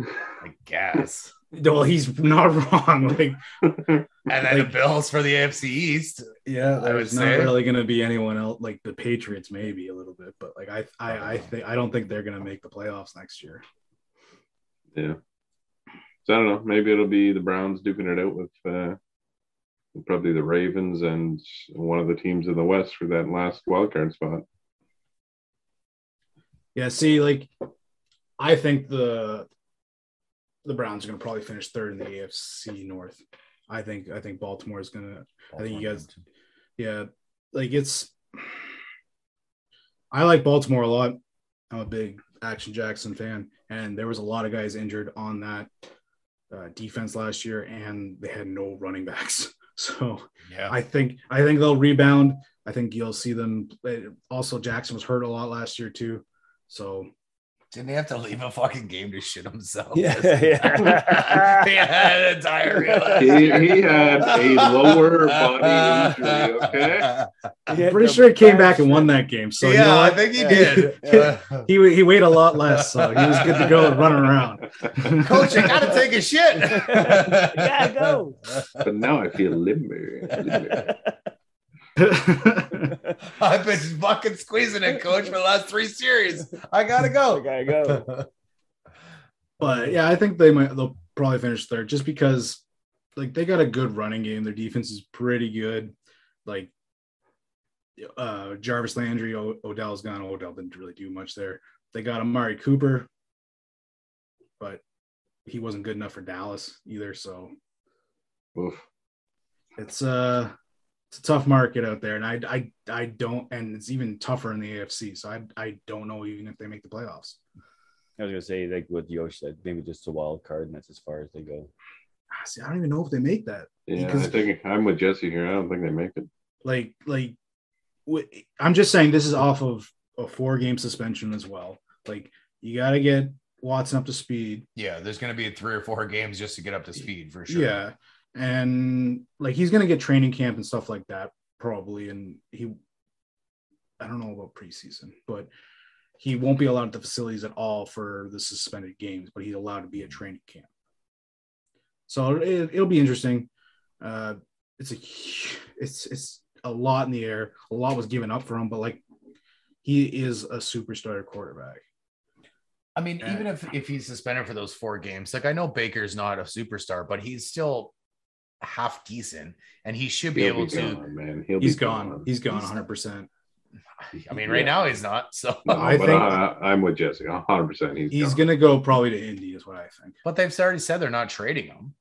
I guess. Well, he's not wrong. Like, And then the Bills for the AFC East. yeah, I would there's not really going to be anyone else. Like the Patriots, maybe a little bit, but like I, I, I think I don't think they're going to make the playoffs next year. Yeah. So I don't know. Maybe it'll be the Browns duking it out with uh, probably the Ravens and one of the teams in the West for that last wild card spot. Yeah, see, like I think the the Browns are going to probably finish third in the AFC North. I think I think Baltimore is going to I think you guys- yeah, like it's I like Baltimore a lot. I'm a big Action Jackson fan, and there was a lot of guys injured on that uh, defense last year, and they had no running backs. So Yeah. I think I think they'll rebound. I think you'll see them. Also, Jackson was hurt a lot last year too. So Didn't he have to leave a fucking game to shit himself? Yeah, yeah. he had a diarrhea. He, he had a lower body injury. Okay. I'm pretty sure he came back and won that game. So you yeah, know I think he Yeah. did. He he weighed a lot less, so he was good to go running around. Coach, I gotta take a shit. Gotta go. But now I feel limber. limber. I've been fucking squeezing it, coach, for the last three series. I gotta go. I gotta go. but yeah, I think they might they'll probably finish third just because like they got a good running game. Their defense is pretty good. Like uh Jarvis Landry, o- Odell's gone. Odell didn't really do much there. They got Amari Cooper, but he wasn't good enough for Dallas either. So Oof. it's uh it's a tough market out there, and I I I don't, and it's even tougher in the AFC. So I I don't know even if they make the playoffs. I was gonna say like what Yosh said, maybe just a wild card, and that's as far as they go. Ah, See, I don't even know if they make that. Yeah, Because- I think I'm with Jesse here. I don't think they make it. like like i'm just saying this is off of a four game suspension as well like you got to get watson up to speed Yeah, there's gonna be three or four games just to get up to speed for sure. yeah and like he's gonna get training camp and stuff like that probably and he i don't know about preseason but he won't be allowed at the facilities at all for the suspended games but he's allowed to be at training camp. So it, it'll be interesting. Uh it's a it's it's a lot in the air. A lot was given up for him but like he is a superstar quarterback. I mean, Yeah. even if if he's suspended for those four games, like I know Baker's not a superstar, but he's still half decent, and he should be He'll able be to. gone, man. He'll he's be gone he's gone 100% I mean, right Yeah. now he's not. So, No, i think I, i'm with Jesse. 100. percent He's, he's gone. gonna go probably to indy is what i think but they've already said they're not trading him.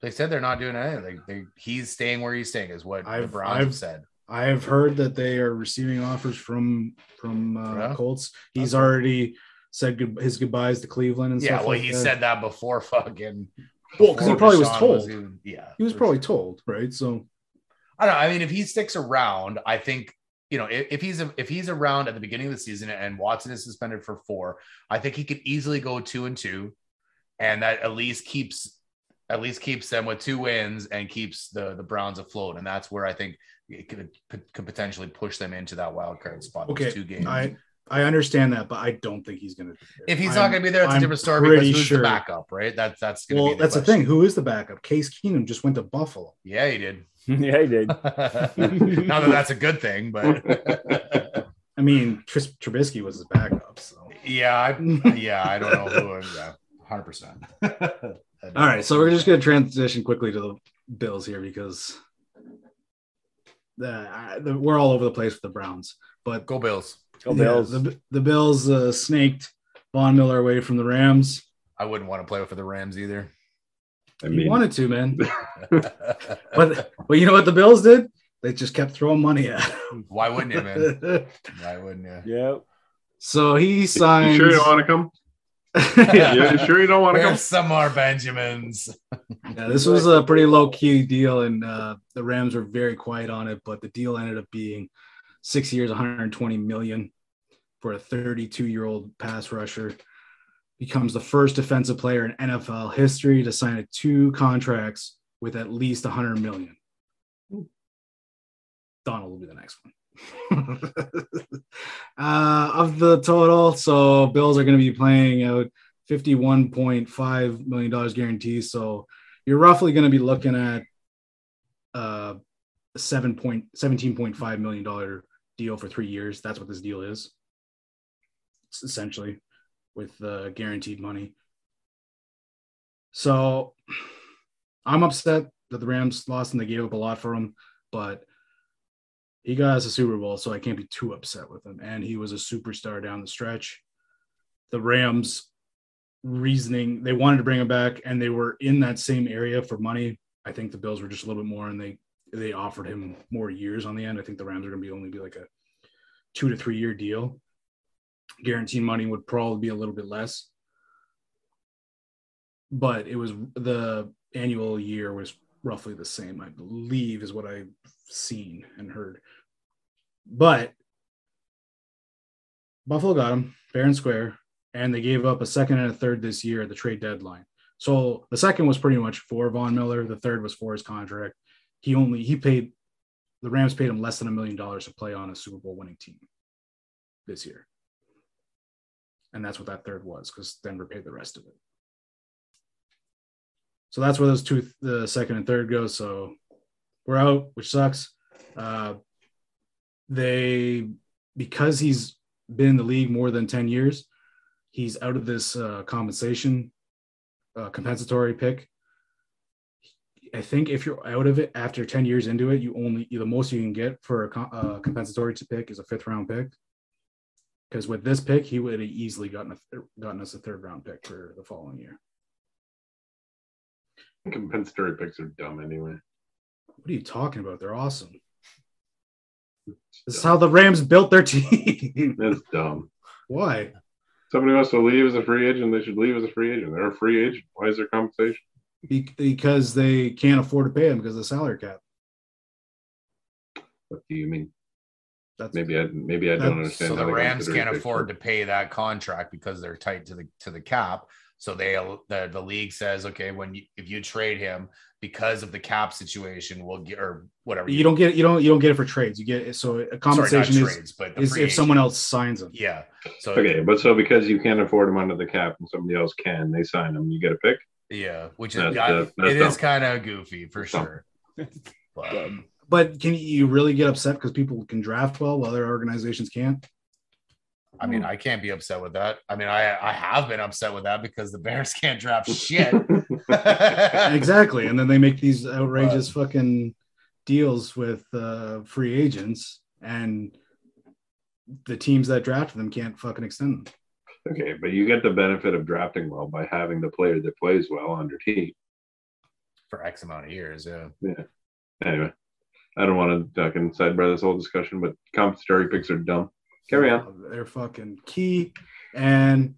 They said they're not doing anything. Like they, he's staying where he's staying, is what I've- Browns I've- have said. I have heard that they are receiving offers from from uh, Yeah. Colts. He's Okay. already said good, his goodbyes to Cleveland and Yeah, stuff. well, like he that. said that before fucking. Well, 'cause he probably was Deshaun told. even- yeah, he was probably sure. told, right? So I don't know. I mean, if he sticks around, I think you know if, if he's if he's around at the beginning of the season and Watson is suspended for four, I think he could easily go two and two, and that at least keeps at least keeps them with two wins and keeps the the Browns afloat, and that's where I think it could could potentially push them into that wild card spot. okay, two games. I I understand that, but I don't think he's going to. if he's not going to be there, it's a I'm different story because pretty who's sure- the backup, right? That's that's going to well, be the that's the thing. Who is the backup? Case Keenum just went to Buffalo. Yeah, he did. yeah, he did. not that that's a good thing, but I mean, Tris- Trubisky was his backup. So yeah, I, yeah, I don't know who. Yeah, hundred percent. all right, so we're just going to transition quickly to the Bills here because the, I- the we're all over the place with the Browns, but go Bills. Go Yeah, Bills. the, the Bills uh, snaked Von Miller away from the Rams. I wouldn't want to play for the Rams either. I He mean, wanted to, man. But but you know what the Bills did? They just kept throwing money at him. Why wouldn't you, man? Why wouldn't you? Yep. so he signed. you sure you don't want to come? yeah. You sure you don't want to come? Where's some more Benjamins? Yeah, this was a pretty low key deal, and uh, the Rams were very quiet on it. But the deal ended up being six years, 120 million for a 32 year old pass rusher. Becomes the first defensive player in NFL history to sign a two contracts with at least 100 million. Donald will be the next one. uh, of the total, so Bills are going to be playing out $51.5 million guarantee. So you're roughly going to be looking at uh, seven point seventeen point five million dollar deal for three years. That's what this deal is. It's essentially with uh, guaranteed money. So I'm upset that the Rams lost and they gave up a lot for him, but he got us a Super Bowl, so I can't be too upset with him. And he was a superstar down the stretch. The Rams reasoning they wanted to bring him back and they were in that same area for money. I think the Bills were just a little bit more and they they offered him more years on the end. I think the Rams are going to be only be like a two to three year deal. Guaranteed money would probably be a little bit less, but it was the annual year was roughly the same, I believe, is what I've seen and heard. But Buffalo got him fair and square, and they gave up a second and a third this year at the trade deadline. So the second was pretty much for Von Miller. The third was for his contract. He only he paid the Rams paid him less than a million dollars to play on a Super Bowl winning team this year. And that's what that third was because Denver paid the rest of it. So that's where those two, the second and third go. So we're out, which sucks. Uh, they, because he's been in the league more than 10 years, he's out of this uh, compensation, uh, compensatory pick. I think if you're out of it after 10 years into it, you only, the most you can get for a uh, compensatory to pick is a fifth round pick. Because with this pick, he would have easily gotten, a, gotten us a third round pick for the following year. Compensatory picks are dumb anyway. What are you talking about? They're awesome. This is how the Rams built their team. That's dumb. Why? Somebody wants to leave as a free agent, they should leave as a free agent. They're a free agent. Why is there compensation? Be- because they can't afford to pay him because of the salary cap. What do you mean? That's Maybe I maybe I don't understand. So the Rams can't afford to pay that contract because they're tight to the to the cap. So they the, the league says, okay, when you if you trade him because of the cap situation, we'll get or whatever. you don't get you don't you don't get it for trades. You get it so a sorry, compensation is, trades, but is if someone else signs him. Yeah. So Okay, but so because you can't afford them under the cap and somebody else can, they sign them. You get a pick. Yeah, which is That's- I- that's- that's it is dumb. kind of goofy for dumb. sure. But, Um, But can you really get upset because people can draft well while other organizations can't? I mean, I can't be upset with that. I mean, I I have been upset with that because the Bears can't draft shit. exactly. And then they make these outrageous fucking deals with uh, free agents, and the teams that draft them can't fucking extend them. Okay, but you get the benefit of drafting well by having the player that plays well on your team. for X amount of years. Yeah. Yeah. Anyway, I don't want to fucking sidebar this whole discussion, but compensatory picks are dumb. Carry on. They're fucking key, and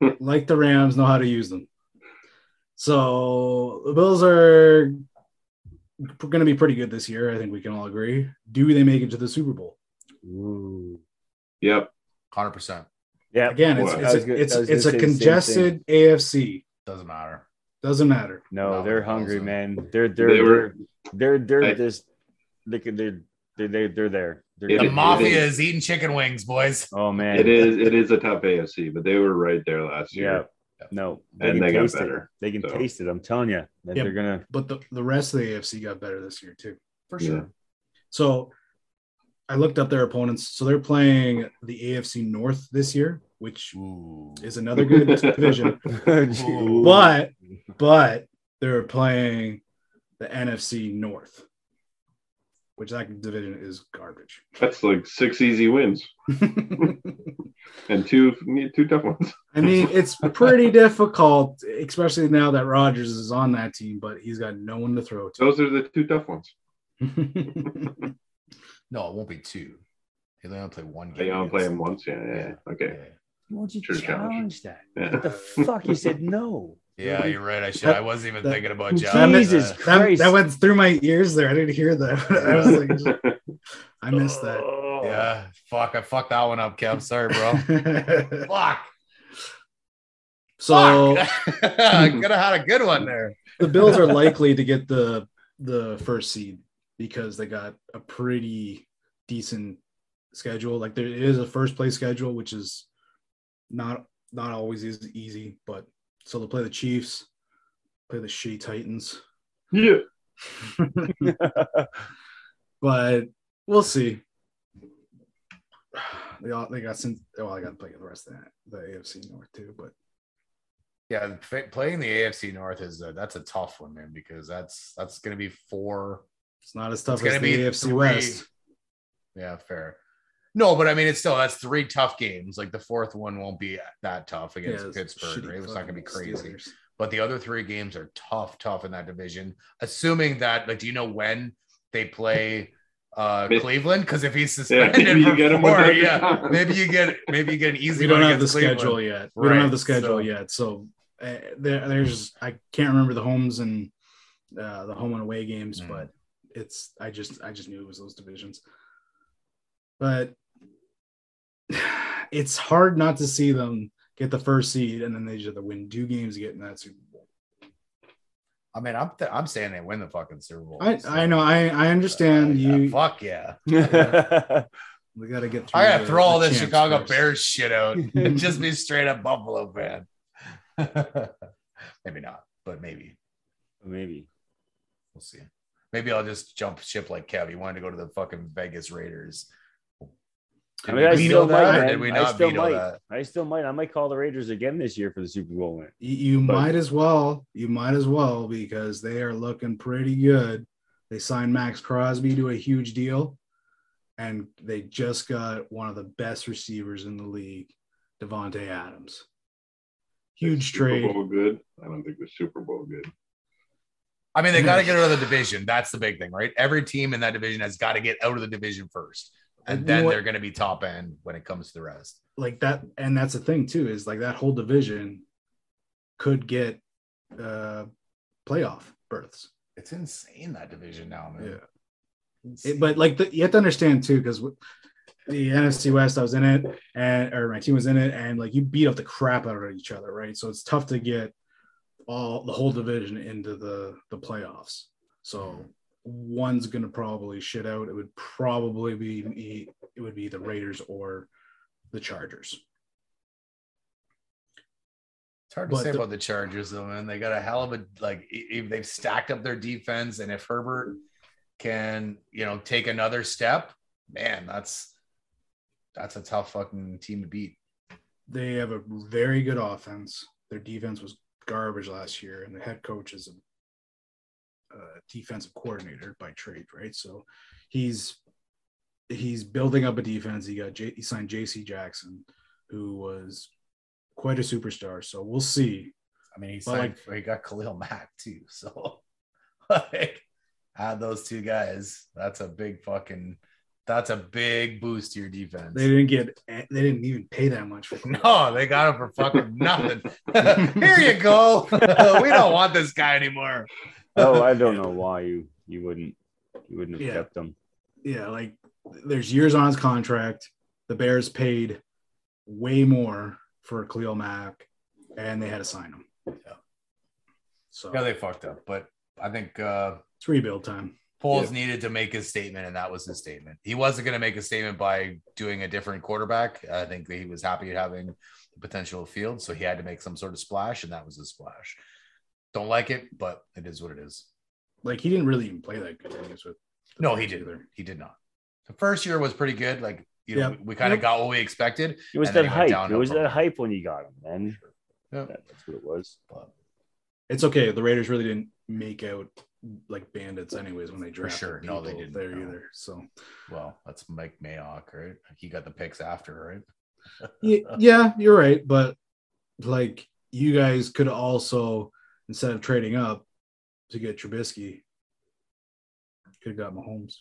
like the Rams, know how to use them. So the Bills are going to be pretty good this year. I think we can all agree. Do they make it to the Super Bowl? Ooh. Yep. Hundred percent. Yeah. Again, it's it's I a, gonna- it's, it's a gonna say the same congested AFC. Doesn't matter. Doesn't matter. No, No, they're hungry, wasn't. man. They're they're They they're they're they're I- just they could they're they're they're, they're there. They're It The mafia is eating chicken wings, boys. Oh man, It is it is a tough AFC, but they were right there last year. Yeah. year. No, And they got taste it. better, They can so. taste it. I'm telling you that Yep. they're gonna. But the, the rest of the AFC got better this year too. For Yeah. sure. So I looked up their opponents. So they're playing the AFC North this year, which Ooh. is another good division. But but they're playing the NFC North, which that division is garbage. That's like six easy wins and two two tough ones. I mean, it's pretty difficult, especially now that Rodgers is on that team, but he's got no one to throw Those are the two tough ones. To. No, it won't be two. They only play one game. They only play against them once. Yeah, yeah. yeah. Okay. Yeah. Why don't you True challenge. challenge that? Yeah. What the fuck? You said no. Yeah, you're right. I should. I wasn't even That- thinking about Jesus John. Jesus Uh, that, Christ. that went through my ears there. I didn't hear that. I was like, I missed that. Oh. yeah. Fuck. I fucked that one up, Kev. Sorry, bro. Fuck. so I could have had a good one there. the Bills are likely to get the the first seed because they got a pretty decent schedule. Like there is a first place schedule, which is not not always is easy, but so they'll play the Chiefs, play the shitty Titans, Yeah. but we'll see. They all they got since well, I got to play the rest of that the AFC North too, but Yeah, playing the AFC North is a, that's a tough one, man, because that's that's going to be four. It's not as tough It's as the AFC three- West. Yeah, fair. No, but I mean, it's still that's three tough games. Like the fourth one won't be that tough against it's Pittsburgh. Right? It's not going to be crazy. Steelers. But the other three games are tough, tough in that division. Assuming that, like, do you know when they play uh Cleveland? Because if he's suspended maybe for you get him four, yeah, maybe you get maybe you get an easy. We don't have the Cleveland. schedule yet. We Right, don't have the schedule so- yet. So uh, there, there's I can't remember the homes and uh, the home and away games, Mm. but it's I just I just knew it was those divisions. But it's hard not to see them get the first seed and then they just have to win two games to get in that Super Bowl. I mean, I'm th- I'm saying they win the fucking Super Bowl. I, so- I know I I understand Uh, yeah, you. fuck yeah. We got to get through. I gotta the- throw all this Chicago first. Bears shit out and just be straight up Buffalo fan. maybe not, but maybe Maybe. we'll see. Maybe I'll just jump ship like Kev. He wanted to go to the fucking Vegas Raiders. Did I mean, I we still that, might, did we I not still veto might. that? I still might. I might call the Raiders again this year for the Super Bowl win. You, you might as well. You might as well because they are looking pretty good. They signed Maxx Crosby to a huge deal, and they just got one of the best receivers in the league, Davante Adams. Huge Super trade. Bowl good. I don't think the Super Bowl good. I mean, they got to get out of the division. That's the big thing, right? Every team in that division has got to get out of the division first, and You then know they're going to be top end when it comes to the rest. Like that, and that's the thing too is like that whole division could get uh playoff berths. It's insane that division now, man. Yeah. It- but like the, you have to understand too, because the NFC West, I was in it, and or my team was in it, and like you beat up the crap out of each other, right? So it's tough to get all the whole division into the the playoffs. So mm-hmm. one's gonna probably shit out. It would probably be it would be the Raiders or the Chargers. It's hard to But say the- about the Chargers, though, man. They got a hell of a like. If they've stacked up their defense, and if Herbert can, you know, take another step, man, that's that's a tough fucking team to beat. They have a very good offense. Their defense was garbage last year, and the head coach is a, a defensive coordinator by trade, right? So he's he's building up a defense. He got J, he signed J.C. Jackson, who was quite a superstar. So we'll see. I mean, he signed, he got Khalil Mack too, so like add those two guys. That's a big fucking. That's a big boost to your defense. They didn't get they didn't even pay that much for no, they got him for fucking nothing. Here you go. we don't want this guy anymore. Oh, I don't know why you you wouldn't you wouldn't have Yeah. kept him. yeah, like there's years on his contract. The Bears paid way more for Khalil Mack, and they had to sign him. Yeah. So Yeah, they fucked up, but I think uh it's rebuild time. Poles needed to make his statement, and that was his statement. He wasn't going to make a statement by doing a different quarterback. I think that he was happy having the potential field, so he had to make some sort of splash, and that was his splash. Don't like it, but it is what it is. Like he didn't really even play that good games with. No, he didn't. either. He did not. The first year was pretty good. Like you know, Yep. we, kind of Yep. got what we expected. It was that hype. It was that there. hype when you got him, man. Yeah. That- that's what it was. But It's okay. The Raiders really didn't make out like bandits, anyways, when they drafted. sure. No, they didn't, there no. either. So well, that's Mike Mayock, right? He got the picks after, right? yeah, yeah, you're right. But like you guys could also instead of trading up to get Trubisky, could have got Mahomes.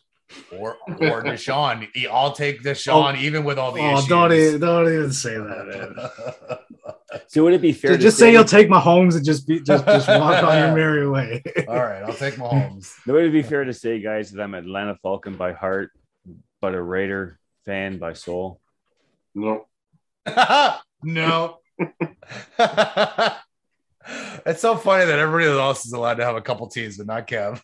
Or or Deshaun. He- I'll take Deshaun, oh. even with all the Oh, issues. don't even, don't even say that. Man. So would it be fair Just, to just say you'll take Mahomes and just be just just walk on your merry way. all right, I'll take Mahomes. would it be fair to say, guys, that I'm Atlanta Falcon by heart, but a Raider fan by soul? No. no. it's so funny that everybody else is allowed to have a couple teams, but not Kev.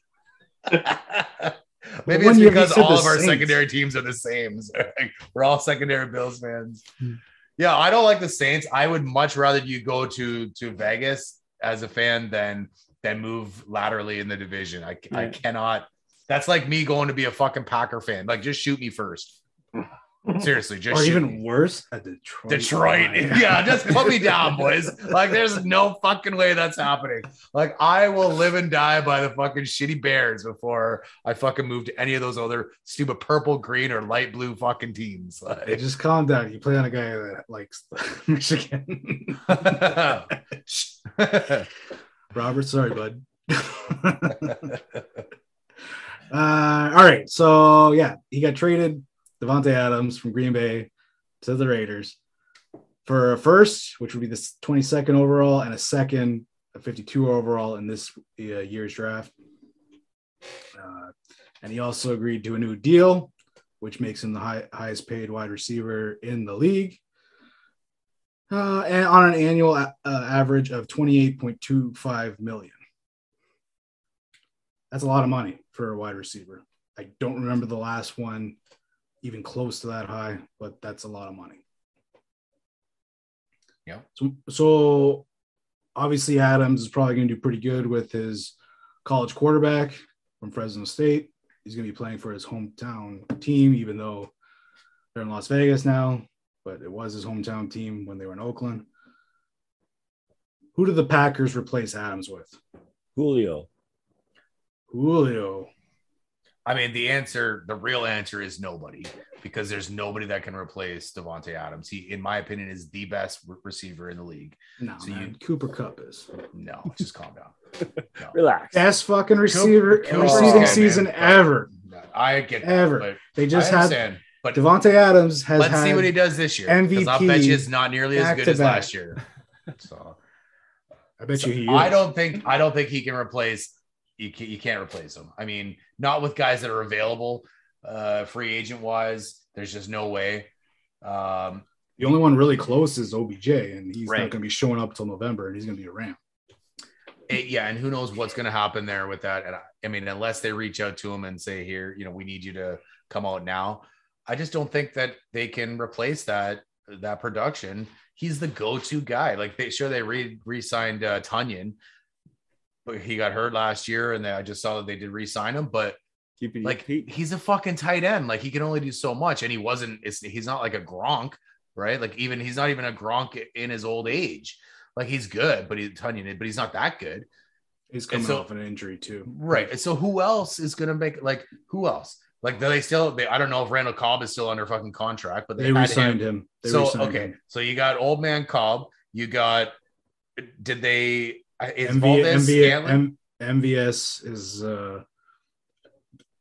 Maybe it's because all of our Saints. secondary teams are the same. So, like, we're all secondary Bills fans. Yeah, I don't like the Saints. I would much rather you go to to Vegas as a fan than than move laterally in the division. I I cannot. That's like me going to be a fucking Packer fan. Like, just shoot me first. Seriously, just or even me. worse, a Detroit. Detroit. Lions. Yeah, just put me down, boys. Like, there's no fucking way that's happening. Like, I will live and die by the fucking shitty Bears before I fucking move to any of those other stupid purple, green, or light blue fucking teams. Hey, Like, just calm down. You play on a guy that likes Michigan. Robert, sorry, bud. Uh, all right. So yeah, he got traded Davante Adams from Green Bay to the Raiders for a first, which would be the 22nd overall, and a second, a 52 overall in this uh, year's draft. Uh, and he also agreed to a new deal, which makes him the high, highest paid wide receiver in the league. Uh, and on an annual uh, average of 28.25 million. That's a lot of money for a wide receiver. I don't remember the last one even close to that high, but that's a lot of money. Yeah. So, so obviously Adams is probably going to do pretty good with his college quarterback from Fresno State. He's going to be playing for his hometown team, even though they're in Las Vegas now, but it was his hometown team when they were in Oakland. Who did the Packers replace Adams with? Julio. Julio. I mean, the answer, the real answer is nobody because there's nobody that can replace Davante Adams. He, in my opinion, is the best re- receiver in the league. No, So man. you- Cooper Kupp is No, just calm down. No. Relax. best fucking receiver Cooper- receiving Cooper- season man, ever. I get that, Ever. but They just had. But Davante Adams has let's had see what he does this year. 'cause I'll bet you it's not nearly as good as back-to-back. last year. So I bet you he I don't think I don't think he can replace. You can't, you can't replace him. I mean, not with guys that are available, uh, free agent wise. There's just no way. Um, The only one really close is OBJ, and he's Right. not going to be showing up till November, and he's going to be a Ram. it- yeah, and who knows what's going to happen there with that? And I, I mean, unless they reach out to him and say, "Here, you know, we need you to come out now," I just don't think that they can replace that that production. He's the go-to guy. Like they sure they re re-signed uh, Tonyan, but he got hurt last year, and I just saw that they did re-sign him, but. Keeping like he's a fucking tight end. Like he can only do so much, and he wasn't. It's he's not like a Gronk, right? Like even he's not even a Gronk in his old age. Like he's good, but he's Tonyan, but he's not that good, He's coming so- off an injury too. right? And so who else is gonna make like who else? Like do they still? They, I don't know if Randall Cobb is still under fucking contract, but they, They re-signed him. him. They so re-signed okay, him. so you got old man Cobb. You got. Did they? Is MV, Valdez MV, M, MVS is. uh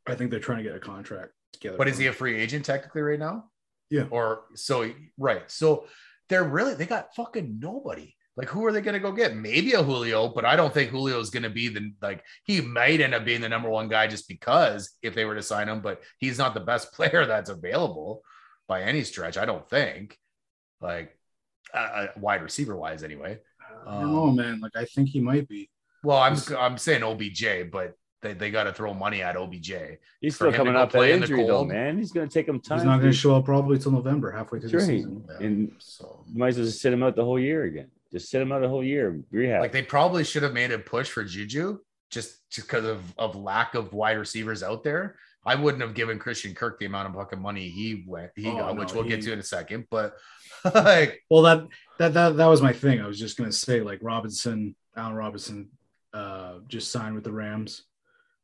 I think they're trying to get a contract together. But is for he a free agent technically right now? Yeah. Or so right. So they're really they got fucking nobody. Like who are they going to go get? Maybe a Julio, but I don't think Julio is going to be the like he might end up being the number one guy just because if they were to sign him, but he's not the best player that's available by any stretch. I don't think. Like uh, uh, wide receiver wise, anyway. I don't um, know, man. Like I think he might be. Well, I'm I'm saying OBJ, but they, they got to throw money at OBJ. He's still coming up off that play in the injury, though, man. He's going to take him time. He's not going to to- show up probably till November, halfway through the That's right. season. And So you might as well just sit him out the whole year again. Just sit him out the whole year. Rehab. Like they probably should have made a push for Juju just just because of, of lack of wide receivers out there. I wouldn't have given Christian Kirk the amount of fucking money he went he Oh, got, no, which we'll get to in a second. But like Well, that that that that was my thing. I was just gonna say like Robinson, Allen Robinson, uh, just signed with the Rams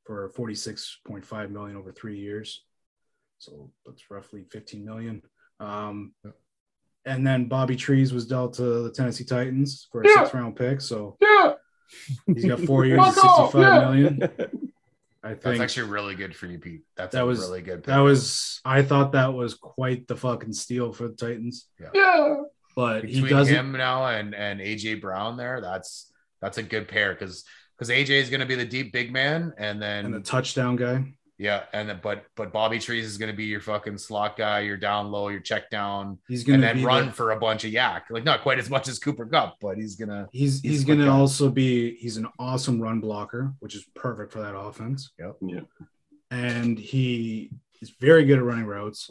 for forty six point five million over three years, so that's roughly fifteen million. Um, and then Bobby Trees was dealt to the Tennessee Titans for a Yeah. six round pick, so Yeah. he's got four years of Fuck sixty five yeah. million. I think that's actually really good for you, Pete. That's That a was- really good. that was I thought that was quite the fucking steal for the Titans, Yeah. But he between doesn't. him now and and AJ Brown there. That's that's a good pair because because AJ is going to be the deep big man, and then and the touchdown guy. yeah, and then but but Bobby Trees is going to be your fucking slot guy, your down low, your check down, He's gonna then be run the- for a bunch of YAC. Like not quite as much as Cooper Kupp, but he's gonna. He's He's he's, going to guy. also be he's an awesome run blocker, which is perfect for that offense. Yep. Yeah. And he is very good at running routes.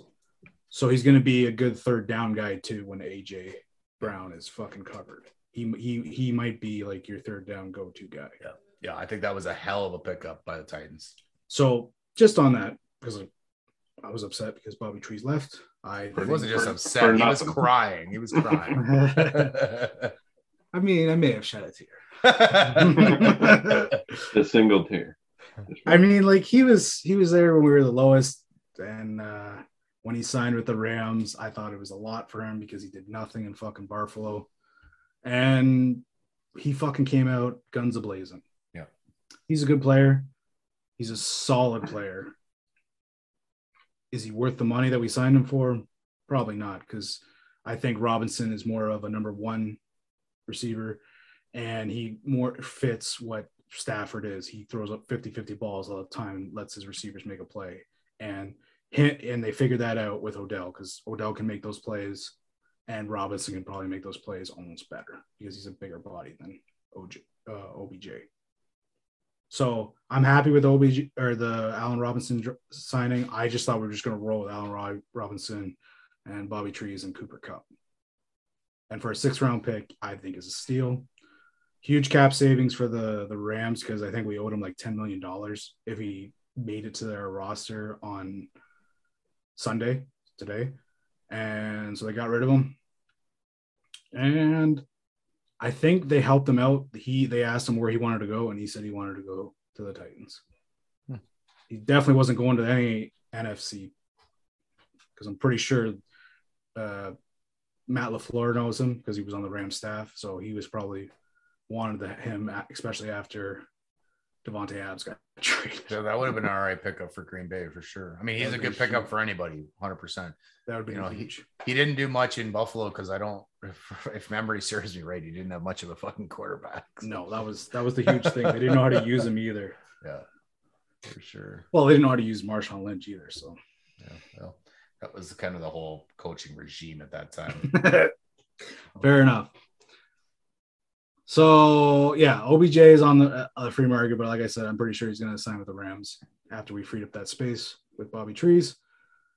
So he's going to be a good third down guy too when AJ Brown is fucking covered. He he he might be like your third down go to guy. Yeah, yeah. I think that was a hell of a pickup by the Titans. So just on that, because I was upset because Bobby Trees left. I He wasn't just for- upset; for he was crying. He was crying. I mean, I may have shed a tear. a single tear. I mean, like he was he was there when we were the lowest, and uh, when he signed with the Rams, I thought it was a lot for him because he did nothing in fucking Buffalo, and he fucking came out guns a blazing. Yeah. he's a good player. He's a solid player. Is he worth the money that we signed him for? Probably not, because I think Robinson is more of a number one receiver and he more fits what Stafford is. He throws up 50 50 balls all the time, lets his receivers make a play. And and they figured that out with Odell because Odell can make those plays and Robinson can probably make those plays almost better because he's a bigger body than OJ, uh, OBJ. So I'm happy with OBJ or the Allen Robinson signing. I just thought we were just going to roll with Allen Ro- Robinson and Bobby Trees and Cooper Kupp. And for a six round pick, I think is a steal. Huge cap savings for the the Rams because I think we owed him like ten million dollars if he made it to their roster on Sunday today, and so they got rid of him. And I think they helped him out. He they asked him where he wanted to go, and he said he wanted to go to the Titans. Hmm. He definitely wasn't going to any NFC because I'm pretty sure uh, Matt LaFleur knows him because he was on the Rams staff, so he was probably wanted the, him, especially after Davante Adams got traded. So that would have been an all right pickup for Green Bay for sure. I mean, he's a good pickup huge. for anybody, 100%. That would be You know, he- huge. He didn't do much in Buffalo because I don't, if, if memory serves me right, he didn't have much of a fucking quarterback. No, that was that was the huge thing. They didn't know how to use him either. Yeah, for sure. Well, they didn't know how to use Marshawn Lynch either. So Yeah, well, that was kind of the whole coaching regime at that time. fair enough. So yeah, OBJ is on the, uh, free market, but like I said, I'm pretty sure he's going to sign with the Rams after we freed up that space with Bobby Trees.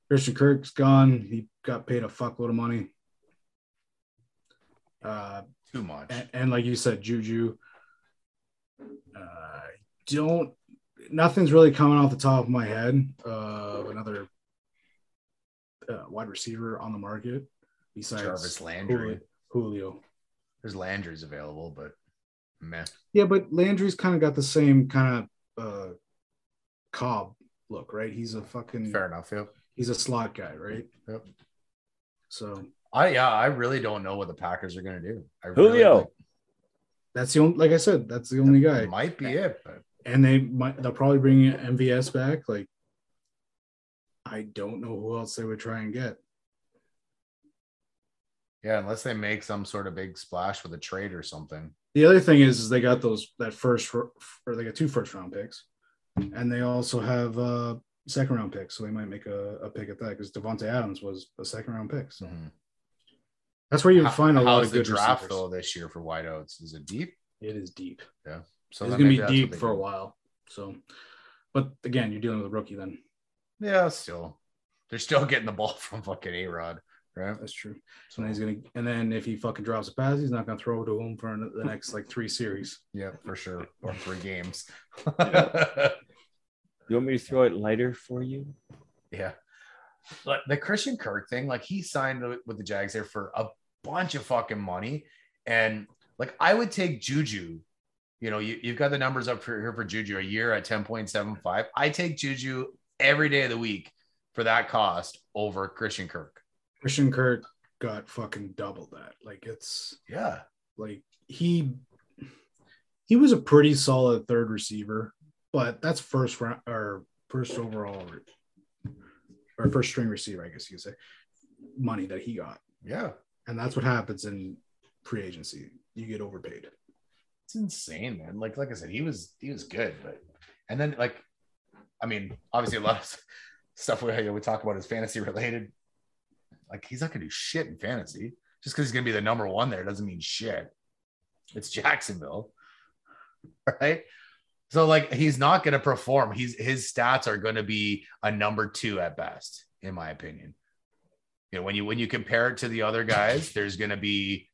Christian Kirk's gone. He got paid a fuckload of money. Uh, Too much. and, and like you said, Juju. Uh, don't nothing's really coming off the top of my head of another uh, wide receiver on the market besides Jarvis Landry. Julio. There's Landry's available, but meh. Yeah, but Landry's kind of got the same kind of uh, Cobb look, right? He's a fucking Fair enough. Yep. he's a slot guy, right? Yep. So I yeah, I really don't know what the Packers are gonna do. I really Julio. that's the only, like I said, that's the only guy. might be it, but and they might they'll probably bring MVS back. Like, I don't know who else they would try and get. Yeah, unless they make some sort of big splash with a trade or something. The other thing is, is they got those that first or they got two first round picks, and they also have uh second round pick, so they might make a, a pick at that because Davante Adams was a second round pick. So Mhm. that's where you How- find a lot of the good draft receivers. though this year for White wideouts? Is it deep? It is deep. Yeah, so it's gonna be deep for a while. So, but again, you're dealing with a rookie. Then Yeah, still. They're still getting the ball from fucking A Rod, right? that's true. So And he's gonna, and then if he fucking drops a pass, he's not gonna throw it to him for the next like three series. yeah, for sure. Or three games. You want me to throw it lighter for you? Yeah. But the Christian Kirk thing, like he signed with the Jags there for a bunch of fucking money. And like I would take Juju. You know, you, you've got the numbers up for here for Juju a year at 10.75. I take Juju every day of the week for that cost over Christian Kirk. Christian Kirk got fucking double that. Like it's Yeah. like he he was a pretty solid third receiver, but that's first round or first overall or first string receiver, I guess you could say, money that he got. Yeah. And that's what happens in free agency. You get overpaid. It's insane, man. Like, like I said, he was he was good, but and then like, I mean, obviously a lot of stuff we, we talk about is fantasy related. Like, he's not gonna do shit in fantasy. Just because he's gonna be the number one there doesn't mean shit. It's Jacksonville, right? So like, he's not gonna perform. He's his stats are gonna be a number two at best, in my opinion. you know when you when you compare it to the other guys, there's going to be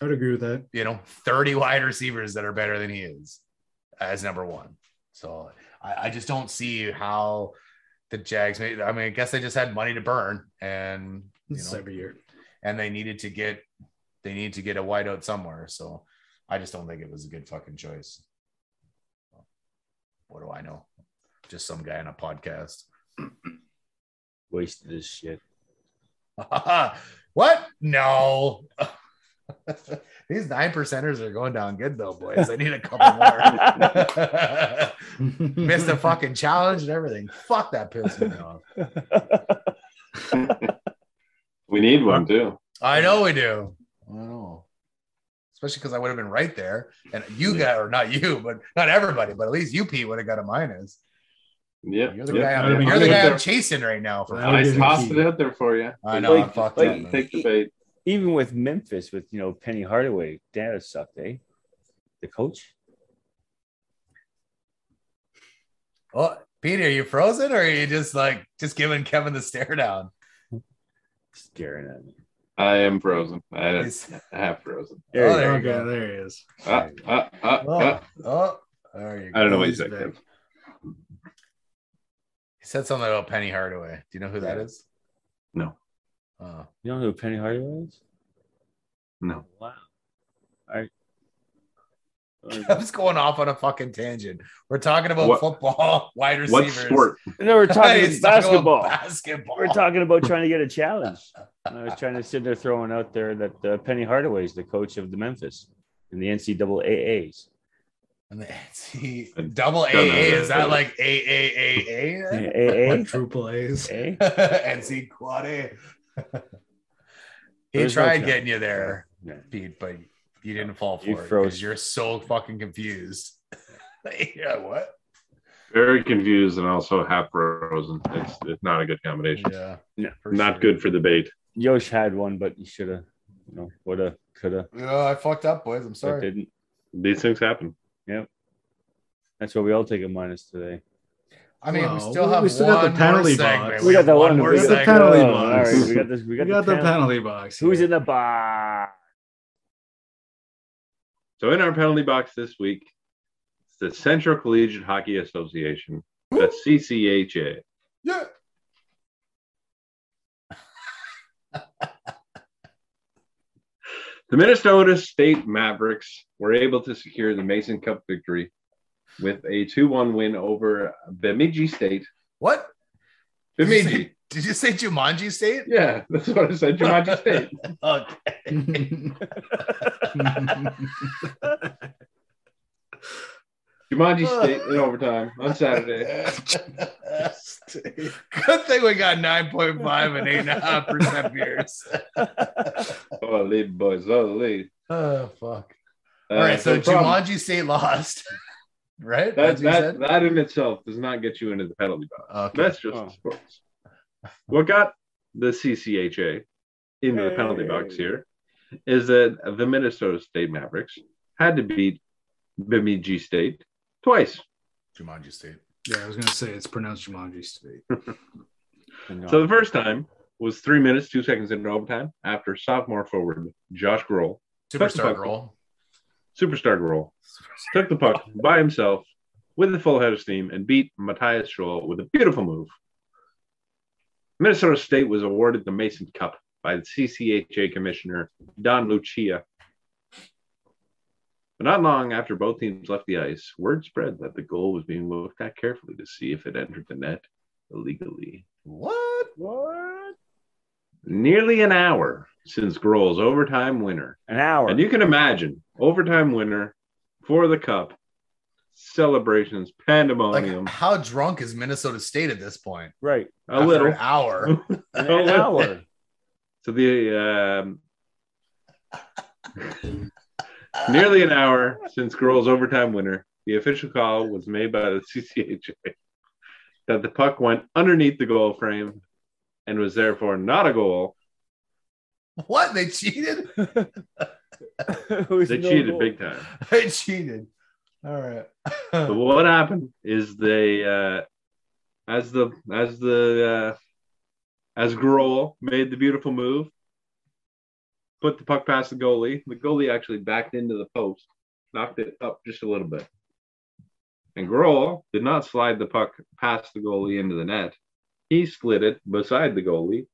I would agree with that. you know 30 wide receivers that are better than he is as number one. So I, I just don't see how the Jags. Made, I mean, I guess they just had money to burn, and you know, every year. and they needed to get they need to get a wideout somewhere. So I just don't think it was a good fucking choice. What do I know? Just some guy on a podcast. Wasted this shit. what? No. These nine percenters are going down good though, boys. I need a couple more. Missed a fucking challenge and everything. Fuck that pissed me off. We need one too. I know we do. I know. Especially because I would have been right there. And you got or not you, but not everybody, but at least you, Pete, would have got a minus. Yeah. You're the yeah. guy, I'd I'm, you're the guy I'm chasing right now. For I been tossed it out there for you. I know Like- I'm fucked like- up. Take the bait. Even with Memphis, with you know Penny Hardaway, that sucked, eh? The coach. Oh, Pete, are you frozen or are you just like just giving Kevin the stare down? Staring at me. I am frozen. I am He's- half frozen. There Oh, you there you okay, go. there he is. Ah, ah, ah, Oh, there you I don't know what you said. back. Kev. He said something about Penny Hardaway. Do you know who that is? No. Oh. You don't know who Penny Hardaway is? No. Wow. I. Kevin's going off on a fucking tangent. We're talking about What- football, wide receivers. What sport? No, we're talking He's talking basketball. about basketball. We're talking about trying to get a challenge. And I was trying to sit there throwing out there that uh, Penny Hardaway is the coach of the Memphis in the NCAA's. And the NC double AA is that. that like AAAA? AA? Quadruple A's. A? NC quad A. he There's no tried chance. getting you there, Yeah. Pete, but you didn't fall for You it froze. because you're so fucking confused. yeah, what? Very confused and also half frozen. It's it's not a good combination. Yeah, No, for not sure. good for the bait. Yosh had one, but you should have, you know, would have, could have, Yeah, I fucked up, boys. I'm but sorry. didn't. These things happen. Yep. That's why we all take a minus today. I mean, we still have we still one got the penalty segment. box. We, We got the one one. more We got the penalty Oh, box. All right, we got this. We We got, got the penalty box. Who's in the box? So in our penalty box this week, it's the Central Collegiate Hockey Association, the CCHA. Yeah. The Minnesota State Mavericks were able to secure the Mason Cup victory with a 2-1 win over Bemidji State. What? Bemidji. Did you say Jumanji State? Yeah, that's what I said. Jumanji State. okay. Jumanji State in overtime on Saturday. Good thing we got 9.5 and 8.5% beers. Holy boys, holy. oh, fuck. Uh, All right, so problem- Jumanji State lost. Right? that, That's that, that in itself does not get you into the penalty box. Okay. That's just Oh. sports. What got the CCHA into the penalty box here is that the Minnesota State Mavericks had to beat Bemidji State twice. Jumanji State. yeah, I was gonna say it's pronounced Jumanji State. So the first time was three minutes, two seconds into overtime after sophomore forward Josh Groll, Superstar puck. Girl. superstar Groll, took the puck by himself with a full head of steam and beat Mattias Sholl with a beautiful move. Minnesota State was awarded the Mason Cup by the CCHA commissioner Don Lucia. But not long after both teams left the ice, word spread that the goal was being looked at carefully to see if it entered the net illegally. What? What? Nearly an hour since Groll's overtime winner An hour. And you can imagine overtime winner for the cup, celebrations, Like, pandemonium, how drunk is Minnesota State at this point? right. a After little. An hour. An, A an hour. So the um, nearly an hour since Groll's overtime winner, the official call was made by the CCHA that the puck went underneath the goal frame and was therefore not a goal. what? They cheated? They no cheated goal. big time. they cheated. All right. So what happened is they uh as the as the uh as Groll made the beautiful move, put the puck past the goalie. The goalie actually backed into the post, knocked it up just a little bit. And Groll did not slide the puck past the goalie into the net. He slid it beside the goalie,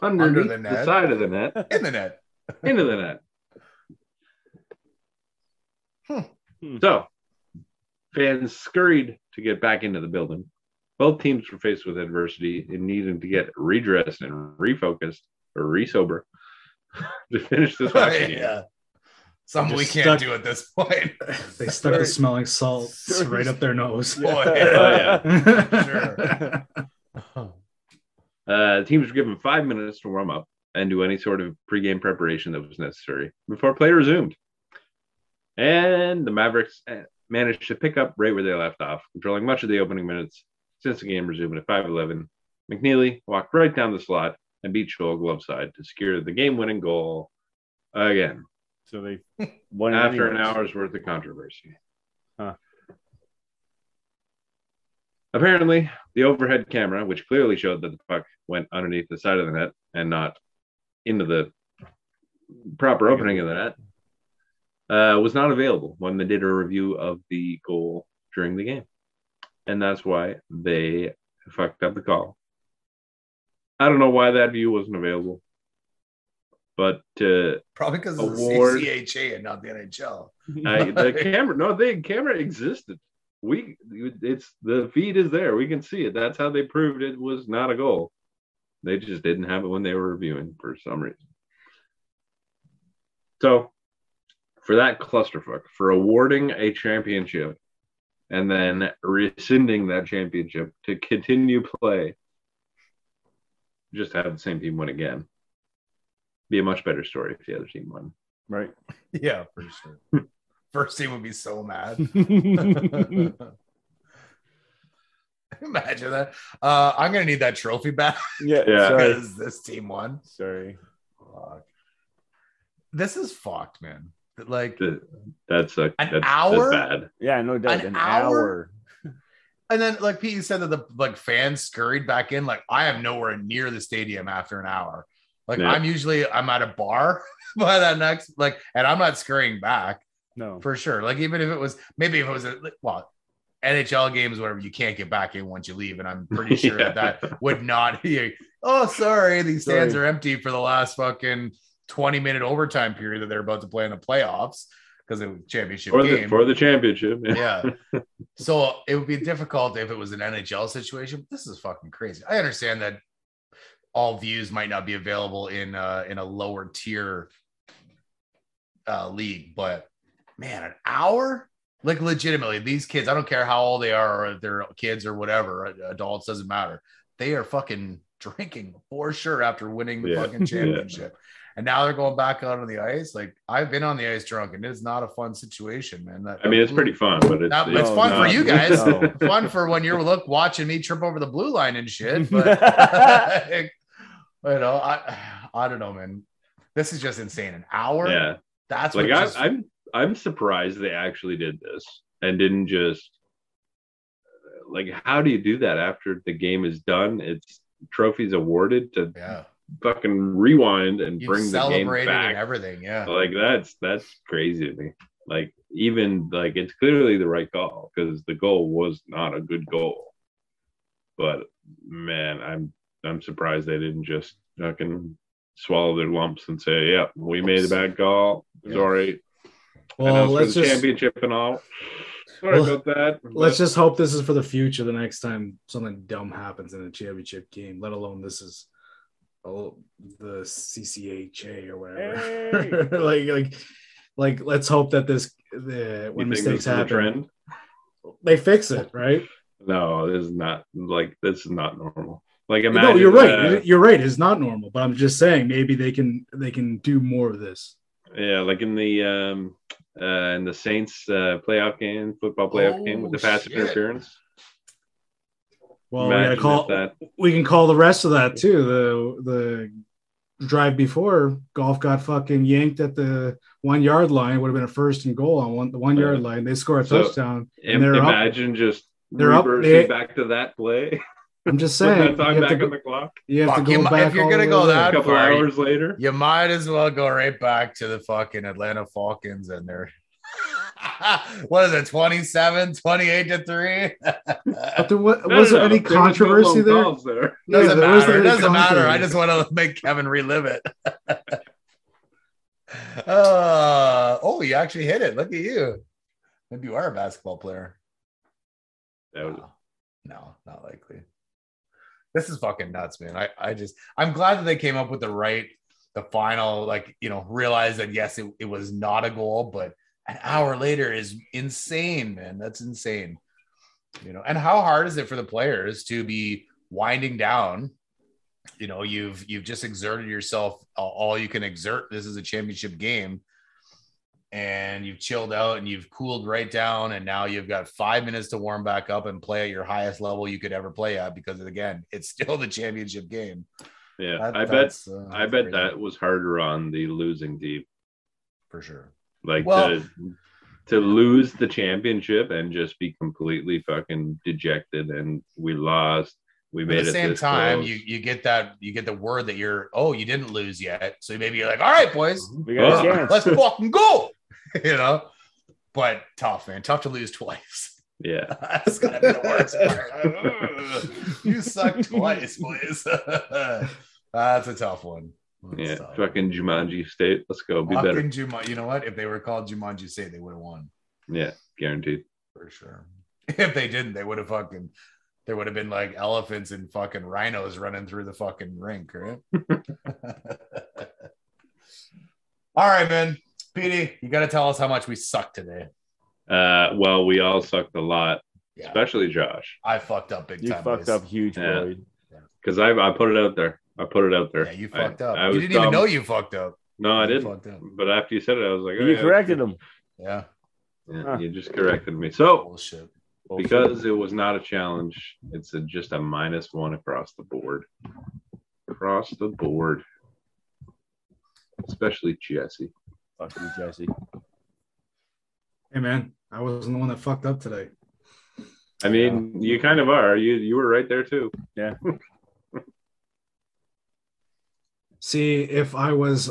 underneath the the, net. side of the net, In the net. into the net. Hmm. So, fans scurried to get back into the building. Both teams were faced with adversity and needed to get redressed and refocused or re-sober to finish this hockey game. yeah. Something we can't stuck- do at this point. They stuck the smelling salts right up their nose. Boy, Oh, yeah. Sure. Uh, the teams were given five minutes to warm up and do any sort of pregame preparation that was necessary before play resumed. And the Mavericks uh, managed to pick up right where they left off, controlling much of the opening minutes since the game resumed at 5-11. McNeely walked right down the slot and beat Sholl glove side to secure the game-winning goal again So they won it after an hour's worth of controversy. Huh. Apparently, the overhead camera, which clearly showed that the puck went underneath the side of the net and not into the proper opening of the net, uh, was not available when they did a review of the goal during the game. And that's why they fucked up the call. I don't know why that view wasn't available. But uh, Probably because of the. CCHA and not the NHL. I, the camera, no, the camera existed. We, it's the feed is there. We can see it. That's how they proved it was not a goal. They just didn't have it when they were reviewing for some reason. So, for that clusterfuck, for awarding a championship and then rescinding that championship to continue play, just have the same team win again. Be a much better story if the other team won. right. Yeah, for sure. First team would be so mad. Imagine that. Uh, I'm gonna need that trophy back yeah. Yeah. Because this team won. Sorry. Fuck. This is fucked, man. Like, That's a An that's, hour? that's bad. Yeah, no doubt. An An, hour? hour. and then like Pete you said that the like fans scurried back in. Like, I am nowhere near the stadium after an hour. Like, Yeah. I'm usually I'm at a bar by that next like, and I'm not scurrying back. No. for sure. Like even if it was maybe if it was a well NHL games, whatever, you can't get back in once you leave, and I'm pretty sure Yeah. that that would not be. Oh, sorry, these stands Sorry. are empty for the last fucking 20 minute overtime period that they're about to play in the playoffs because it was championship For the game. for the championship. yeah. So it would be difficult if it was an NHL situation. This is fucking crazy. I understand that all views might not be available in uh in a lower tier uh league, but man, an hour? Like legitimately, these kids, I don't care how old they are or if they're kids or whatever, uh, adults doesn't matter. They are fucking drinking for sure after winning the Yeah. fucking Yeah. championship. And now they're going back out on the ice. Like I've been on the ice drunk, and it's not a fun situation, man. That, I mean, it's pretty fun, but it's, Not- it's fun for you guys. No. fun for when you're look watching me trip over the blue line and shit. But you know, I I don't know, man. This is just insane. An hour. yeah. That's Like what I, just, I'm I'm surprised they actually did this and didn't just like how do you do that after the game is done? It's trophies awarded to yeah. fucking rewind and You bring the game back. everything. Yeah. Like that's that's crazy to me. Like even like it's clearly the right call because the goal was not a good goal. But man, I'm I'm surprised they didn't just fucking swallow their lumps and say, "Yeah, we made a bad call. Yeah. Sorry." I know Well, let's the just championship and all. Sorry Well, about that. let's just hope this is for the future. The next time something dumb happens in a championship game, let alone this is oh, the CCHA or whatever. like, like, like, let's hope that this the when mistakes this is a happen, they fix it, right? No, this is not like this is not normal. Like imagine, no, you're right. uh, you're right. It's not normal, but I'm just saying maybe they can they can do more of this. Yeah, like in the um uh in the Saints uh playoff game, football playoff game with the Oh, pass shit. interference. Well, we Imagine gotta call that we can call the rest of that too. The the drive before golf got fucking yanked at the one yard line. Would have been a first and goal on one the one yard line. They score a so- touchdown. im- they're up- imagine just they're up- reversing they- back to that play. I'm just saying. that time you have, back to on go, the clock. you have to go you back. if you're gonna go way A that couple far, hours later. You might as well go right back to the fucking Atlanta Falcons and their what is it, 27, 28 to 3? But there wa- No, was there any There was no controversy blown there? calls there. Yeah, Doesn't there was matter. It doesn't matter. I just want to make Kevin relive it. uh, oh, you actually hit it. Look at you. Maybe you are a basketball player. That was- No, no, not likely. This is fucking nuts, man. I, I just, I'm glad that they came up with the right, the final, like, you know, realize that yes, it, it was not a goal, but an hour later is insane, man. That's insane. You know, and how hard is it for the players to be winding down? You know, you've you've just exerted yourself all- all you can exert. This is a championship game and you've chilled out and you've cooled right down and now you've got five minutes to warm back up and play at your highest level you could ever play at because again it's still the championship game yeah, That- I bet. uh, I bet crazy, that was harder on the losing team. for sure Like Well- to to lose the championship and just be completely fucking dejected and we lost. We made at the it same time close. you you get that you get the word that you're oh you didn't lose yet so maybe you're like all right boys We got a chance. let's fucking go you know but tough man tough to lose twice yeah. That's gonna be the worst part. you suck twice, boys. That's a tough one. That's Yeah, tough. fucking Jumanji State. Let's go. Be better. Fucking Juma- You know what? If they were called Jumanji State, they would have won Yeah, guaranteed. for sure. If they didn't, they would have fucking. There would have been like elephants and fucking rhinos running through the fucking rink, right? All right, man. Petey, you got to tell us how much we suck today. Uh, well, we all sucked a lot, Yeah, especially Josh, I fucked up big You time. You fucked boys. up huge, Yeah. Lloyd. because I I put it out there. I put it out there. Yeah, you I- fucked up. I you didn't even know you fucked up. No, I You didn't. fucked up. But after you said it, I was like, oh, You yeah, corrected him. Yeah, Yeah, Huh. You just corrected me. So bullshit. because it was not a challenge, it's a, just a minus one across the board. Across the board, especially Jesse. Fuck you, Jesse. Hey man, I wasn't the one that fucked up today. I mean, you kind of are. You you were right there too. Yeah. see, if I was,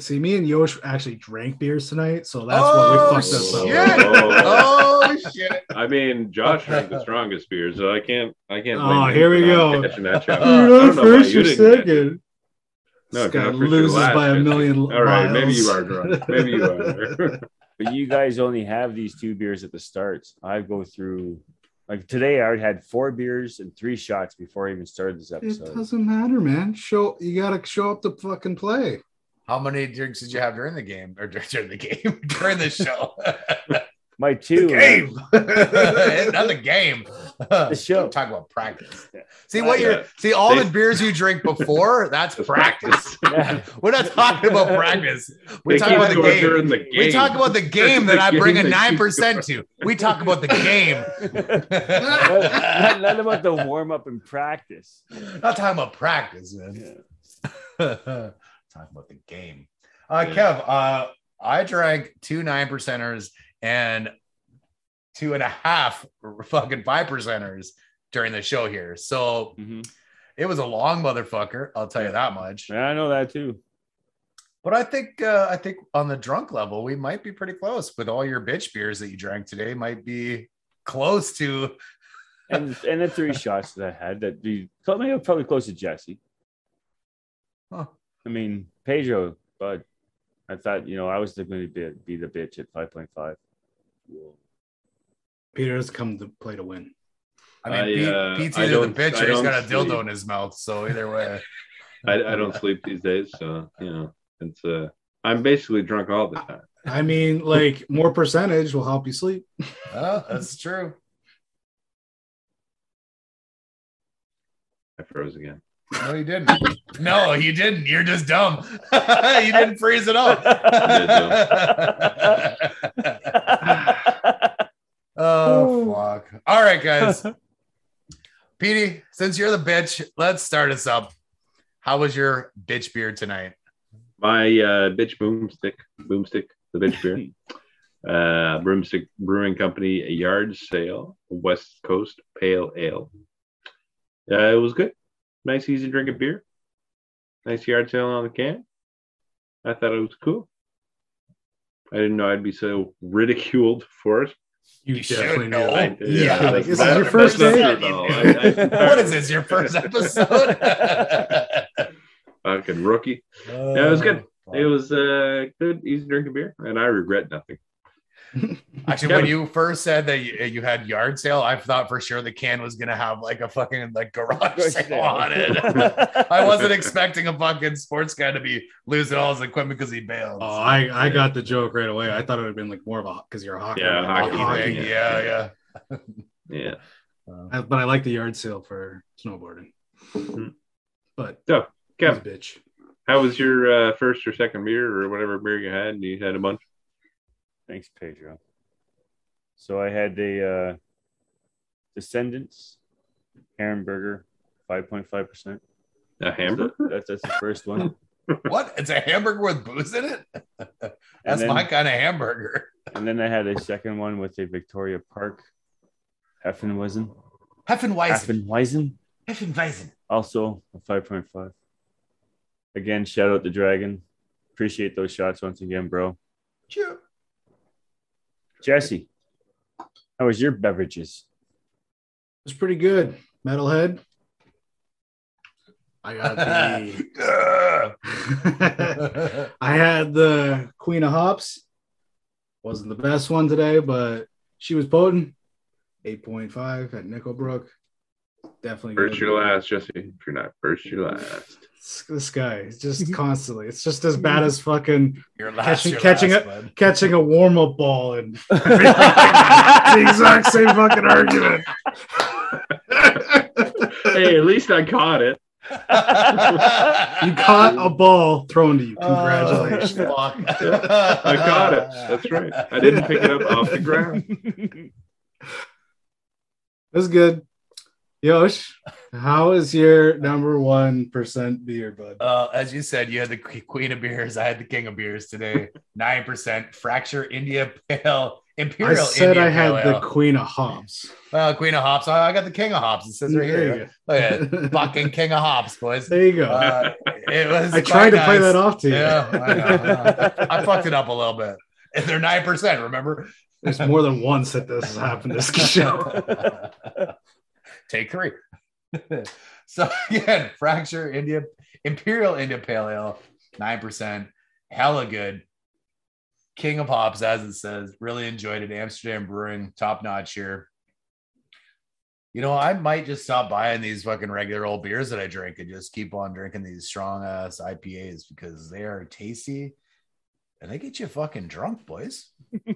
see, me and Yosh actually drank beers tonight, so that's what we fucked us up. shit. Oh shit! I mean, Josh drank the strongest beer, so I can't. I can't. Oh, here we go. catching that shot. Uh, You're don't not know why first, you you're didn't catch it. second. No, this you're guy not first, you're loses by a Jesse. million. All right, maybe you are drunk. Maybe you are. But you guys only have these two beers at the start. I go through like today. I already had four beers and three shots before I even started this episode. It doesn't matter, man. Show you gotta show up to fucking play. How many drinks did you have during the game or during the game during the show? My two game, not the game. The show. Talk about practice. Yeah. See what Yeah. you're. See all They- the beers you drink before. That's practice. Yeah. We're not talking about practice. We talk about the game. the game. We talk about the game The that I bring a game they keep nine percent to. We talk about the game. not, not about the warm up and practice. Not talking about practice, man. Yeah. talking about the game. Uh, Yeah. Kev, uh, I drank two nine percenters and two and a half fucking five percenters during the show here. So Mhm. it was a long motherfucker. I'll tell you that much. Yeah, I know that too. But I think uh, I think on the drunk level, we might be pretty close with all your bitch beers that you drank today. Might be close to. And and the three shots that I had that be maybe probably close to Jesse. Huh. I mean Pedro, but I thought you know I was going to be, be the bitch at five point five. Peter's come to play to win. I mean, I, Pete, uh, Pete's either the don't- bitch or he's don't got a dildo sleep. in his mouth. So either way. I, I don't sleep these days, so you know it's uh I'm basically drunk all the time. I mean, like more percentage will help you sleep. Oh, that's true. I froze again. No, you didn't. No, you didn't. You're just dumb. you didn't freeze at up. oh fuck! All right, guys. Petey, since you're the bitch, let's start us up. How was your bitch beer tonight? My uh, bitch boomstick, boomstick, the bitch beer. uh, Broomstick Brewing Company, a yard sale, West Coast Pale Ale. Uh, it was good. Nice, easy drinking beer. Nice yard sale on the can. I thought it was cool. I didn't know I'd be so ridiculed for it. You, You should definitely know. know. I- Yeah, that's like, this is not- your first that's day? not though. I- I- what is this? Your first episode? Fucking rookie. yeah, it was good. It was uh, good, easy drinking beer, and I regret nothing. Actually, when you first said that you, you had yard sale, I thought for sure the can was gonna have like a fucking like garage Garage sale sale. on it. I wasn't expecting a fucking sports guy to be losing all his equipment because he bailed. Oh, I, I got the joke right away. I thought it would have been like more of a because you're a hockey. Yeah, a hockey Hockey thing, thing, yeah. yeah, yeah. Yeah. I- but I like the yard sale for snowboarding. Mhm. But So, he's a Kev, bitch. how was your uh, first or second beer or whatever beer you had? You had a bunch. Thanks, Pedro. So I had the uh, Descendants Hamburger, five point five percent. A hamburger? That's that's the first one. What? It's a hamburger with booze in it? That's then, my kind of hamburger. and then I had a second one with a Victoria Park Heffenweisen. Heffenweisen. Heffenweisen, Heffenweisen. also a five point five. Again, shout out the Dragon. Appreciate those shots once again, bro. Sure. Jesse, how was your beverages? It was pretty good. Metalhead. I got the I had the Queen of Hops. Wasn't the best one today, but she was potent. 8.5 at Nickelbrook. Definitely First good. your last, Jesse. If you're not first, your last. This- This guy is just constantly. It's just as bad as fucking Your last, Catching- your catching last, it. bud. catching a warm up ball and the exact same fucking argument. hey, at least I caught it. You caught a ball thrown to you. Uh, Congratulations. Oh. I caught it. That's right. I didn't pick it up off the ground. That's good. Yosh, how is your number one percent beer, bud? Uh, as you said, you had the queen of beers. I had the king of beers today. Nine percent. Fracture India Pale Imperial. I said India I had Pale the Ale. queen of hops. well, queen of hops. I got the king of hops. It says right There here. you Look at it. Fucking king of hops, boys. There you go. Uh, it was. I tried to play that off to you. Yeah, I, know, I, know. I fucked it up a little bit. And they're nine percent. Remember? There's more than once that this has happened this show. Take three. so again, fracture India Imperial India Pale Ale, nine percent, hella good. King of hops, as it says, really enjoyed it. Amsterdam Brewing, top notch here. You know, I might just stop buying these fucking regular old beers that I drink and just keep on drinking these strong ass IPAs because they are tasty and they get you fucking drunk, boys.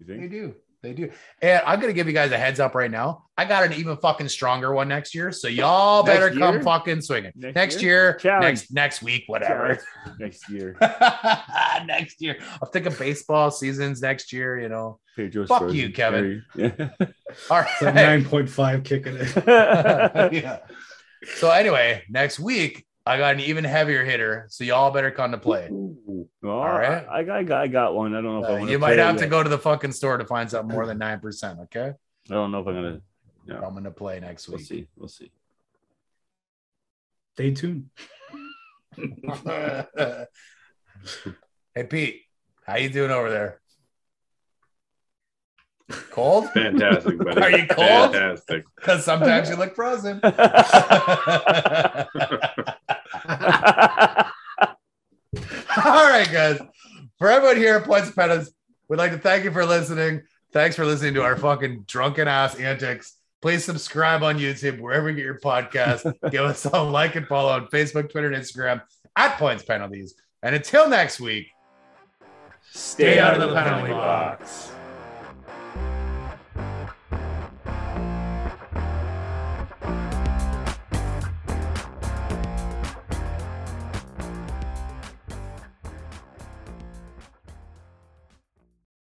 You think? They do. They do. And I'm gonna give you guys a heads up right now. I got an even fucking stronger one next year. So y'all Next better come year? fucking swinging. Next Next, year? year, next next week, whatever. Next year. next year. I'm thinking baseball seasons next year, you know. Pedro's Fuck frozen. you, Kevin. Yeah. All It's a right. 9.5 kicking it. yeah. So anyway, next week I got an even heavier hitter. So y'all better come to play. Well, All right. I, got, I got, I got one. I don't know if I Uh, want you might have to go to the fucking store to find something more than nine percent. Okay. I don't know if I'm gonna. Yeah. I'm gonna play next week. We'll see. We'll see. Stay tuned. hey Pete, how you doing over there? Cold? Fantastic, buddy. Are you cold? Fantastic. Because sometimes you look frozen. All right, guys. For everyone here at Points Penalties, we'd like to thank you for listening. Thanks for listening to our fucking drunken ass antics. Please subscribe on YouTube, wherever you get your podcast. Give us a like and follow on Facebook, Twitter, and Instagram at Points Penalties. And until next week, stay out of the penalty box.